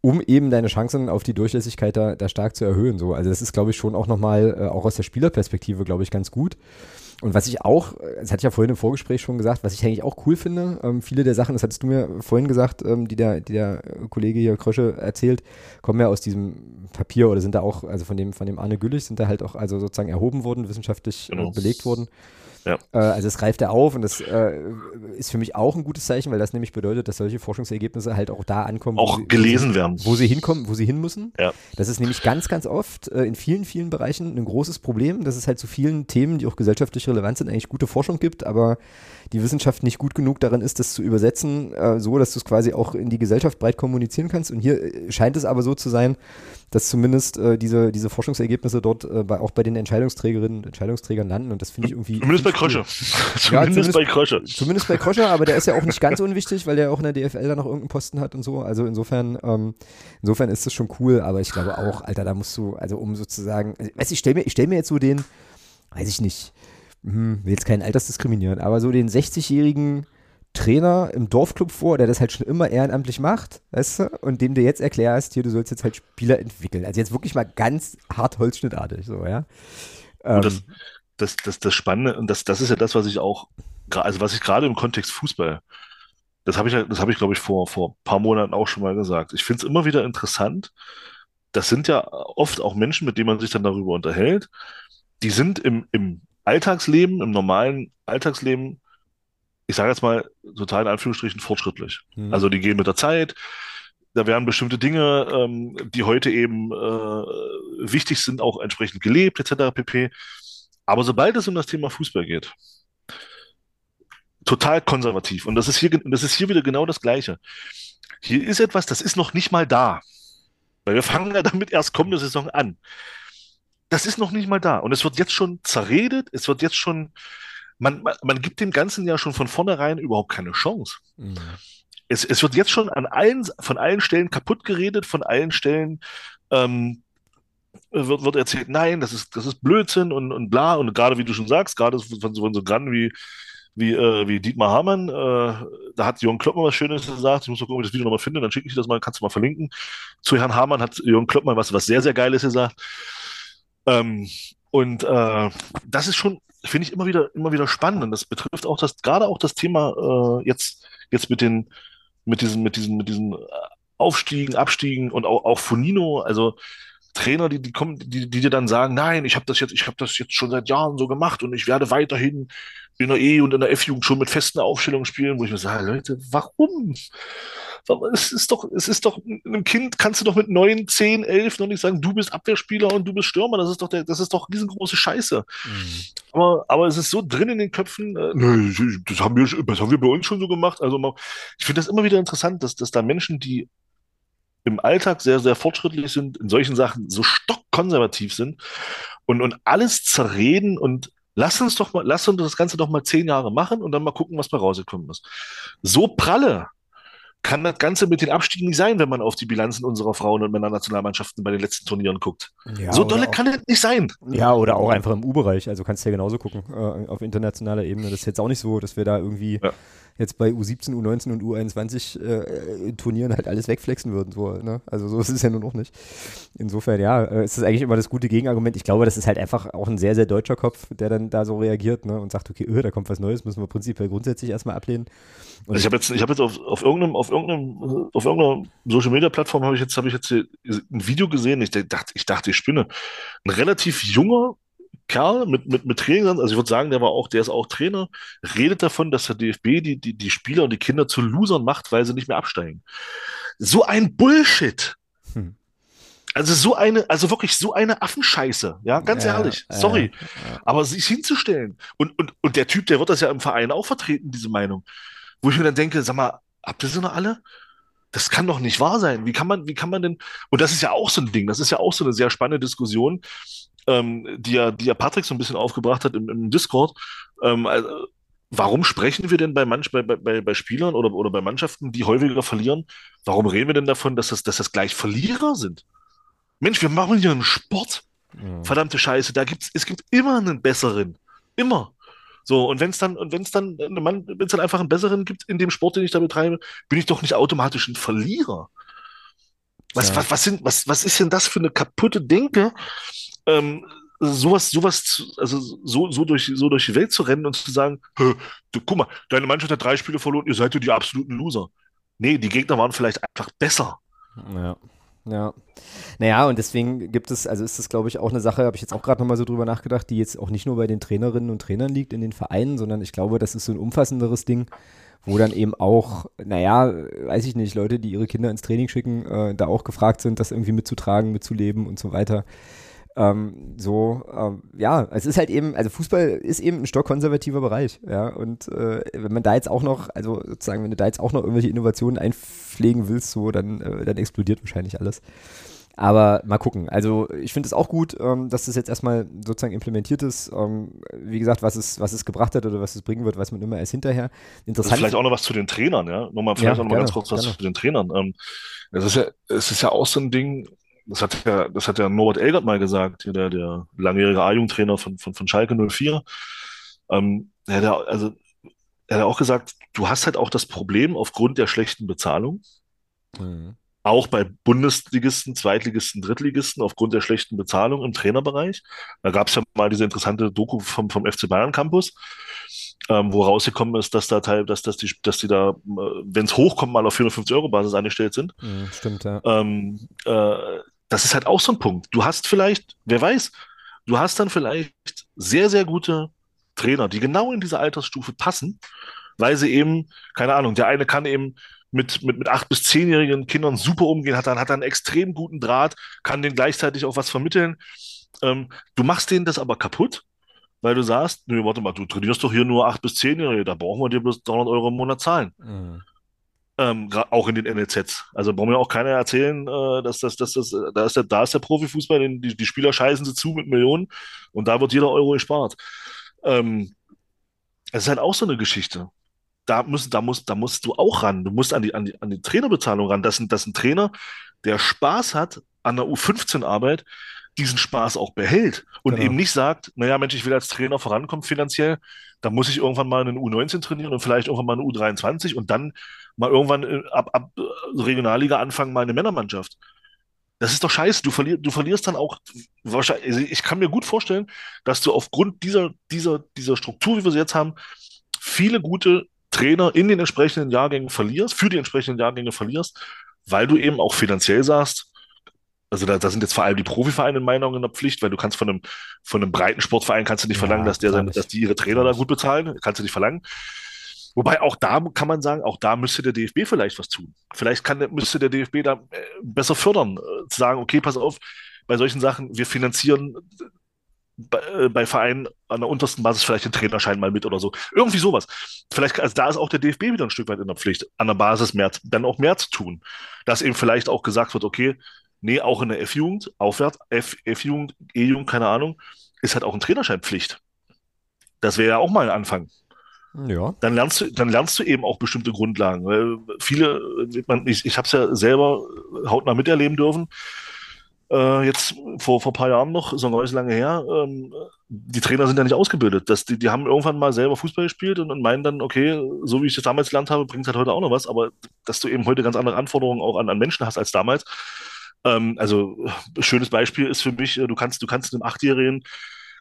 um eben deine Chancen auf die Durchlässigkeit da, da stark zu erhöhen. So. Also das ist, glaube ich, schon auch nochmal, äh, auch aus der Spielerperspektive, glaube ich, ganz gut. Und was ich auch, das hatte ich ja vorhin im Vorgespräch schon gesagt, was ich eigentlich auch cool finde, ähm, viele der Sachen, das hattest du mir vorhin gesagt, ähm, die, der, die der Kollege hier Krösche erzählt, kommen ja aus diesem Papier oder sind da auch, also von dem, von dem Arne Güllich sind da halt auch also sozusagen erhoben worden, wissenschaftlich äh, genau. belegt worden. Ja. Äh, also es greift er auf und das äh, ist für mich auch ein gutes Zeichen, weil das nämlich bedeutet, dass solche Forschungsergebnisse halt auch da ankommen.
Auch sie, gelesen wo sie, werden.
Wo sie hinkommen, wo sie hin müssen. Ja. Das ist nämlich ganz, ganz oft äh, in vielen, vielen Bereichen ein großes Problem, dass es halt zu vielen Themen, die auch gesellschaftlich relevant sind, eigentlich gute Forschung gibt, aber die Wissenschaft nicht gut genug darin ist, das zu übersetzen, äh, so dass du es quasi auch in die Gesellschaft breit kommunizieren kannst. Und hier äh, scheint es aber so zu sein, dass zumindest äh, diese, diese Forschungsergebnisse dort äh, bei, auch bei den Entscheidungsträgerinnen und Entscheidungsträgern landen. Und das finde ich irgendwie.
Zumindest bei Krösche.
Cool. zumindest, ja, zumindest bei Krösche. Zumindest bei Krösche, aber der ist ja auch nicht ganz unwichtig, weil der auch in der DFL da noch irgendeinen Posten hat und so. Also insofern, ähm, insofern ist das schon cool, aber ich glaube auch, Alter, da musst du, also um sozusagen, also, weißt, ich stelle mir, ich stell mir jetzt so den, weiß ich nicht, hm, will jetzt keinen Alters diskriminieren, aber so den 60-jährigen Trainer im Dorfclub vor, der das halt schon immer ehrenamtlich macht, weißt du, und dem du jetzt erklärst, hier, du sollst jetzt halt Spieler entwickeln. Also jetzt wirklich mal ganz hart holzschnittartig, so, ja.
Ähm, das, das, das, das Spannende, und das, das ist ja das, was ich auch, also was ich gerade im Kontext Fußball, das habe ich, das habe ich, glaube ich, vor, vor ein paar Monaten auch schon mal gesagt. Ich finde es immer wieder interessant. Das sind ja oft auch Menschen, mit denen man sich dann darüber unterhält. Die sind im, im Alltagsleben, im normalen Alltagsleben ich sage jetzt mal, total in Anführungsstrichen fortschrittlich. Mhm. Also die gehen mit der Zeit. Da werden bestimmte Dinge, ähm, die heute eben äh, wichtig sind, auch entsprechend gelebt, etc. pp. Aber sobald es um das Thema Fußball geht, total konservativ. Und das ist hier, das ist hier wieder genau das Gleiche. Hier ist etwas, das ist noch nicht mal da. Weil wir fangen ja damit erst kommende Saison an. Das ist noch nicht mal da. Und es wird jetzt schon zerredet, es wird jetzt schon man, man, man gibt dem Ganzen ja schon von vornherein überhaupt keine Chance. Mhm. Es, es wird jetzt schon an allen, von allen Stellen kaputt geredet, von allen Stellen ähm, wird, wird erzählt, nein, das ist, das ist Blödsinn und, und bla. Und gerade wie du schon sagst, gerade von so, von so Grannen wie, wie, äh, wie Dietmar Hamann, äh, da hat Jürgen Kloppmann was Schönes gesagt. Ich muss mal gucken, ob ich das Video nochmal finde, dann schicke ich das mal, kannst du mal verlinken. Zu Herrn Hamann hat Jürgen Kloppmann was, was sehr, sehr Geiles gesagt. Ähm, und äh, das ist schon, finde ich immer wieder, immer wieder spannend. Und das betrifft auch das, gerade auch das Thema äh, jetzt, jetzt mit den, mit diesen, mit diesen, mit diesen äh, Aufstiegen, Abstiegen und auch, auch Funino, also Trainer, die, die kommen, die, die dir dann sagen, nein, ich habe das jetzt, ich habe das jetzt schon seit Jahren so gemacht und ich werde weiterhin in der E und in der F-Jugend schon mit festen Aufstellungen spielen, wo ich mir sage, Leute, warum? Es ist doch, es ist doch, einem Kind kannst du doch mit neun, zehn, elf noch nicht sagen, du bist Abwehrspieler und du bist Stürmer. Das ist doch der, das ist doch riesengroße Scheiße. Mhm. Aber, aber es ist so drin in den Köpfen, äh, das haben wir, das haben wir bei uns schon so gemacht. Also ich finde das immer wieder interessant, dass, dass da Menschen, die im Alltag sehr, sehr fortschrittlich sind, in solchen Sachen so stockkonservativ sind und, und alles zerreden und lass uns doch mal, lass uns das Ganze doch mal zehn Jahre machen und dann mal gucken, was bei rausgekommen ist. So pralle kann das Ganze mit den Abstiegen nicht sein, wenn man auf die Bilanzen unserer Frauen- und Männernationalmannschaften bei den letzten Turnieren guckt. Ja, so dolle kann es nicht sein.
Ja, oder auch einfach im U-Bereich. Also kannst du ja genauso gucken äh, auf internationaler Ebene. Das ist jetzt auch nicht so, dass wir da irgendwie ja jetzt bei U17, U19 und U21 äh, Turnieren halt alles wegflexen würden. So, ne? Also so ist es ja nur noch nicht. Insofern, ja, äh, ist das eigentlich immer das gute Gegenargument. Ich glaube, das ist halt einfach auch ein sehr, sehr deutscher Kopf, der dann da so reagiert ne? und sagt, okay, öh, da kommt was Neues, müssen wir prinzipiell grundsätzlich erstmal ablehnen.
Und ich habe jetzt, ich habe jetzt auf, auf irgendeinem, auf irgendeinem, auf irgendeiner Social Media Plattform habe ich jetzt, habe ich jetzt ein Video gesehen. Ich dachte, ich dachte, ich spinne. Ein relativ junger Kerl mit, mit, mit Training, also ich würde sagen, der war auch, der ist auch Trainer, redet davon, dass der DFB die, die, die Spieler und die Kinder zu Losern macht, weil sie nicht mehr absteigen. So ein Bullshit. Hm. Also so eine, also wirklich so eine Affenscheiße, ja, ganz ja, ehrlich, sorry. Ja, ja. Aber sich hinzustellen und, und, und der Typ, der wird das ja im Verein auch vertreten, diese Meinung, wo ich mir dann denke, sag mal, habt ihr sie noch alle? Das kann doch nicht wahr sein. Wie kann man, wie kann man denn, und das ist ja auch so ein Ding, das ist ja auch so eine sehr spannende Diskussion, ähm, die, ja, die ja Patrick so ein bisschen aufgebracht hat im, im Discord. Ähm, also, warum sprechen wir denn bei, manch, bei, bei, bei Spielern oder, oder bei Mannschaften, die häufiger verlieren, warum reden wir denn davon, dass das, dass das gleich Verlierer sind? Mensch, wir machen hier einen Sport. Ja. Verdammte Scheiße, da gibt's, es gibt immer einen besseren. Immer. So, und wenn es dann, und wenn es dann, wenn es dann einfach einen besseren gibt in dem Sport, den ich da betreibe, bin ich doch nicht automatisch ein Verlierer. Was, ja. was, was, sind, was, was ist denn das für eine kaputte Denke, ähm, sowas, sowas, also so, so, durch, so durch die Welt zu rennen und zu sagen, du, guck mal, deine Mannschaft hat drei Spiele verloren, ihr seid ja die absoluten Loser. Nee, die Gegner waren vielleicht einfach besser.
Ja. Ja. Naja, und deswegen gibt es, also ist das, glaube ich, auch eine Sache, habe ich jetzt auch gerade nochmal so drüber nachgedacht, die jetzt auch nicht nur bei den Trainerinnen und Trainern liegt in den Vereinen, sondern ich glaube, das ist so ein umfassenderes Ding, wo dann eben auch, naja, weiß ich nicht, Leute, die ihre Kinder ins Training schicken, äh, da auch gefragt sind, das irgendwie mitzutragen, mitzuleben und so weiter. Ähm, so, ähm, ja, es ist halt eben, also Fußball ist eben ein stockkonservativer Bereich, ja, und äh, wenn man da jetzt auch noch, also sozusagen, wenn du da jetzt auch noch irgendwelche Innovationen einpflegen willst, so, dann, äh, dann explodiert wahrscheinlich alles. Aber mal gucken. Also ich finde es auch gut, ähm, dass das jetzt erstmal sozusagen implementiert ist. Ähm, wie gesagt, was es, was es gebracht hat oder was es bringen wird, weiß man immer erst hinterher.
Interessant. vielleicht auch noch was zu den Trainern, ja. Nochmal vielleicht ja, auch noch mal ganz kurz was zu den Trainern. Ähm, es ist ja, es ist ja auch so ein Ding, das hat ja, das hat ja Norbert Elgert mal gesagt, der, der langjährige A-Jugendtrainer von, von, von Schalke 04. Ähm, er hat ja, also, er hat auch gesagt, du hast halt auch das Problem aufgrund der schlechten Bezahlung. Mhm. Auch bei Bundesligisten, Zweitligisten, Drittligisten aufgrund der schlechten Bezahlung im Trainerbereich. Da gab es ja mal diese interessante Doku vom, vom FC Bayern Campus, ähm, wo rausgekommen ist, dass da Teil, dass, dass die, dass die da, äh, wenn es hochkommt, mal auf 450 Euro Basis eingestellt sind.
Mhm, stimmt, ja.
Ähm, äh, das ist halt auch so ein Punkt. Du hast vielleicht, wer weiß, du hast dann vielleicht sehr, sehr gute Trainer, die genau in diese Altersstufe passen, weil sie eben, keine Ahnung, der eine kann eben mit, mit, mit acht- bis zehnjährigen Kindern super umgehen, hat dann, hat dann einen extrem guten Draht, kann denen gleichzeitig auch was vermitteln. Ähm, du machst denen das aber kaputt, weil du sagst, nö, warte mal, du trainierst doch hier nur acht bis zehnjährige, da brauchen wir dir bloß 300 Euro im Monat zahlen. Mhm. Ähm, auch in den NLZs. Also braucht mir auch keiner erzählen, äh, dass das, dass das, da ist der, da ist der Profifußball, den, die, die Spieler scheißen sie zu mit Millionen und da wird jeder Euro gespart. Ähm, es ist halt auch so eine Geschichte. Da, müssen, da, musst, da musst du auch ran. Du musst an die, an die, an die Trainerbezahlung ran. Das, das ist ein Trainer, der Spaß hat an der U15-Arbeit, diesen Spaß auch behält und genau. eben nicht sagt, naja, Mensch, ich will als Trainer vorankommen finanziell, da muss ich irgendwann mal einen U19 trainieren und vielleicht irgendwann mal eine U23 und dann mal irgendwann äh, ab, ab äh, Regionalliga anfangen, mal eine Männermannschaft. Das ist doch scheiße. Du, verlier, du verlierst dann auch wahrscheinlich. Also ich kann mir gut vorstellen, dass du aufgrund dieser, dieser, dieser Struktur, wie wir sie jetzt haben, viele gute Trainer in den entsprechenden Jahrgängen verlierst, für die entsprechenden Jahrgänge verlierst, weil du eben auch finanziell sagst, also da, da sind jetzt vor allem die Profivereine in meinen Augen in der Pflicht, weil du kannst von einem, von einem breiten Sportverein kannst du nicht verlangen, dass der, dass die ihre Trainer da gut bezahlen, kannst du nicht verlangen. Wobei auch da kann man sagen, auch da müsste der DFB vielleicht was tun. Vielleicht kann, müsste der DFB da äh, besser fördern, äh, zu sagen, okay, pass auf, bei solchen Sachen, wir finanzieren bei, äh, bei Vereinen an der untersten Basis vielleicht den Trainerschein mal mit oder so. Irgendwie sowas. Vielleicht, also da ist auch der DFB wieder ein Stück weit in der Pflicht, an der Basis mehr, dann auch mehr zu tun. Dass eben vielleicht auch gesagt wird, okay, nee, auch in der F-Jugend, aufwärts, F-Jugend, E-Jugend, keine Ahnung, ist halt auch ein Trainerschein Pflicht. Das wäre ja auch mal ein Anfang.
Ja.
Dann lernst du, dann lernst du eben auch bestimmte Grundlagen. Weil viele, ich, ich habe es ja selber hautnah miterleben dürfen. Äh, jetzt vor, vor ein paar Jahren noch, so ein lange her, ähm, die Trainer sind ja nicht ausgebildet. Das, die, die haben irgendwann mal selber Fußball gespielt und, und meinen dann, okay, so wie ich das damals gelernt habe, bringt halt heute auch noch was, aber dass du eben heute ganz andere Anforderungen auch an, an Menschen hast als damals. Ähm, also, schönes Beispiel ist für mich, äh, du kannst, du kannst einem Achtjährigen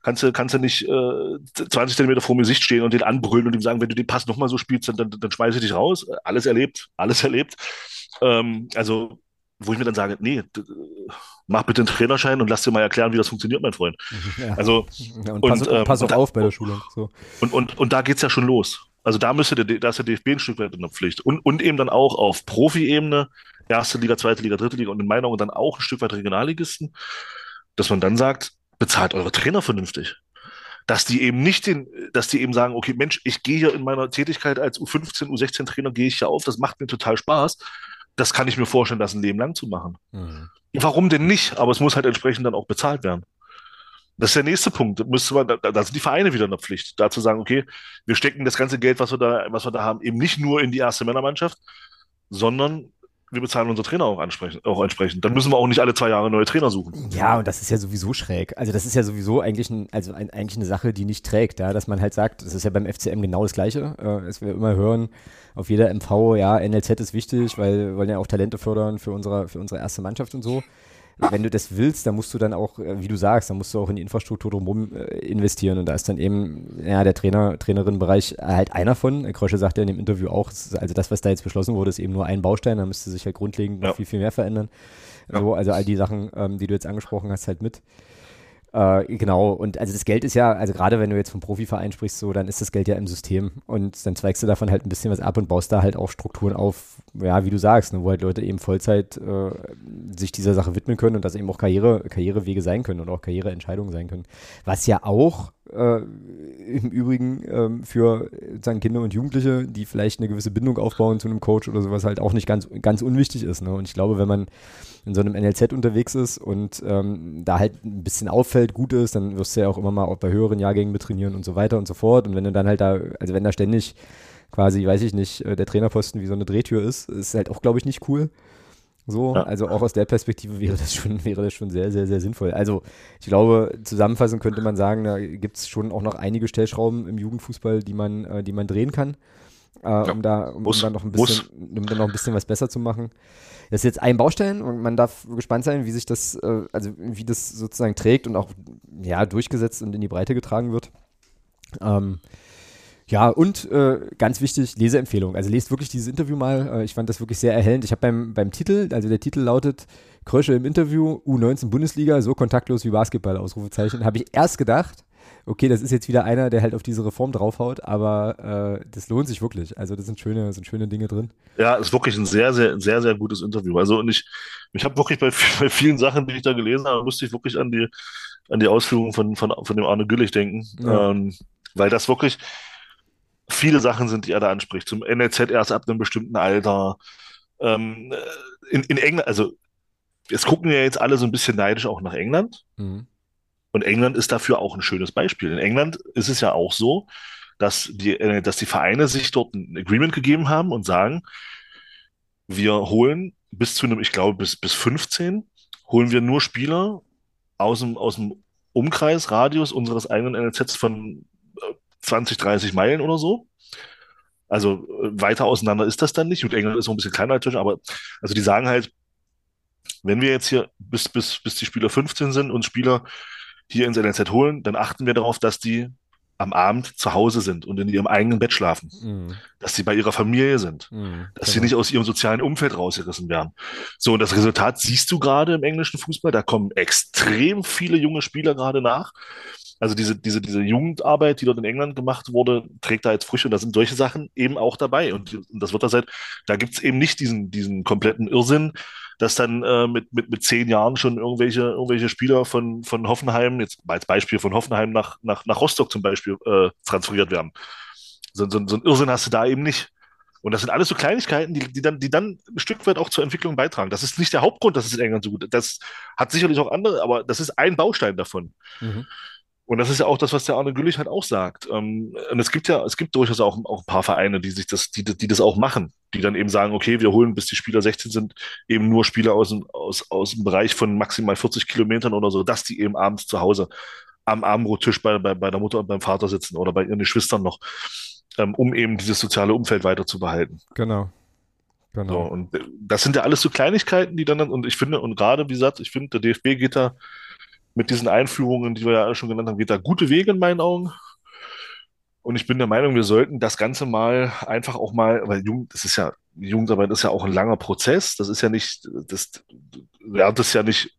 kannst du, kannst du nicht äh, 20 Zentimeter vor mir Sicht stehen und den anbrüllen und ihm sagen, wenn du den Pass nochmal so spielst, dann, dann, dann schmeiße ich dich raus. Alles erlebt, alles erlebt. Ähm, also, wo ich mir dann sage, nee, mach bitte einen Trainerschein und lass dir mal erklären, wie das funktioniert, mein Freund.
Ja.
Also,
ja, und, pass, und, pass auch auf bei der Schule. So.
Und, und, und da geht's ja schon los. Also da müsste der, da ist der DFB ein Stück weit in der Pflicht. Und, und eben dann auch auf Profi-Ebene, erste Liga, zweite Liga, dritte Liga und in meiner Augen dann auch ein Stück weit Regionalligisten, dass man dann sagt, bezahlt eure Trainer vernünftig. Dass die eben nicht den, dass die eben sagen, okay, Mensch, ich gehe hier in meiner Tätigkeit als U15, U16 Trainer, gehe ich hier auf, das macht mir total Spaß. Das kann ich mir vorstellen, das ein Leben lang zu machen. Mhm. Warum denn nicht? Aber es muss halt entsprechend dann auch bezahlt werden. Das ist der nächste Punkt. Da, müsste man, da, da sind die Vereine wieder in der Pflicht, da zu sagen, okay, wir stecken das ganze Geld, was wir da, was wir da haben, eben nicht nur in die erste Männermannschaft, sondern wir bezahlen unsere Trainer auch, auch entsprechend. Dann müssen wir auch nicht alle zwei Jahre neue Trainer suchen.
Ja, und das ist ja sowieso schräg. Also das ist ja sowieso eigentlich, ein, also ein, eigentlich eine Sache, die nicht trägt, ja, dass man halt sagt, das ist ja beim FCM genau das Gleiche, äh, dass wir immer hören, auf jeder MV, ja, NLZ ist wichtig, weil wir wollen ja auch Talente fördern für unsere, für unsere erste Mannschaft und so wenn du das willst, dann musst du dann auch, äh, wie du sagst, dann musst du auch in die Infrastruktur drumherum äh, investieren. Und da ist dann eben, ja, der Trainer, Trainerin-Bereich halt einer von. Krösche sagt ja in dem Interview auch, also das, was da jetzt beschlossen wurde, ist eben nur ein Baustein, da müsste sich halt grundlegend noch ja. viel, viel mehr verändern. Ja. So, also all die Sachen, ähm, die du jetzt angesprochen hast, halt mit. Äh, genau, und also das Geld ist ja, also gerade wenn du jetzt vom Profiverein sprichst, so, dann ist das Geld ja im System und dann zweigst du davon halt ein bisschen was ab und baust da halt auch Strukturen auf, ja, wie du sagst, ne, wo halt Leute eben Vollzeit äh, sich dieser Sache widmen können und das eben auch Karriere, Karrierewege sein können und auch Karriereentscheidungen sein können. Was ja auch äh, im Übrigen ähm, für sagen Kinder und Jugendliche, die vielleicht eine gewisse Bindung aufbauen zu einem Coach oder sowas, halt auch nicht ganz, ganz unwichtig ist. Ne? Und ich glaube, wenn man in so einem NLZ unterwegs ist und ähm, da halt ein bisschen auffällt, gut ist, dann wirst du ja auch immer mal auch bei höheren Jahrgängen betrainieren und so weiter und so fort. Und wenn du dann halt da, also wenn da ständig quasi, weiß ich nicht, äh, der Trainerposten wie so eine Drehtür ist, ist halt auch, glaube ich, nicht cool. So, ja. also auch aus der Perspektive wäre das schon, wäre das schon sehr, sehr, sehr sinnvoll. Also ich glaube, zusammenfassend könnte man sagen, da gibt es schon auch noch einige Stellschrauben im Jugendfußball, die man, äh, die man drehen kann, äh, ja. um da, um, um dann noch ein bisschen, um dann noch ein bisschen was besser zu machen. Das ist jetzt ein Baustein und man darf gespannt sein, wie sich das, äh, also wie das sozusagen trägt und auch ja durchgesetzt und in die Breite getragen wird. Ähm, ja, und äh, ganz wichtig, Leseempfehlung. Also lest wirklich dieses Interview mal. Äh, ich fand das wirklich sehr erhellend. Ich habe beim, beim Titel, also der Titel lautet Krösche im Interview, U19 Bundesliga, so kontaktlos wie Basketball, Ausrufezeichen. Habe ich erst gedacht, okay, das ist jetzt wieder einer, der halt auf diese Reform draufhaut, aber äh, das lohnt sich wirklich. Also da sind schöne, sind schöne Dinge drin.
Ja, ist wirklich ein sehr, sehr, sehr, sehr gutes Interview. Also und ich, ich habe wirklich bei, bei vielen Sachen, die ich da gelesen habe, musste ich wirklich an die, an die Ausführungen von, von, von dem Arne Güllich denken. Ja. Ähm, weil das wirklich, viele Sachen sind, die er da anspricht. Zum NLZ erst ab einem bestimmten Alter. Ähm, in, in England, also es gucken ja jetzt alle so ein bisschen neidisch auch nach England. Mhm. Und England ist dafür auch ein schönes Beispiel. In England ist es ja auch so, dass die, äh, dass die Vereine sich dort ein Agreement gegeben haben und sagen, wir holen bis zu einem, ich glaube, bis, bis 15, holen wir nur Spieler aus dem, aus dem Umkreis, unseres eigenen NLZs von 20, 30 Meilen oder so. Also äh, weiter auseinander ist das dann nicht. Und England ist noch ein bisschen kleiner als aber also die sagen halt, wenn wir jetzt hier bis, bis, bis die Spieler 15 sind und Spieler hier ins NLZ holen, dann achten wir darauf, dass die am Abend zu Hause sind und in ihrem eigenen Bett schlafen. Mhm. Dass sie bei ihrer Familie sind. Mhm, dass genau. sie nicht aus ihrem sozialen Umfeld rausgerissen werden. So, und das Resultat siehst du gerade im englischen Fußball. Da kommen extrem viele junge Spieler gerade nach Also diese, diese, diese Jugendarbeit, die dort in England gemacht wurde, trägt da jetzt Früchte und da sind solche Sachen eben auch dabei. Und, und das wird da seit, da gibt es eben nicht diesen, diesen kompletten Irrsinn, dass dann äh, mit, mit, mit zehn Jahren schon irgendwelche, irgendwelche Spieler von, von Hoffenheim, jetzt als Beispiel von Hoffenheim nach, nach, nach Rostock zum Beispiel, äh, transferiert werden. So, so, so ein Irrsinn hast du da eben nicht. Und das sind alles so Kleinigkeiten, die, die, dann, die dann ein Stück weit auch zur Entwicklung beitragen. Das ist nicht der Hauptgrund, dass es in England so gut ist. Das hat sicherlich auch andere, aber das ist ein Baustein davon. Mhm. Und das ist ja auch das, was der Arne Güllich halt auch sagt. Ähm, und es gibt ja, es gibt durchaus auch, auch ein paar Vereine, die sich das, die, die das auch machen, die dann eben sagen, okay, wir holen, bis die Spieler 16 sind, eben nur Spieler aus dem, aus, aus dem Bereich von maximal 40 Kilometern oder so, dass die eben abends zu Hause am Abendbrottisch bei, bei, bei der Mutter und beim Vater sitzen oder bei ihren Geschwistern noch, ähm, um eben dieses soziale Umfeld weiter zu behalten.
Genau.
Genau. So, und das sind ja alles so Kleinigkeiten, die dann, und ich finde, und gerade, wie gesagt, ich finde, der DFB geht da mit diesen Einführungen, die wir ja schon genannt haben, geht da gute Wege in meinen Augen. Und ich bin der Meinung, wir sollten das Ganze mal einfach auch mal, weil Jugend, das ist ja, Jugendarbeit ist ja auch ein langer Prozess. Das ist ja nicht, das, du erntest ja nicht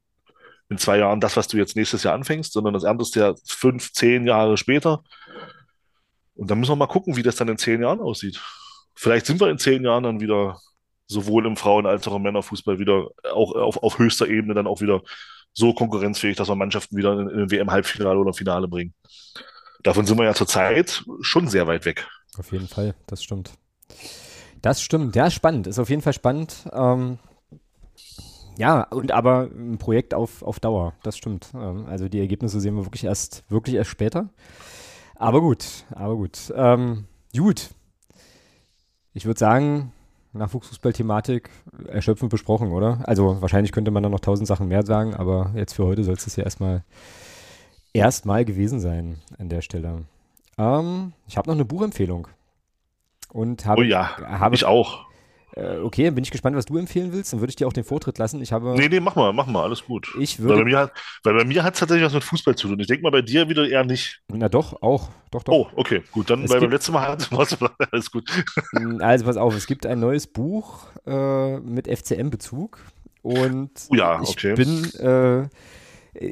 in zwei Jahren das, was du jetzt nächstes Jahr anfängst, sondern das erntest ja fünf, zehn Jahre später. Und dann müssen wir mal gucken, wie das dann in zehn Jahren aussieht. Vielleicht sind wir in zehn Jahren dann wieder sowohl im Frauen- als auch im Männerfußball wieder auch auf, auf höchster Ebene dann auch wieder so konkurrenzfähig, dass wir Mannschaften wieder in, ein WM-Halbfinale oder Finale bringen. Davon sind wir ja zurzeit schon sehr weit weg.
Auf jeden Fall, das stimmt. Das stimmt, ja, spannend, ist auf jeden Fall spannend. Ähm, ja, und aber ein Projekt auf, auf Dauer, das stimmt. Ähm, also die Ergebnisse sehen wir wirklich erst, wirklich erst später. Aber gut, aber gut. Ähm, gut. Ich würde sagen, Nachwuchsfußball-Thematik erschöpfend besprochen, oder? Also wahrscheinlich könnte man da noch tausend Sachen mehr sagen, aber jetzt für heute soll es ja erstmal erstmal gewesen sein an der Stelle. Ähm, ich habe noch eine Buchempfehlung. Und habe,
oh ja, habe, ich auch.
Äh, okay, bin ich gespannt, was du empfehlen willst. Dann würde ich dir auch den Vortritt lassen. Ich habe.
Nee, nee, mach mal, mach mal, alles gut.
Ich würde.
Weil bei mir hat, weil bei mir hat es tatsächlich was mit Fußball zu tun. Ich denke mal, bei dir wieder eher nicht.
Na doch, auch. Doch, doch.
Oh, okay, gut. Dann, es weil beim letzten Mal hat es alles gut.
Also pass auf, es gibt ein neues Buch äh, mit FCM-Bezug. Und
oh ja, okay.
ich bin. Äh,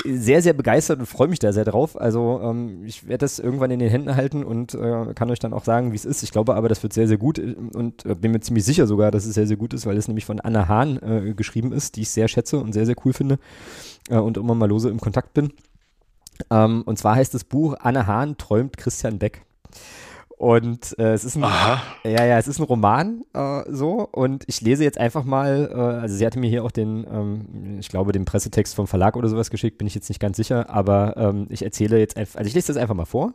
sehr, sehr begeistert und freue mich da sehr drauf. Also ähm, ich werde das irgendwann in den Händen halten und äh, kann euch dann auch sagen, wie es ist. Ich glaube aber, das wird sehr, sehr gut und äh, bin mir ziemlich sicher sogar, dass es sehr, sehr gut ist, weil es nämlich von Anna Hahn äh, geschrieben ist, die ich sehr schätze und sehr, sehr cool finde äh, und immer mal lose im Kontakt bin. Ähm, und zwar heißt das Buch Anna Hahn träumt Christian Beck. Und äh, es ist ein, Aha. ja, ja, es ist ein Roman äh, so. Und ich lese jetzt einfach mal, äh, also sie hatte mir hier auch den, ähm, ich glaube, den Pressetext vom Verlag oder sowas geschickt, bin ich jetzt nicht ganz sicher, aber ähm, ich erzähle jetzt einfach, also ich lese das einfach mal vor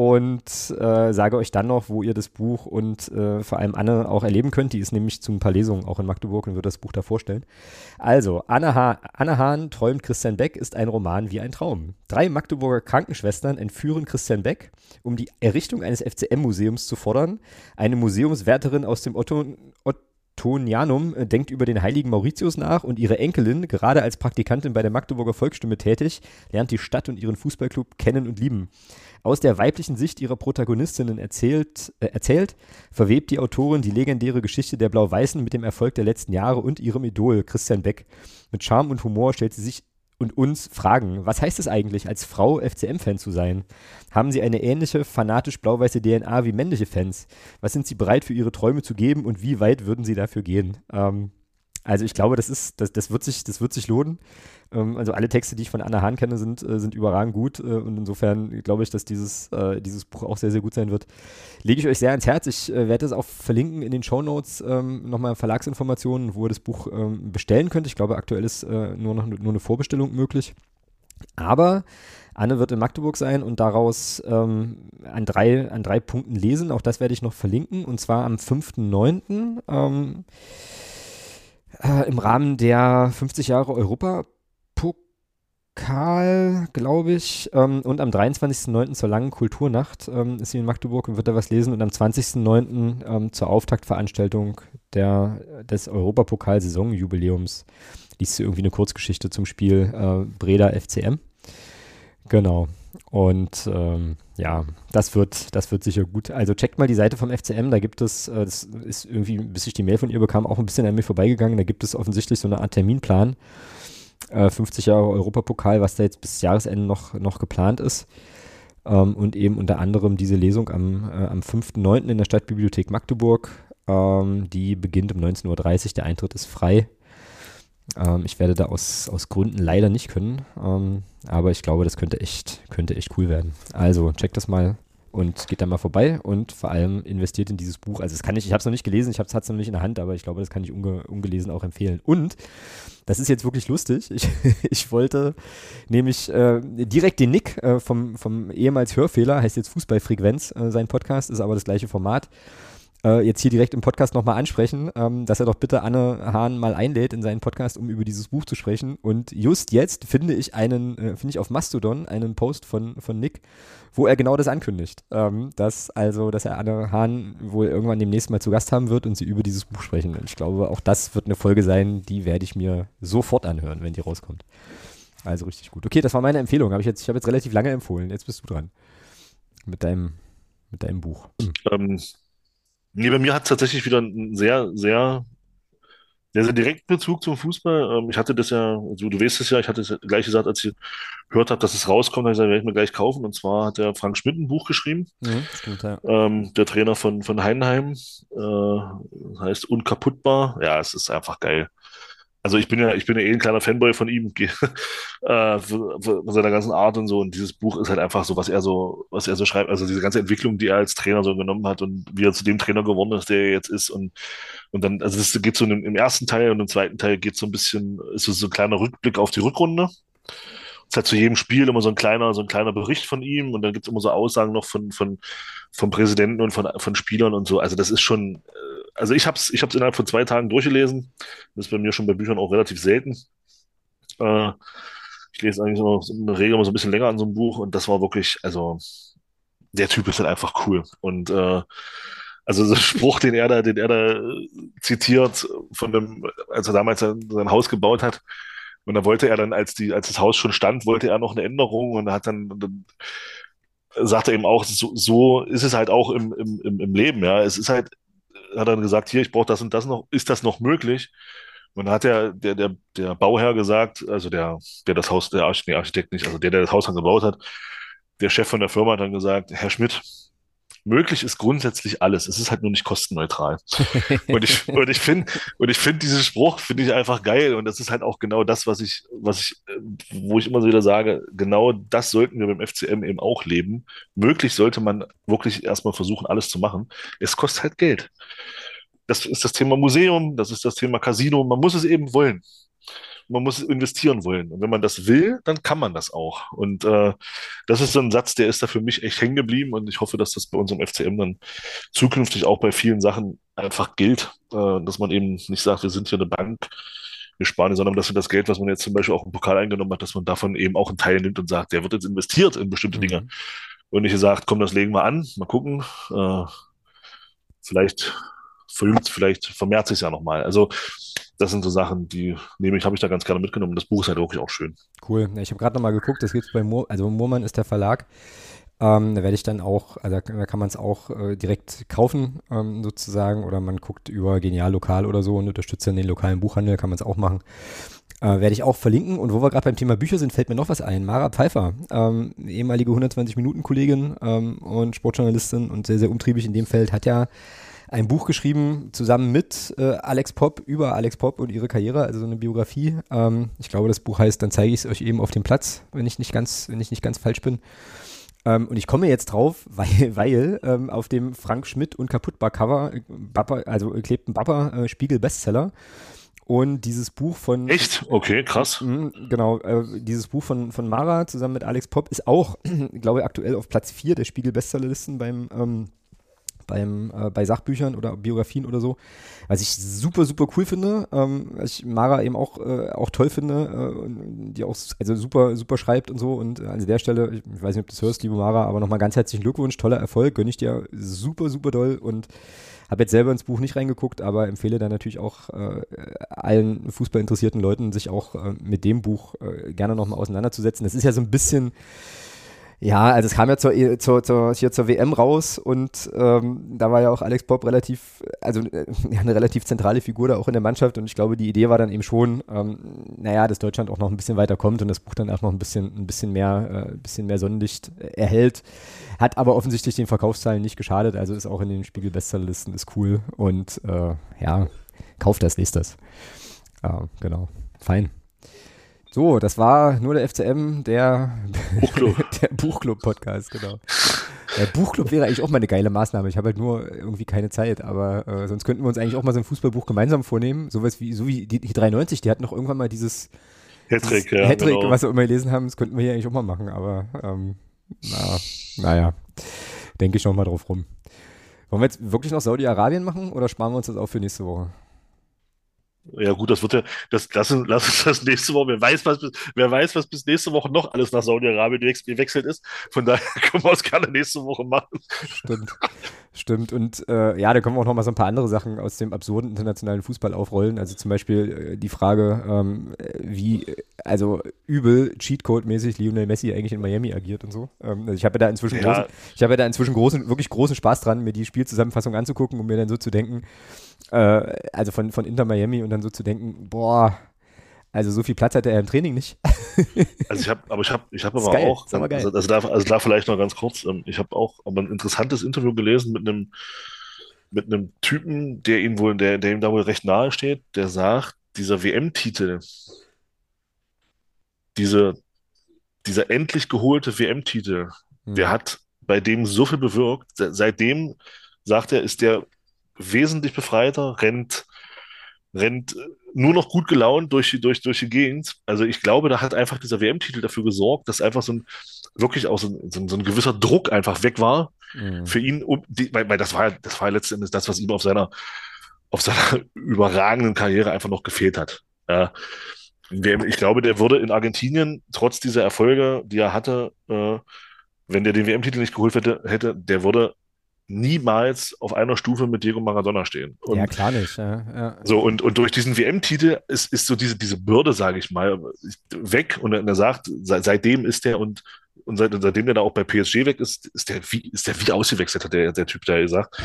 und äh, sage euch dann noch, wo ihr das Buch und äh, vor allem Anne auch erleben könnt. Die ist nämlich zu ein paar Lesungen auch in Magdeburg und wird das Buch da vorstellen. Also, Anne, ha Anne Hahn träumt Christian Beck ist ein Roman wie ein Traum. Drei Magdeburger Krankenschwestern entführen Christian Beck, um die Errichtung eines FCM-Museums zu fordern. Eine Museumswärterin aus dem Otto, Ottonianum äh, denkt über den heiligen Mauritius nach und ihre Enkelin, gerade als Praktikantin bei der Magdeburger Volksstimme tätig, lernt die Stadt und ihren Fußballclub kennen und lieben. Aus der weiblichen Sicht ihrer Protagonistinnen erzählt, äh, erzählt, verwebt die Autorin die legendäre Geschichte der Blau-Weißen mit dem Erfolg der letzten Jahre und ihrem Idol Christian Beck. Mit Charme und Humor stellt sie sich und uns fragen, was heißt es eigentlich, als Frau FCM-Fan zu sein? Haben sie eine ähnliche fanatisch blau-weiße DNA wie männliche Fans? Was sind sie bereit für ihre Träume zu geben und wie weit würden sie dafür gehen? Ähm, also ich glaube, das ist, das, das wird sich, das wird sich lohnen. Ähm, also alle Texte, die ich von Anna Hahn kenne, sind, äh, sind überragend gut äh, und insofern glaube ich, dass dieses, äh, dieses Buch auch sehr, sehr gut sein wird. Lege ich euch sehr ans Herz. Ich äh, werde es auch verlinken in den Show Notes ähm, nochmal Verlagsinformationen, wo ihr das Buch ähm, bestellen könnt. Ich glaube, aktuell ist äh, nur noch nur eine Vorbestellung möglich. Aber Anne wird in Magdeburg sein und daraus ähm, an, drei, an drei Punkten lesen. Auch das werde ich noch verlinken. Und zwar am 5.9. Ähm, äh, im Rahmen der 50 Jahre Europapokal, glaube ich. Ähm, und am 23.09. zur langen Kulturnacht ähm, ist sie in Magdeburg und wird da was lesen. Und am 20.09. Ähm, zur Auftaktveranstaltung der, des Europapokal-Saisonjubiläums liest sie irgendwie eine Kurzgeschichte zum Spiel äh, Breda FCM. Genau. Und ähm, ja, das wird, das wird sicher gut. Also checkt mal die Seite vom FCM, da gibt es, äh, das ist irgendwie, bis ich die Mail von ihr bekam, auch ein bisschen an mir vorbeigegangen. Da gibt es offensichtlich so eine Art Terminplan. Äh, 50 Jahre Europapokal, was da jetzt bis Jahresende noch, noch geplant ist. Ähm, und eben unter anderem diese Lesung am, äh, am 5.9. in der Stadtbibliothek Magdeburg. Ähm, die beginnt um 19.30 Uhr. Der Eintritt ist frei. Ähm, ich werde da aus, aus Gründen leider nicht können. Ähm, aber ich glaube, das könnte echt, könnte echt cool werden. Also checkt das mal und geht da mal vorbei und vor allem investiert in dieses Buch. Also das kann ich, ich habe es noch nicht gelesen, ich habe es noch nicht in der Hand, aber ich glaube, das kann ich unge, ungelesen auch empfehlen. Und das ist jetzt wirklich lustig. Ich, ich wollte nämlich äh, direkt den Nick äh, vom, vom ehemals Hörfehler, heißt jetzt Fußballfrequenz, äh, sein Podcast, ist aber das gleiche Format äh, jetzt hier direkt im Podcast nochmal ansprechen, ähm, dass er doch bitte Anne Hahn mal einlädt in seinen Podcast, um über dieses Buch zu sprechen. Und just jetzt finde ich einen, äh, finde ich auf Mastodon einen Post von, von Nick, wo er genau das ankündigt. Ähm, dass also, dass er Anne Hahn wohl irgendwann demnächst mal zu Gast haben wird und sie über dieses Buch sprechen. Und ich glaube, auch das wird eine Folge sein, die werde ich mir sofort anhören, wenn die rauskommt. Also richtig gut. Okay, das war meine Empfehlung. Hab ich ich habe jetzt relativ lange empfohlen. Jetzt bist du dran. Mit deinem, mit deinem Buch.
Ähm, Nee, bei mir hat es tatsächlich wieder einen sehr, sehr, sehr, sehr direkten Bezug zum Fußball. Ähm, ich hatte das ja, also du weißt es ja, ich hatte es gleich gesagt, als ich gehört habe, dass es rauskommt, habe ich gesagt, werde ich mir gleich kaufen. Und zwar hat der Frank Schmidt ein Buch geschrieben,
Mhm, stimmt, ja.
ähm, der Trainer von, von Heidenheim, äh, heißt Unkaputtbar. Ja, es ist einfach geil. Also ich bin ja, ich bin ja eh ein kleiner Fanboy von ihm, äh, von von seiner ganzen Art und so. Und dieses Buch ist halt einfach so, was er so, was er so schreibt. Also diese ganze Entwicklung, die er als Trainer so genommen hat und wie er zu dem Trainer geworden ist, der er jetzt ist. Und, und dann, also es geht so im, im ersten Teil und im zweiten Teil geht so ein bisschen, ist so, ein kleiner Rückblick auf die Rückrunde. Es hat zu jedem Spiel immer so ein kleiner, so ein kleiner Bericht von ihm und dann gibt es immer so Aussagen noch von, von, vom Präsidenten und von, von Spielern und so. Also das ist schon, also ich habe es ich innerhalb von zwei Tagen durchgelesen. Das ist bei mir schon bei Büchern auch relativ selten. Äh, ich lese eigentlich immer so in der Regel immer so ein bisschen länger an so einem Buch und das war wirklich, also der Typ ist halt einfach cool. Und äh, also so ein Spruch, den er da, den er da zitiert von dem, als er damals sein, sein Haus gebaut hat. Und da wollte er dann, als die, als das Haus schon stand, wollte er noch eine Änderung und hat dann, dann sagt er eben auch, so, so ist es halt auch im, im im Leben, ja. Es ist halt, hat dann gesagt, hier, ich brauche das und das noch, ist das noch möglich? Und dann hat der, der, der, der Bauherr gesagt, also der, der das Haus, der Arch, nee, Architekt nicht, also der, der das Haus dann gebaut hat, der Chef von der Firma hat dann gesagt, Herr Schmidt, möglich ist grundsätzlich alles. Es ist halt nur nicht kostenneutral. Und ich, und ich finde, und ich finde diesen Spruch finde ich einfach geil. Und das ist halt auch genau das, was ich, was ich, wo ich immer so wieder sage, genau das sollten wir beim FCM eben auch leben. Möglich sollte man wirklich erstmal versuchen, alles zu machen. Es kostet halt Geld. Das ist das Thema Museum, das ist das Thema Casino. Man muss es eben wollen. Man muss investieren wollen. Und wenn man das will, dann kann man das auch. Und äh, das ist so ein Satz, der ist da für mich echt hängen geblieben. Und ich hoffe, dass das bei unserem FCM dann zukünftig auch bei vielen Sachen einfach gilt, äh, dass man eben nicht sagt, wir sind hier eine Bank, wir sparen, sondern dass wir das Geld, was man jetzt zum Beispiel auch im Pokal eingenommen hat, dass man davon eben auch einen Teil nimmt und sagt, der wird jetzt investiert in bestimmte Dinge.
Mhm.
Und nicht sagt, komm, das legen wir an, mal gucken. Äh, vielleicht verjüngt, vielleicht vermehrt sich ja nochmal. Also das sind so Sachen, die nehme ich, habe ich da ganz gerne mitgenommen. Das Buch ist halt wirklich auch schön.
Cool. Ich habe gerade nochmal geguckt, das gibt bei Moor, also Moormann ist der Verlag. Ähm, da werde ich dann auch, also da da kann man es auch äh, direkt kaufen, ähm, sozusagen, oder man guckt über Genial Lokal oder so und unterstützt dann den lokalen Buchhandel, kann man es auch machen. Äh, werde ich auch verlinken. Und wo wir gerade beim Thema Bücher sind, fällt mir noch was ein. Mara Pfeiffer, ähm, ehemalige 120-Minuten-Kollegin ähm, und Sportjournalistin und sehr, sehr umtriebig in dem Feld, hat ja ein Buch geschrieben, zusammen mit äh, Alex Popp, über Alex Popp und ihre Karriere, also so eine Biografie. Ähm, ich glaube, das Buch heißt, dann zeige ich es euch eben auf dem Platz, wenn ich nicht ganz, wenn ich nicht ganz falsch bin. Ähm, und ich komme jetzt drauf, weil, weil ähm, auf dem Frank Schmidt und Kaputtbar Cover, äh, also äh, klebt ein Bapper äh, Spiegel Bestseller. Und dieses Buch von.
Echt? Okay, krass.
Mhm, Genau, äh, dieses Buch von, von Mara zusammen mit Alex Popp ist auch, glaube ich, aktuell auf Platz 4 der Spiegel Bestsellerlisten beim, ähm, beim, äh, bei Sachbüchern oder Biografien oder so. Was ich super, super cool finde, ähm, was ich Mara eben auch, äh, auch toll finde, äh, die auch also super, super schreibt und so. Und an der Stelle, ich, weiß nicht, ob du das hörst, liebe Mara, aber nochmal ganz herzlichen Glückwunsch, toller Erfolg, gönne ich dir super, super doll und habe jetzt selber ins Buch nicht reingeguckt, aber empfehle da natürlich auch äh, allen fußballinteressierten Leuten, sich auch äh, mit dem Buch äh, gerne nochmal auseinanderzusetzen. Das ist ja so ein bisschen, Ja, also es kam ja zur, e, zur, zur, hier zur WM raus und ähm, da war ja auch Alex Bob relativ, also äh, eine relativ zentrale Figur da auch in der Mannschaft und ich glaube, die Idee war dann eben schon, ähm, naja, dass Deutschland auch noch ein bisschen weiter kommt und das Buch dann auch noch ein bisschen, ein bisschen mehr, äh, ein bisschen mehr Sonnenlicht erhält. Hat aber offensichtlich den Verkaufszahlen nicht geschadet, also ist auch in den Spiegel-Bestsellerlisten, ist cool und äh, ja, kauft das, lest das. Äh, genau, fein. So, das war nur der FCM, der Buchclub, Buchclub-Podcast, genau. Der Buchclub wäre eigentlich auch mal eine geile Maßnahme. Ich habe halt nur irgendwie keine Zeit, aber äh, sonst könnten wir uns eigentlich auch mal so ein Fußballbuch gemeinsam vornehmen. Sowas wie, so wie die, die 93, die hatten noch irgendwann mal dieses
Hattrick, ja,
Hattrick genau. was wir immer gelesen haben, das könnten wir hier eigentlich auch mal machen, aber ähm, na, naja, denke ich noch mal drauf rum. Wollen wir jetzt wirklich noch Saudi-Arabien machen oder sparen wir uns das auch für nächste Woche?
Ja gut, das wird ja, das lass, lass uns das nächste Woche, wer weiß, was bis, wer weiß, was bis nächste Woche noch alles nach Saudi-Arabien gewechselt ist. Von daher können wir es gerne nächste Woche machen.
Stimmt. Stimmt. Und äh, ja, da können wir auch noch mal so ein paar andere Sachen aus dem absurden internationalen Fußball aufrollen. Also zum Beispiel äh, die Frage, ähm, wie, also übel Cheatcode-mäßig Lionel Messi eigentlich in Miami agiert und so. Ähm, also ich habe ja da inzwischen ja. großen, ich habe ja da inzwischen großen, wirklich großen Spaß dran, mir die Spielzusammenfassung anzugucken und mir dann so zu denken, äh, also von, von Inter Miami und dann so zu denken, boah, also so viel Platz hat er im Training nicht.
also ich habe, aber ich habe, ich habe aber geil, auch, aber also, also, da, also da vielleicht noch ganz kurz, ähm, ich habe auch aber ein interessantes Interview gelesen mit einem mit einem Typen, der ihm wohl, der, der ihm da wohl recht nahe steht, der sagt, dieser WM-Titel, diese, dieser endlich geholte WM-Titel, hm. der hat bei dem so viel bewirkt. Seitdem, sagt er, ist der wesentlich befreiter, rennt, rennt nur noch gut gelaunt durch die, durch, durch die Gegend. Also ich glaube, da hat einfach dieser WM-Titel dafür gesorgt, dass einfach so ein, wirklich auch so ein, so ein, so ein gewisser Druck einfach weg war mhm. für ihn, um die, weil, weil das war das war letzten Endes das, was ihm auf seiner, auf seiner überragenden Karriere einfach noch gefehlt hat. Ja. Ich glaube, der würde in Argentinien, trotz dieser Erfolge, die er hatte, äh, wenn der den WM-Titel nicht geholt hätte, hätte, der würde niemals auf einer Stufe mit Diego Maradona stehen.
Und ja, klar nicht. Ja, ja.
So, und, und durch diesen WM-Titel ist, ist so diese, diese Bürde, sage ich mal, weg. Und er sagt, seit, seitdem ist der und, und seit, seitdem der da auch bei PSG weg ist, ist der wie, ist der wie ausgewechselt, hat der, der Typ da gesagt.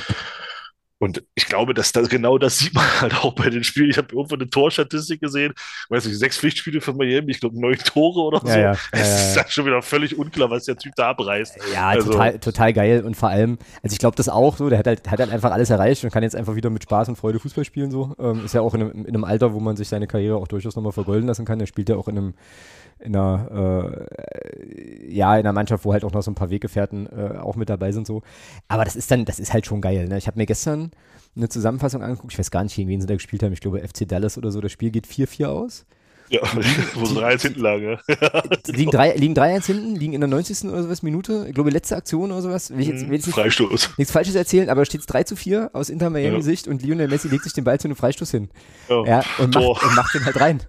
Und ich glaube, dass das, genau das sieht man halt auch bei den Spielen. Ich habe irgendwo eine Torstatistik gesehen, weiß nicht, sechs Pflichtspiele für Miami, ich glaube neun Tore oder so. Ja, ja, es ja, ist ja schon wieder völlig unklar, was der Typ da abreißt.
Ja, also, total, total geil und vor allem, also ich glaube das auch so, der hat halt, hat halt einfach alles erreicht und kann jetzt einfach wieder mit Spaß und Freude Fußball spielen so. Ähm, ist ja auch in einem, in einem Alter, wo man sich seine Karriere auch durchaus nochmal vergolden lassen kann. Der spielt ja auch in einem in einer, äh, ja, in einer Mannschaft, wo halt auch noch so ein paar Weggefährten äh, auch mit dabei sind so. Aber das ist dann, das ist halt schon geil. Ne? Ich habe mir gestern eine Zusammenfassung angeguckt, ich weiß gar nicht, gegen wen sie da gespielt haben, ich glaube FC Dallas oder so, das Spiel geht 4-4 aus.
Ja, wo sie 3-1 hinten lagen.
Ja. liegen 3-1 liegen drei hinten, liegen in der 90. oder sowas Minute. Ich glaube, letzte Aktion oder sowas. Will ich jetzt, will jetzt
nicht, Freistoß.
Nichts Falsches erzählen, aber steht es 3 zu 4 aus Inter Miami-Sicht ja. und Lionel Messi legt sich den Ball zu einem Freistoß hin. Ja, ja und, macht, und macht den halt rein.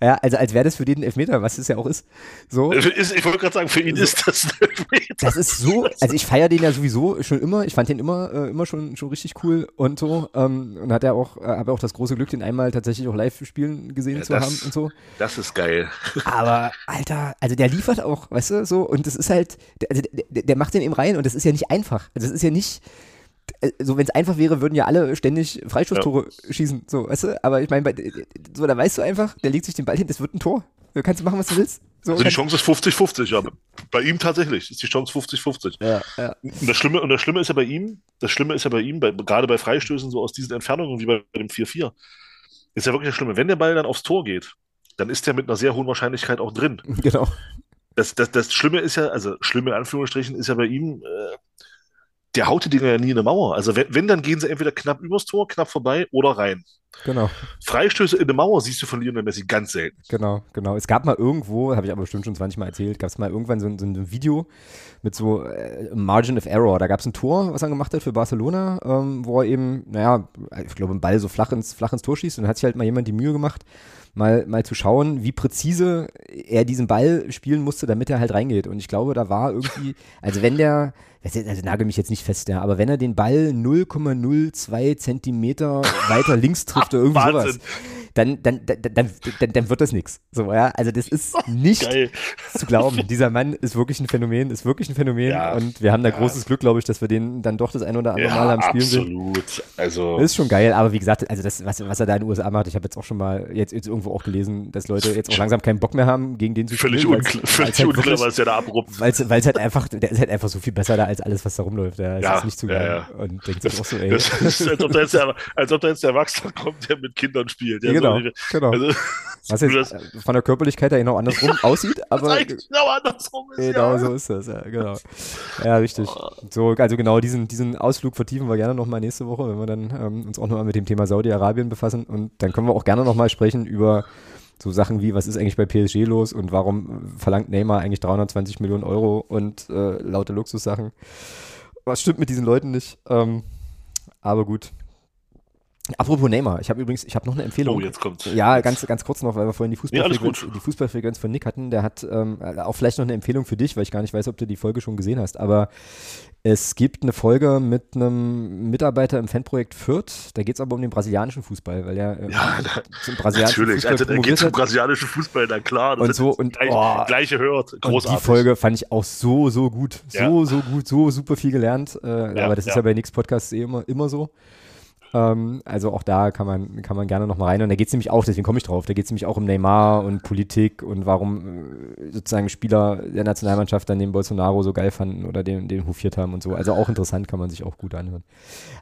Ja, also als wäre das für den Elfmeter, was es ja auch ist. So.
Ich wollte gerade sagen, für ihn so. ist das ein
Elfmeter. Das ist so, also ich feiere den ja sowieso schon immer. Ich fand den immer, äh, immer schon, schon richtig cool und so. Ähm, und hat ja auch, äh, habe auch das große Glück, den einmal tatsächlich auch live spielen gesehen ja, zu
das,
haben und so.
Das ist geil.
Aber, Alter, also der liefert auch, weißt du, so. Und das ist halt, also der, der macht den eben rein und das ist ja nicht einfach. Also das ist ja nicht so wenn es einfach wäre, würden ja alle ständig Freistoßtore ja. schießen, so, weißt du? Aber ich meine, so, da weißt du einfach, der legt sich den Ball hin, das wird ein Tor. Da kannst du machen, was du willst.
So, also die Chance ist 50-50, ja. Bei ihm tatsächlich ist die Chance 50-50. Ja, ja. Und das Schlimme, und das Schlimme ist ja bei ihm, das Schlimme ist ja bei ihm, bei, gerade bei Freistößen so aus diesen Entfernungen wie bei, bei dem 4-4, ist ja wirklich das Schlimme. Wenn der Ball dann aufs Tor geht, dann ist der mit einer sehr hohen Wahrscheinlichkeit auch drin.
Genau.
Das, das, das Schlimme ist ja, also schlimme in Anführungsstrichen, ist ja bei ihm, äh, der haut die Dinger ja nie in eine Mauer. Also wenn, wenn, dann gehen sie entweder knapp übers Tor, knapp vorbei oder rein.
Genau.
Freistöße in eine Mauer siehst du von Lionel Messi ganz selten.
Genau, genau. Es gab mal irgendwo, habe ich aber bestimmt schon 20 Mal erzählt, gab es mal irgendwann so, so, ein Video mit so äh, Margin of Error. Da gab es ein Tor, was er gemacht hat für Barcelona, ähm, wo er eben, naja, ich glaube, einen Ball so flach ins, flach ins Tor schießt und dann hat sich halt mal jemand die Mühe gemacht, mal, mal zu schauen, wie präzise er diesen Ball spielen musste, damit er halt reingeht. Und ich glaube, da war irgendwie, also wenn der, also nagel mich jetzt nicht fest, ja, aber wenn er den Ball 0,02 Zentimeter weiter links trifft oder irgendwie sowas, dann, dann, dann, dann, dann, dann wird das nichts. So, ja, also das ist nicht
Geil.
zu glauben. Dieser Mann ist wirklich ein Phänomen, ist wirklich ein Phänomen
Ja.
und wir haben da
Ja.
großes Glück, glaube ich, dass wir den dann doch das ein oder andere Mal
Ja,
am Spielen sehen.
absolut. Also,
ist schon geil, aber wie gesagt, also das, was, was er da in den USA macht, ich habe jetzt auch schon mal jetzt, jetzt irgendwo auch gelesen, dass Leute jetzt auch langsam keinen Bock mehr haben, gegen den zu
völlig
spielen.
unklar, völlig unklar, was der da abrupft.
Weil es halt einfach, der ist halt einfach so viel besser da als alles, was da rumläuft. Der
Ja,
ist nicht zu
ja,
geil.
ja.
Und denkt sich auch so, ey.
Das ist, als ob da jetzt der, als ob da jetzt der Erwachsene kommt, der mit Kindern spielt.
Ja,
Der
genau, genau.
Also,
was jetzt äh, von der Körperlichkeit her genau andersrum aussieht, aber
genau andersrum ist.
genau
ja.
so ist das, ja, genau. Ja, richtig. So, also genau, diesen, diesen Ausflug vertiefen wir gerne nochmal nächste Woche, wenn wir dann ähm, uns auch nochmal mit dem Thema Saudi-Arabien befassen und dann können wir auch gerne nochmal sprechen über so Sachen wie, was ist eigentlich bei PSG los und warum verlangt Neymar eigentlich 320 Millionen Euro und äh, laute Luxussachen. Was stimmt mit diesen Leuten nicht? Ähm, aber gut. Apropos Neymar, ich habe übrigens, ich habe noch eine Empfehlung.
Oh, jetzt kommt's.
Ja, ganz, ganz kurz noch, weil wir vorhin die Fußballfrequenz,
gut.
die Fußballfrequenz von Nick hatten. Der hat ähm, auch vielleicht noch eine Empfehlung für dich, weil ich gar nicht weiß, ob du die Folge schon gesehen hast. Aber es gibt eine Folge mit einem Mitarbeiter im Fanprojekt Fürth. Da geht es aber um den brasilianischen Fußball, weil der äh,
Ja,
zum brasilianischen
Natürlich,
Fußball
also da geht
promoviert
zum
hat.
brasilianischen Fußball, na klar.
Und so, und-
gleich,
oh.
gleiche hört.
Und
Großartig.
die Folge fand ich auch so, so gut. So,
Ja.
so gut, so super viel gelernt. Äh,
Ja,
aber das ist
ja.
ja bei Nix Podcasts eh immer, immer so. Ähm, also auch da kann man, kann man gerne noch mal rein. Und da geht es nämlich auch, deswegen komme ich drauf, da geht es nämlich auch um Neymar und Politik und warum äh, sozusagen Spieler der Nationalmannschaft dann den Bolsonaro so geil fanden oder den, den hofiert haben und so. Also auch interessant, kann man sich auch gut anhören.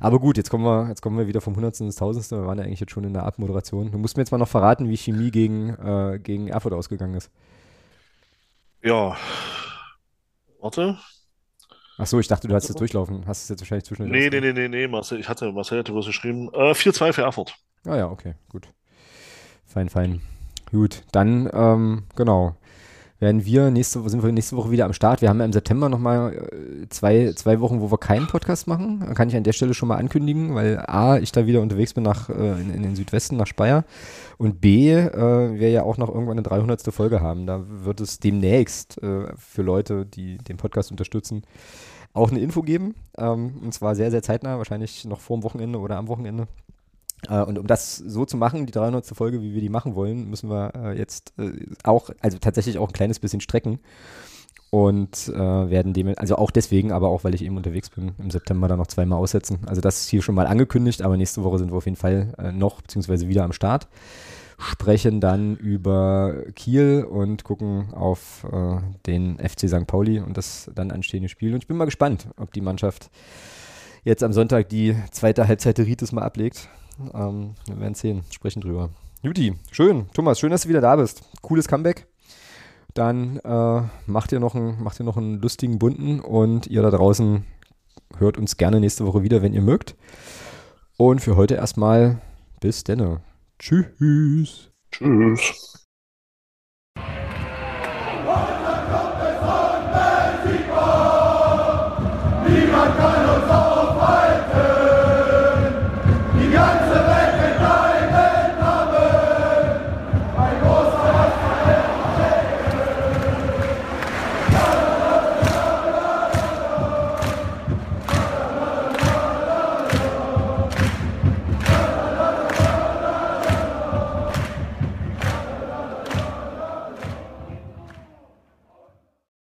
Aber gut, jetzt kommen wir, jetzt kommen wir wieder vom Hundertsten ins Tausendste. Wir waren ja eigentlich jetzt schon in der Abmoderation. Du musst mir jetzt mal noch verraten, wie Chemie gegen, äh, gegen Erfurt ausgegangen ist.
Ja. Warte.
Ach so, ich dachte, du hast es durchlaufen. Hast es jetzt wahrscheinlich zwischendurch.
Nee, nee, nee, nee, nee, Marcel, ich hatte, Marcel hatte was geschrieben. Äh, 4-2 für Erfurt.
Ah ja, okay, gut. Fein, fein. Gut, dann, ähm, genau. Werden wir nächste, sind wir nächste Woche wieder am Start. Wir haben ja im September nochmal äh, zwei, zwei Wochen, wo wir keinen Podcast machen. Kann ich an der Stelle schon mal ankündigen, weil A, ich da wieder unterwegs bin nach, äh, in, in den Südwesten, nach Speyer. Und B, äh, wir ja auch noch irgendwann eine 300. Folge haben. Da wird es demnächst äh, für Leute, die den Podcast unterstützen, auch eine Info geben. Ähm, und zwar sehr, sehr zeitnah, wahrscheinlich noch vor dem Wochenende oder am Wochenende. Äh, und um das so zu machen, die 300. Folge, wie wir die machen wollen, müssen wir äh, jetzt äh, auch, also tatsächlich auch ein kleines bisschen strecken. Und äh, werden dem, also auch deswegen, aber auch weil ich eben unterwegs bin, im September dann noch zweimal aussetzen. Also das ist hier schon mal angekündigt, aber nächste Woche sind wir auf jeden Fall äh, noch, beziehungsweise wieder am Start. Sprechen dann über Kiel und gucken auf äh, den FC St. Pauli und das dann anstehende Spiel. Und ich bin mal gespannt, ob die Mannschaft jetzt am Sonntag die zweite Halbzeit der Ritis mal ablegt. Ähm, wir werden sehen, sprechen drüber. Juti, schön. Thomas, schön, dass du wieder da bist. Cooles Comeback. Dann äh, macht, ihr noch einen, macht ihr noch einen lustigen bunten und ihr da draußen hört uns gerne nächste Woche wieder, wenn ihr mögt. Und für heute erstmal bis denne. Tschüss.
Tschüss.
Niemand kann